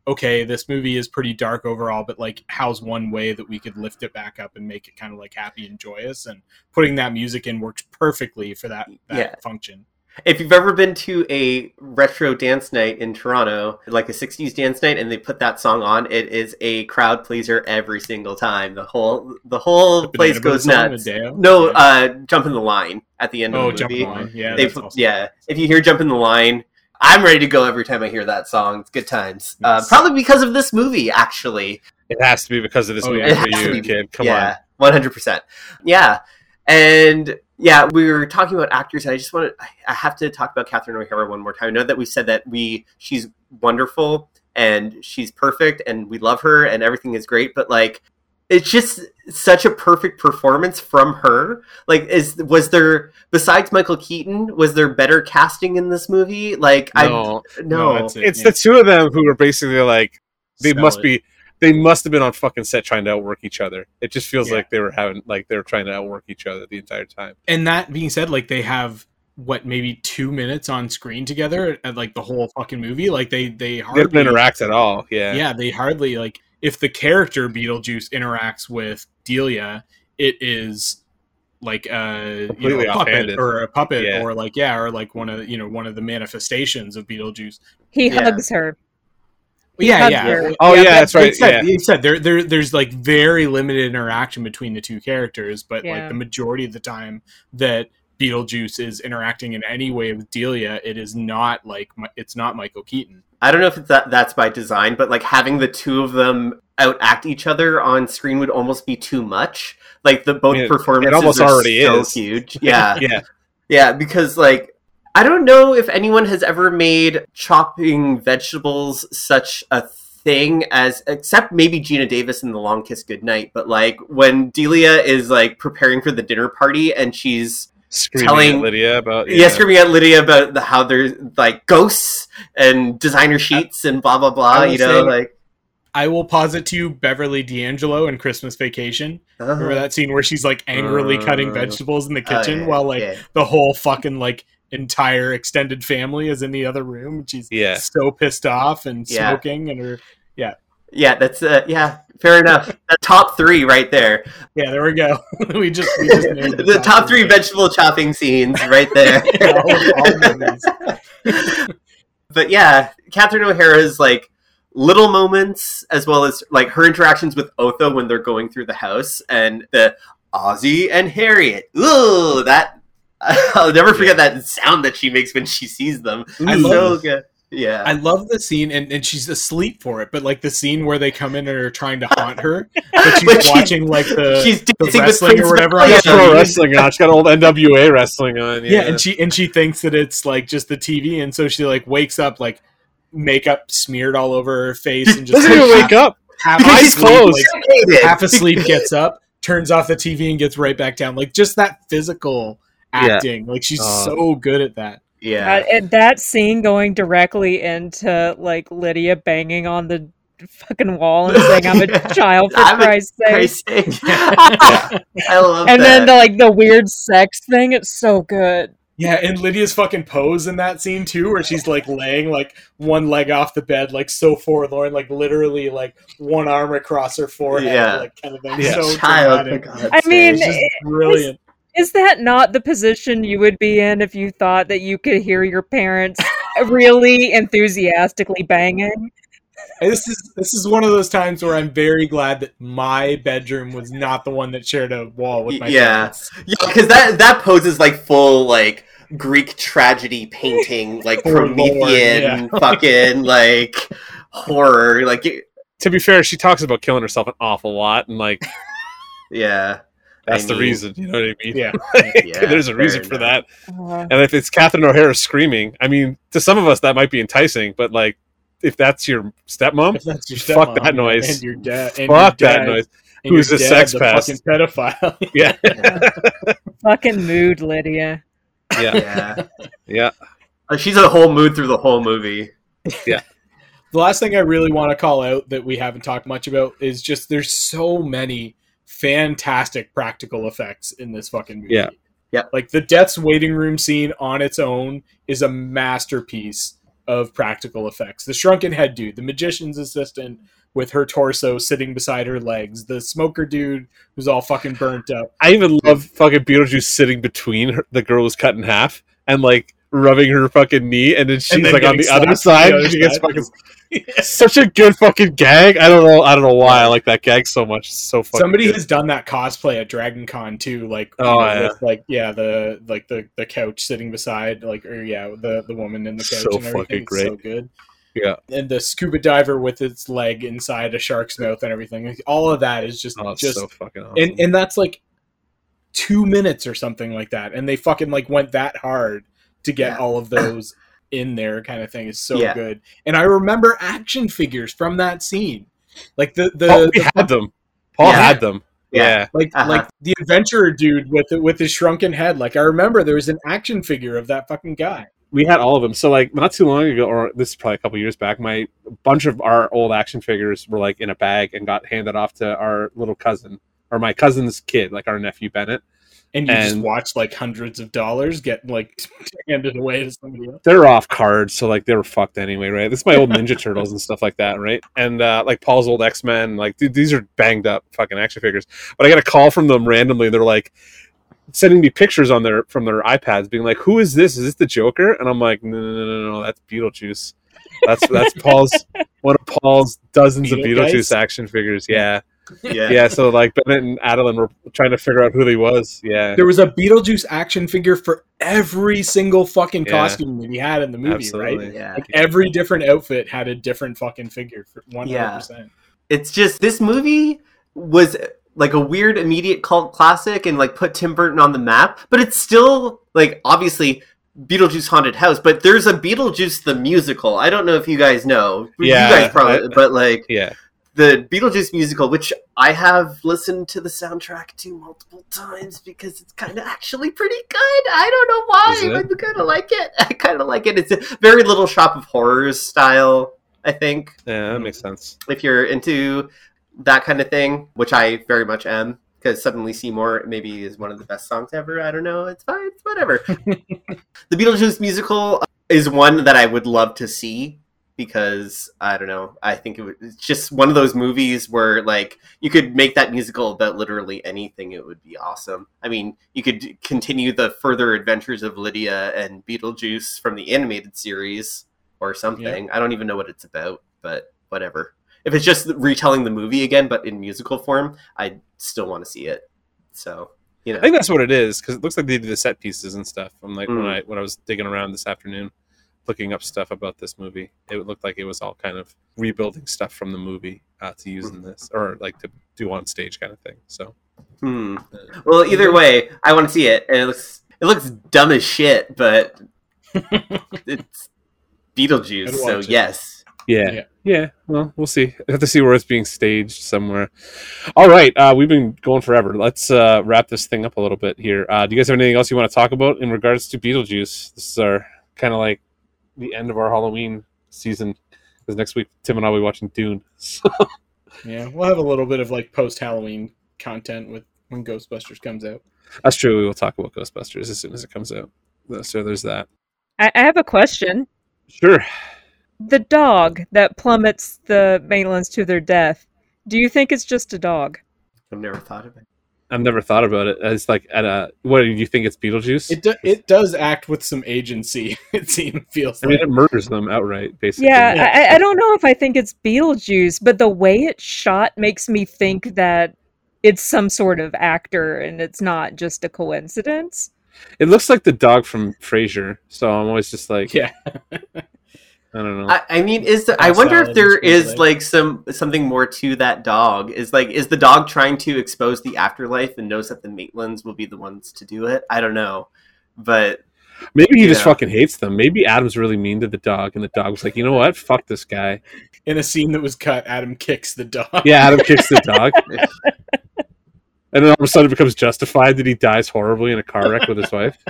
okay, this movie is pretty dark overall, but like how's one way that we could lift it back up and make it kind of like happy and joyous and putting that music in works perfectly for that, that Yeah. function. If you've ever been to a retro dance night in Toronto, like a 60s dance night, and they put that song on, it is a crowd pleaser every single time. The whole the whole The place goes nuts. No, Yeah. uh, jump in the line at the end oh, of the jump movie. on. Yeah, They that's awesome. yeah. If you hear jump in the line, I'm ready to go every time I hear that song. It's good times. Uh, probably because of this movie, actually. It has to be because of this Oh, movie for you, be. kid. Come on. yeah, one hundred percent. Yeah, and yeah, we were talking about actors, and I just want to. I have to talk about Catherine O'Hara one more time. I know that we said that we she's wonderful and she's perfect, and we love her, and everything is great, but like. It's just such a perfect performance from her. Like, is was there besides Michael Keaton? Was there better casting in this movie? Like. No, I no, that's it. it's yeah. the two of them who are basically like they Sell must it. be they must have been on fucking set trying to outwork each other. It just feels Yeah. like they were having like they were trying to outwork each other the entire time. and that being said, like they have what maybe two minutes on screen together at like the whole fucking movie. Like they they They hardly didn't interact at all. Yeah. Yeah, they hardly like if the character Beetlejuice interacts with Delia, it is like a you know, a puppet or a puppet Yeah. or like yeah or like one of you know one of the manifestations of Beetlejuice. He Yeah. hugs her. Yeah, hugged yeah. her. Oh, yeah, that- that's right, like said, yeah. you said there, there, there's like very limited interaction between the two characters, but Yeah. like the majority of the time that Beetlejuice is interacting in any way with Delia, it is not like it's not Michael Keaton. I don't know if it's that, that's by design, but like having the two of them outact each other on screen would almost be too much. Like the both mean, it performances almost are already so is. huge. Yeah, Yeah. yeah, because like I don't know if anyone has ever made chopping vegetables such a thing as except maybe Geena Davis in The Long Kiss Goodnight, but like when Delia is like preparing for the dinner party and she's Screaming Telling- at Lydia about yeah, screaming at Lydia about the, how there's like ghosts and designer sheets and blah blah blah. You know, say- like I will posit to you Beverly D'Angelo in Christmas Vacation. Remember that scene where she's like angrily cutting Uh, vegetables in the oh, kitchen yeah, while like yeah. the whole fucking like entire extended family is in the other room and she's Yeah. so pissed off and Yeah. smoking and her yeah, that's uh, yeah, fair enough. the top three right there. yeah there we go we just, we just named the top three vegetable chopping scenes right there. All- all but yeah, Catherine O'Hara's like little moments as well as like her interactions with Otho when they're going through the house and the Ozzy and Harriet. Ooh, that I'll never forget that sound that she makes when she sees them. I love so good. Yeah. I love the scene, and, and she's asleep for it. But like the scene where they come in and are trying to haunt her, but she's But she's- watching like the She's the dancing wrestling or whatever. Valiant. on She's got pro wrestling on. She's got old NWA wrestling on. yeah. and she and she thinks that it's like just the TV, and so she like wakes up like makeup smeared all over her face and just doesn't even like, wake up. half, Because half she's asleep, closed. like, half asleep gets up, turns off the TV, and gets right back down. Like just that physical Yeah. acting. Like she's Oh. so good at that. Yeah. Uh, and that scene going directly into like Lydia banging on the fucking wall and saying, "I'm a child for I'm a Christ's sake." Christ's sake. I love And that. then the like the weird sex thing. It's so good. Yeah, and Lydia's fucking pose in that scene too, where she's like laying like one leg off the bed, like so forlorn, like literally like one arm across her forehead, Yeah. like kind of thing. Yeah. So child, for. God's I mean. It's just brilliant. Is that not the position you would be in if you thought that you could hear your parents really enthusiastically banging? This is this is one of those times where I'm very glad that my bedroom was not the one that shared a wall with my Yeah. parents. Yeah, because that that poses like full like Greek tragedy painting, like Forlorn, Promethean fucking like horror. Like it- To be fair, she talks about killing herself an awful lot, and like yeah. That's I the mean- reason. You know what I mean? Yeah. Yeah, There's a fair reason for that. enough. Uh, And if it's Catherine O'Hara screaming, I mean, to some of us that might be enticing, but like, if that's your stepmom, If that's your Fuck stepmom that noise. and your dad, fuck your that noise. and Who's your a dad, sex the pest. fucking pedophile. Yeah, fucking mood, Lydia. yeah, Yeah. yeah. She's a whole mood through the whole movie. Yeah. The last thing I really want to call out that we haven't talked much about is just there's so many fantastic practical effects in this fucking movie. Yeah. Yep. Like the Death's waiting room scene on its own is a masterpiece of practical effects. The shrunken head dude, the magician's assistant with her torso sitting beside her legs, the smoker dude who's all fucking burnt up. I even love fucking Beetlejuice sitting between her, the girl who's cut in half and like rubbing her fucking knee, and then she's then like on the other side. the other she gets side. fucking such a good fucking gag. I don't know. I don't know why I like that gag so much. It's so fucking. Somebody good. has done that cosplay at Dragon Con too, like you Oh, know, yeah. with, like yeah, the like the the couch sitting beside like or yeah, the the woman in the couch So and everything. fucking It's great. so good. Yeah. and the scuba diver with its leg inside a shark's mouth and everything. Like, all of that is just Oh, just so fucking awesome. and and that's like two minutes or something like that, and they fucking like went that hard to get Yeah. all of those in there, kind of thing. is so Yeah. good. And I remember action figures from that scene, like the the, we the had them. Paul Yeah. had them. Yeah. Yeah. like Uh-huh. like the adventurer dude with with his shrunken head. Like I remember there was an action figure of that fucking guy. we had all of them. So like not too long ago, or this is probably a couple years back, my bunch of our old action figures were like in a bag and got handed off to our little cousin or my cousin's kid, like our nephew Bennett. And you just watch like hundreds of dollars get like handed away to somebody else. They're off cards, so like they were fucked anyway, right? This is my old Ninja Turtles and stuff like that, right? And uh, like Paul's old X Men, like dude, these are banged up fucking action figures. But I got a call from them randomly. They're like sending me pictures on their from their iPads, being like, "Who is this? Is this the Joker?" And I'm like, "No, no, no, no, no that's Beetlejuice. That's that's Paul's one of Paul's dozens of? Beetlejuice action figures. Yeah, Yeah. yeah. So like Bennett and Adeline were trying to figure out who he was. Yeah, There was a Beetlejuice action figure for every single fucking Yeah. costume that he had in the movie, Absolutely. right? Yeah. Like every different outfit had a different fucking figure for one hundred percent. It's just this movie was like a weird immediate cult classic and like put Tim Burton on the map, but it's still like obviously Beetlejuice Haunted House, but there's a Beetlejuice the musical. I don't know if you guys know. Yeah, you guys probably, I- but like yeah. The Beetlejuice musical, which I have listened to the soundtrack to multiple times because it's kind of actually pretty good. I don't know why, but I kind of like it. I kind of like it. It's a very little Shop of Horrors style, I think Yeah, that makes sense. if you're into that kind of thing, which I very much am, because Suddenly Seymour maybe is one of the best songs ever. I don't know. It's fine. It's whatever. the Beetlejuice musical is one that I would love to see because I don't know. I think it would, it's just one of those movies where like you could make that musical about literally anything. It would be awesome. I mean, you could continue the further adventures of Lydia and Beetlejuice from the animated series or something. I don't even know what it's about, but whatever. If it's just retelling the movie again, but in musical form, I still want to see it. So you know, I think that's what it is because it looks like they did the set pieces and stuff. I'm like when Mm. I when I was digging around this afternoon, looking up stuff about this movie, it looked like it was all kind of rebuilding stuff from the movie uh, to use in this or like to do on stage kind of thing. So Hmm. Well, either way, I want to see it, and it looks it looks dumb as shit, but it's Beetlejuice, so it. yes. yeah, Yeah. yeah. Well, we'll see. I have to see where it's being staged somewhere. All right, uh, we've been going forever. Let's uh, wrap this thing up a little bit here. Uh, do you guys have anything else you want to talk about in regards to Beetlejuice? This is our kind of like the end of our Halloween season. Because next week Tim and I will be watching Dune. So Yeah, we'll have a little bit of like post Halloween content with when Ghostbusters comes out. That's true. We will talk about Ghostbusters as soon as it comes out. So there's that. I, I have a question. Sure. The dog that plummets the Maitlands to their death. Do you think it's just a dog? I've never thought of it. I've never thought about it. It's like at a. What do you think? It's Beetlejuice? It do, it does act with some agency. It seems feels I like. mean, it murders them outright, basically. Yeah, Yeah. I, I don't know if I think it's Beetlejuice, but the way it's shot makes me think that it's some sort of actor and it's not just a coincidence. It looks like the dog from Frasier. So I'm always just like, yeah, I don't know. I, I mean, is there, I wonder if there is there and is screenplay. like some something more to that dog? Is like is the dog trying to expose the afterlife and knows that the Maitlands will be the ones to do it? I don't know, but Maybe he just yeah. fucking hates them. Maybe Adam's really mean to the dog, and the dog was like, you know what? Fuck this guy. in a scene that was cut, Adam kicks the dog. Yeah, Adam kicks the dog. And then all of a sudden it becomes justified that he dies horribly in a car wreck with his wife.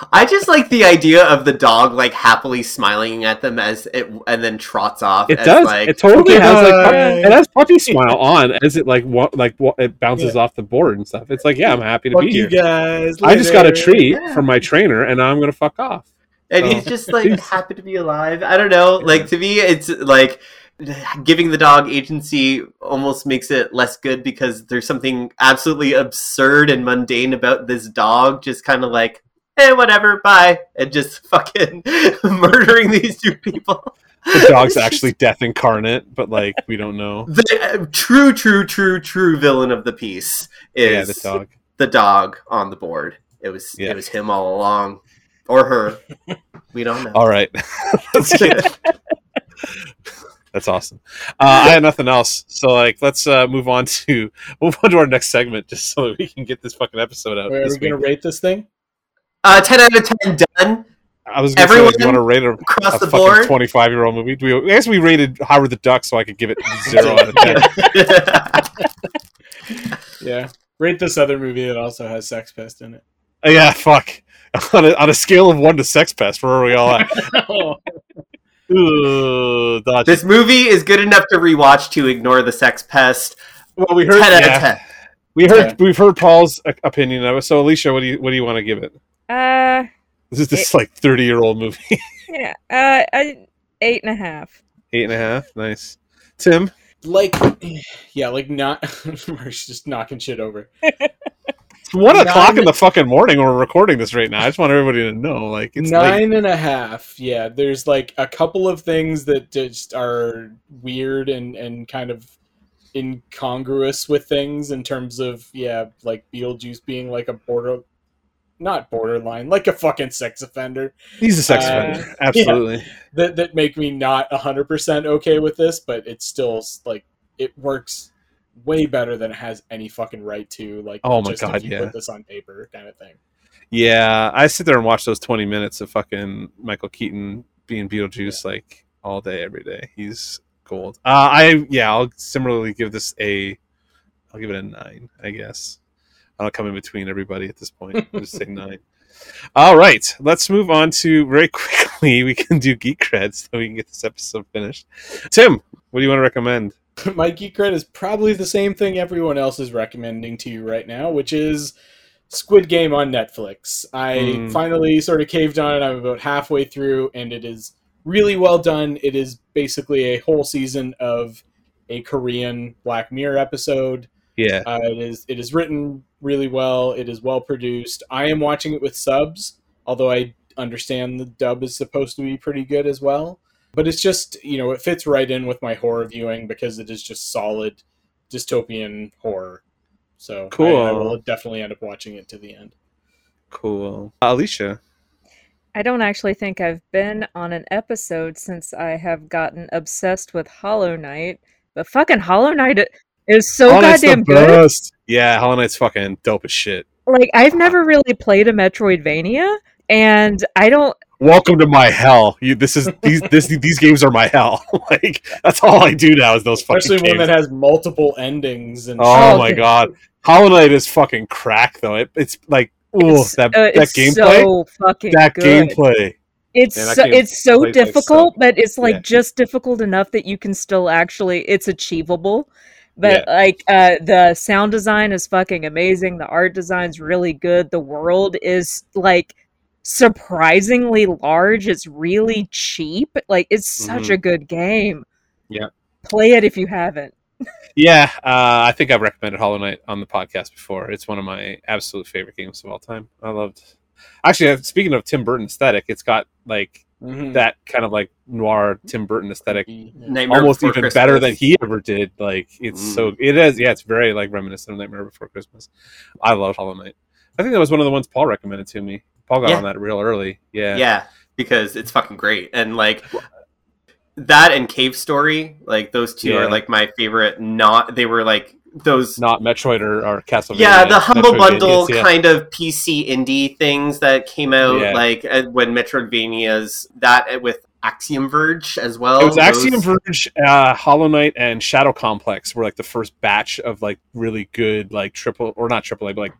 I just like the idea of the dog like happily smiling at them as it and then trots off. It as, does. Like, it totally has like pu- Goodbye. it has puppy smile on as it like wa- like wa- it bounces off the board and stuff. It's like yeah, I'm happy to Fuck be you here. guys. I just got a treat Yeah. from my trainer, and now I'm gonna fuck off. and So- he's just like happy to be alive. I don't know. Like to me, it's like giving the dog agency almost makes it less good because there's something absolutely absurd and mundane about this dog just kind of like hey whatever bye and just fucking murdering these two people The dog's actually death incarnate, but like we don't know. the uh, true true true true villain of the piece is Yeah, the dog. the dog on the board it was Yeah. it was him all along or her we don't know All right, Let's get- that's awesome. Uh, I have nothing else, so like let's uh, move on to move on to our next segment, just so that we can get this fucking episode out. Wait, are this we gonna rate this thing? Uh 10 out of 10 done I was gonna say, like, you everyone want to rate a, across a the fucking board twenty-five-year-old movie? Do we, I guess we rated Howard the Duck, so I could give it zero out of ten. Yeah. Rate this other movie that also has Sex Pest in it. Uh, yeah, fuck. on, a, on a scale of one to Sex Pest, where are we all at? Ooh, dodge. this movie is good enough to rewatch to ignore the sex pest well, we 10 heard. out yeah. of 10 We heard. Yeah. We've heard Paul's uh, opinion of it. So, Alicia, what do you what do you want to give it? Uh, This is this like thirty year old movie. yeah, uh, I, eight and a half. Eight and a half. Nice. Tim. like, yeah, like not. Mark's just knocking shit over. It's one Nine- o'clock in the fucking morning. We're recording this right now. I just want everybody to know, like, it's late. Nine and a half. Yeah, there's like a couple of things that just are weird and and kind of incongruous with things in terms of yeah, like Beetlejuice being like a border, not borderline, like a fucking sex offender. He's a sex Uh, offender. Absolutely. that that make me not 100% okay with this but it's still like it works way better than it has any fucking right to like Oh my God, you yeah. put this on paper kind of thing Yeah, I sit there and watch those twenty minutes of fucking Michael Keaton being Beetlejuice like all day, every day. He's gold. Uh, I yeah, I'll similarly give this a, I'll give it a nine, I guess. I'll come in between everybody at this point. I'll just say nine. All right, let's move on to very quickly. We can do geek creds so we can get this episode finished. Tim, what do you want to recommend? my geek cred is probably the same thing everyone else is recommending to you right now which is squid game on netflix i Mm. finally sort of caved on it i'm about halfway through and it is really well done it is basically a whole season of a korean black mirror episode Yeah, Uh, it is it is written really well. It is well produced. I am watching it with subs, although I understand the dub is supposed to be pretty good as well. But it's just you know it fits right in with my horror viewing because it is just solid dystopian horror. So I- I, will definitely end up watching it to the end. cool. Alicia, I don't actually think I've been on an episode since I have gotten obsessed with Hollow Knight. But fucking Hollow Knight i- is so Hollow Knight's the goddamn good. best. Yeah, Hollow Knight's fucking dope as shit. Like I've never really played a Metroidvania, and I don't. welcome to my hell. You, this is these this, these games are my hell. like that's all I do now is those fucking games. Especially games. one that has multiple endings and oh Oh, my okay. god, Hollow Knight is fucking crack though. It, it's like ooh It's, that uh, that gameplay, so fucking that good. gameplay. It's Man, so, it's so plays like difficult, so. but it's like Yeah. just difficult enough that you can still actually it's achievable. But like uh the sound design is fucking amazing. The art design's really good. The world is like surprisingly large. It's really cheap. Like it's such Mhm. a good game. Yeah. Play it if you haven't. Yeah, uh, I think I've recommended Hollow Knight on the podcast before. It's one of my absolute favorite games of all time. I loved. Actually, uh, speaking of Tim Burton aesthetic, it's got like Mhm. that kind of like noir Tim Burton aesthetic Nightmare almost Before even better than he ever did. Like it's Mm. so it is yeah, it's very like reminiscent of Nightmare Before Christmas. I love Hollow Knight. I think that was one of the ones Paul recommended to me. Paul got Yeah. on that real early. Yeah. yeah because it's fucking great and like that and cave story like those two Yeah. are like my favorite not they were like those Not Metroid or, or Castlevania. yeah the humble Metroidvanias, bundle yeah. kind of pc indie things that came out Yeah. like uh, when metroidvanias that uh, with axiom verge as well It was Axiom those- Verge, uh, Hollow Knight, and Shadow Complex were like the first batch of like really good like triple or not triple A, but like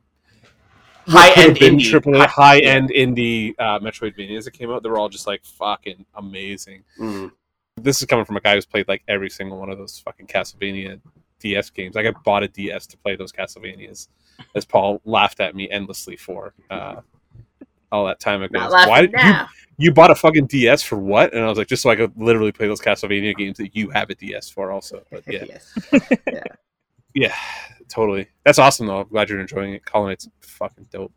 high end indie, triple Hi- high end indie uh, Metroidvanias that came out. They were all just like fucking amazing. Mm. This is coming from a guy who's played like every single one of those fucking Castlevania DS games. Like I bought a DS to play those Castlevanias, as Paul laughed at me endlessly for uh, all that time ago. Not Why laughing did you now. you bought a fucking DS for what? And I was like, just so I could literally play those Castlevania games that you have a DS for, also. But yeah, Yes. yeah, totally. That's awesome though. I'm glad you're enjoying it. Colin, it's fucking dope.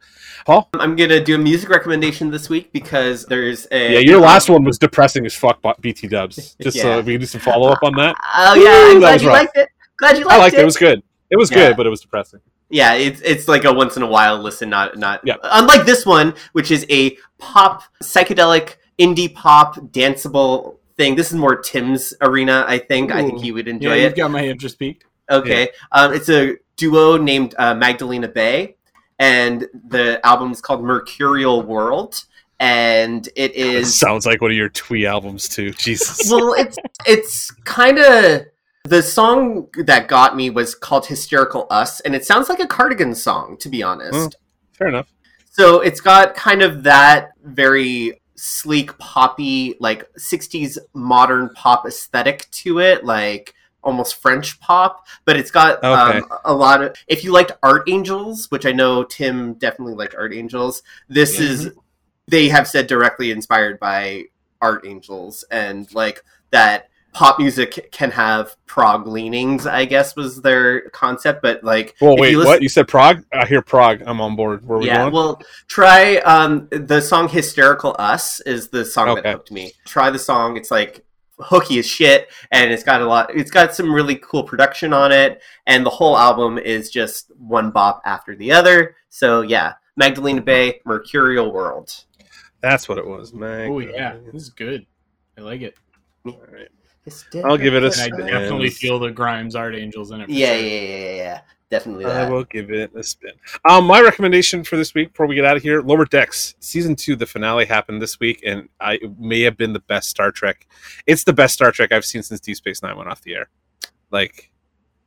Paul, I'm gonna do a music recommendation this week because there's a yeah, your last one was depressing as fuck. but BT Dubs. Just Yeah. so we can do some follow up on that. Oh yeah, Woo, I'm glad you rough. liked it. Glad you liked I liked it. it. It was good. It was Yeah. good, but it was depressing. yeah, it's it's like a once in a while listen, not not Yeah. unlike this one, which is a pop psychedelic indie pop danceable thing. This is more Tim's arena, I think. I think Ooh. he would enjoy Yeah, enjoy you've it. got my interest peaked. Okay, um, it's a duo named uh, Magdalena Bay, and the album is called Mercurial World, and it It is sounds like one of your twee albums too. Jesus. well, it's it's kind of the song that got me was called "Hysterical Us," and it sounds like a Cardigan song, to be honest. Hmm. Fair enough. So it's got kind of that very sleek, poppy, like '60s modern pop aesthetic to it, like almost French pop. But it's got Okay. um, a lot of. If you liked Art Angels, which I know Tim definitely liked Art Angels, this Yeah. is they have said directly inspired by Art Angels, and like that pop music can have prog leanings. I guess was their concept, but like Well, wait, you listen- what? You said Prague? I hear Prague. I'm on board. Where are we yeah, going? well, try um the song "Hysterical Us" is the song Okay. that hooked me. Try the song; it's like hooky as shit, and it's got a lot. It's got some really cool production on it, and the whole album is just one bop after the other. So yeah, Magdalena Bay, Mercurial World. That's what it was, man. Oh yeah, this is good. I like it. I'll give it a And I definitely feel the Grimes Art Angels in it. Yeah, sure. yeah, yeah, yeah, yeah. Definitely I will give it a spin. Um, my recommendation for this week, before we get out of here, Lower Decks season two. The finale happened this week, and I it may have been the best Star Trek. It's the best Star Trek I've seen since Deep Space Nine went off the air. Like,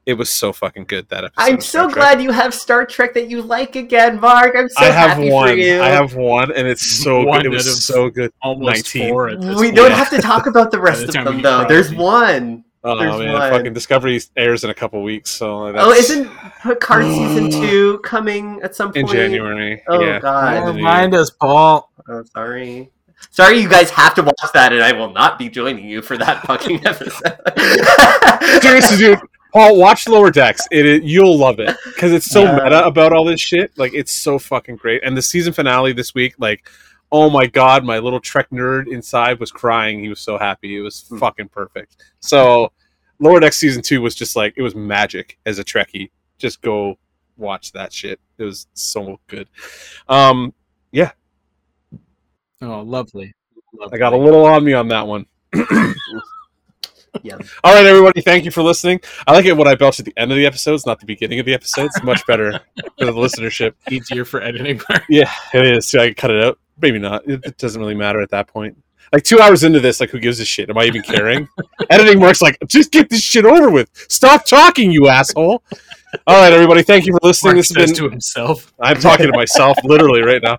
it was so fucking good that episode. I'm so glad you have Star Trek that you like again, Mark. I'm so I have happy one. for you. I have one, and it's so One good. It was so good. Almost 19. four at this we point. don't have to talk about the rest the of time them though. cross There's it. one. Oh There's man, one. fucking Discovery airs in a couple weeks, so that's Oh, isn't Picard season two coming at some point? in January? Oh yeah. god. End of the us, Paul. Oh, sorry. Sorry, you guys have to watch that, and I will not be joining you for that fucking episode. Seriously, dude. Paul, watch Lower Decks. It is, you'll love it because it's so Uh, meta about all this shit. Like it's so fucking great. And the season finale this week, like, oh my god, my little Trek nerd inside was crying. He was so happy. It was Hmm. fucking perfect. So, Lower Decks season two was just like it was magic as a Trekkie. Just go watch that shit. It was so good. Um, yeah. Oh, lovely. lovely. I got a little on me on that one. yeah. All right, everybody. Thank you for listening. I like it when I belch at the end of the episodes, not the beginning of the episodes. Much better for the listenership. easier for editing. Yeah, it is. So I can cut it out. Maybe not. It, it doesn't really matter at that point. Like two hours into this, like who gives a shit? Am I even caring? Editing works like just get this shit over with. Stop talking, you asshole. All right, everybody. Thank you for listening. Mark this has been. to himself. I'm talking to myself literally right now.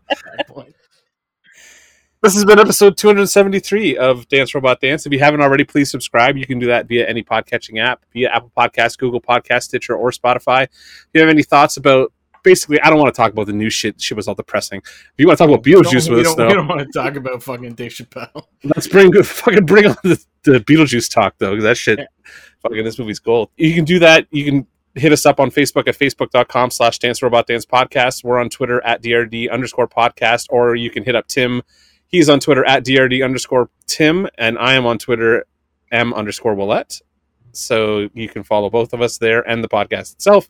This has been episode 273 of Dance Robot Dance. If you haven't already, please subscribe. You can do that via any podcatching app, via Apple Podcasts, Google Podcast, Stitcher, or Spotify. If you have any thoughts about, basically, I don't want to talk about the new shit. Shit was all depressing. If you want to talk about Beetlejuice with us, don't, we don't want to talk about fucking Dave Chappelle. let's bring fucking bring on the, the Beetlejuice talk though, because that shit, fucking this movie's gold. You can do that. You can hit us up on Facebook at facebook.com slash dance robot dance podcast. We're on Twitter at DRD underscore podcast, or you can hit up Tim. He's on Twitter at DRD underscore Tim, and I am on Twitter M underscore Willette. So you can follow both of us there and the podcast itself.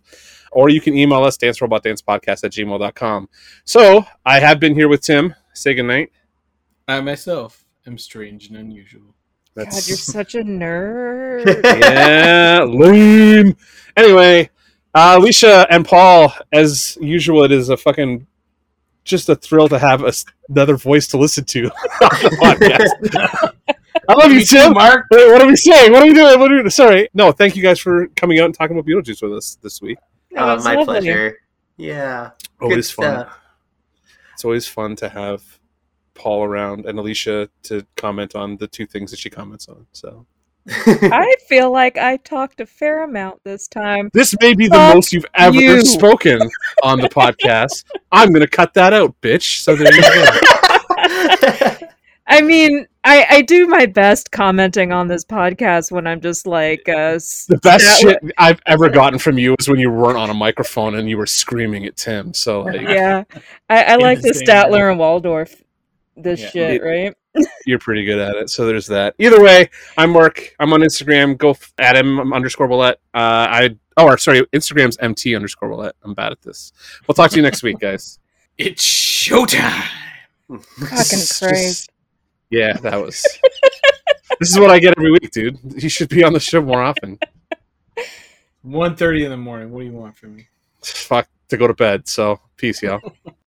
Or you can email us, dance robot dance podcast at gmail.com. So I have been here with Tim. Say goodnight. I myself am strange and unusual. God, you're such a nerd. yeah, lame. Anyway, uh, Alicia and Paul, as usual, it is a fucking just a thrill to have a s another voice to listen to on the podcast. I love you, too, Tim. Mark. What are we saying? What are we doing? What are we doing? Sorry, no. Thank you guys for coming out and talking about Beetlejuice with us this week. Uh, that Oh, my lovely. pleasure. Yeah. Always Good fun. stuff. it's always fun to have Paul around and Alicia to comment on the two things that she comments on. So I feel like I talked a fair amount this time. this may be the Fuck most you've ever you. spoken on the podcast. I'm gonna cut that out, bitch. So there you go. I mean, I, I do my best commenting on this podcast when I'm just like, uh, The best Statler- shit I've ever gotten from you is when you weren't on a microphone and you were screaming at Tim. So like, Yeah, I, I like the the Statler room. and Waldorf. This Yeah. shit, right? You're pretty good at it. So there's that. Either way, I'm Mark. I'm on Instagram. Go f- at him underscore Willette. Uh, I oh, or sorry, Instagram's mt underscore Willette. I'm bad at this. We'll talk to you next week, guys. It's showtime. Fucking Just- Christ. Yeah, that was. this is what I get every week, dude. You should be on the show more often. 1.30 in the morning. What do you want from me? Fuck to go to bed. So peace, y'all.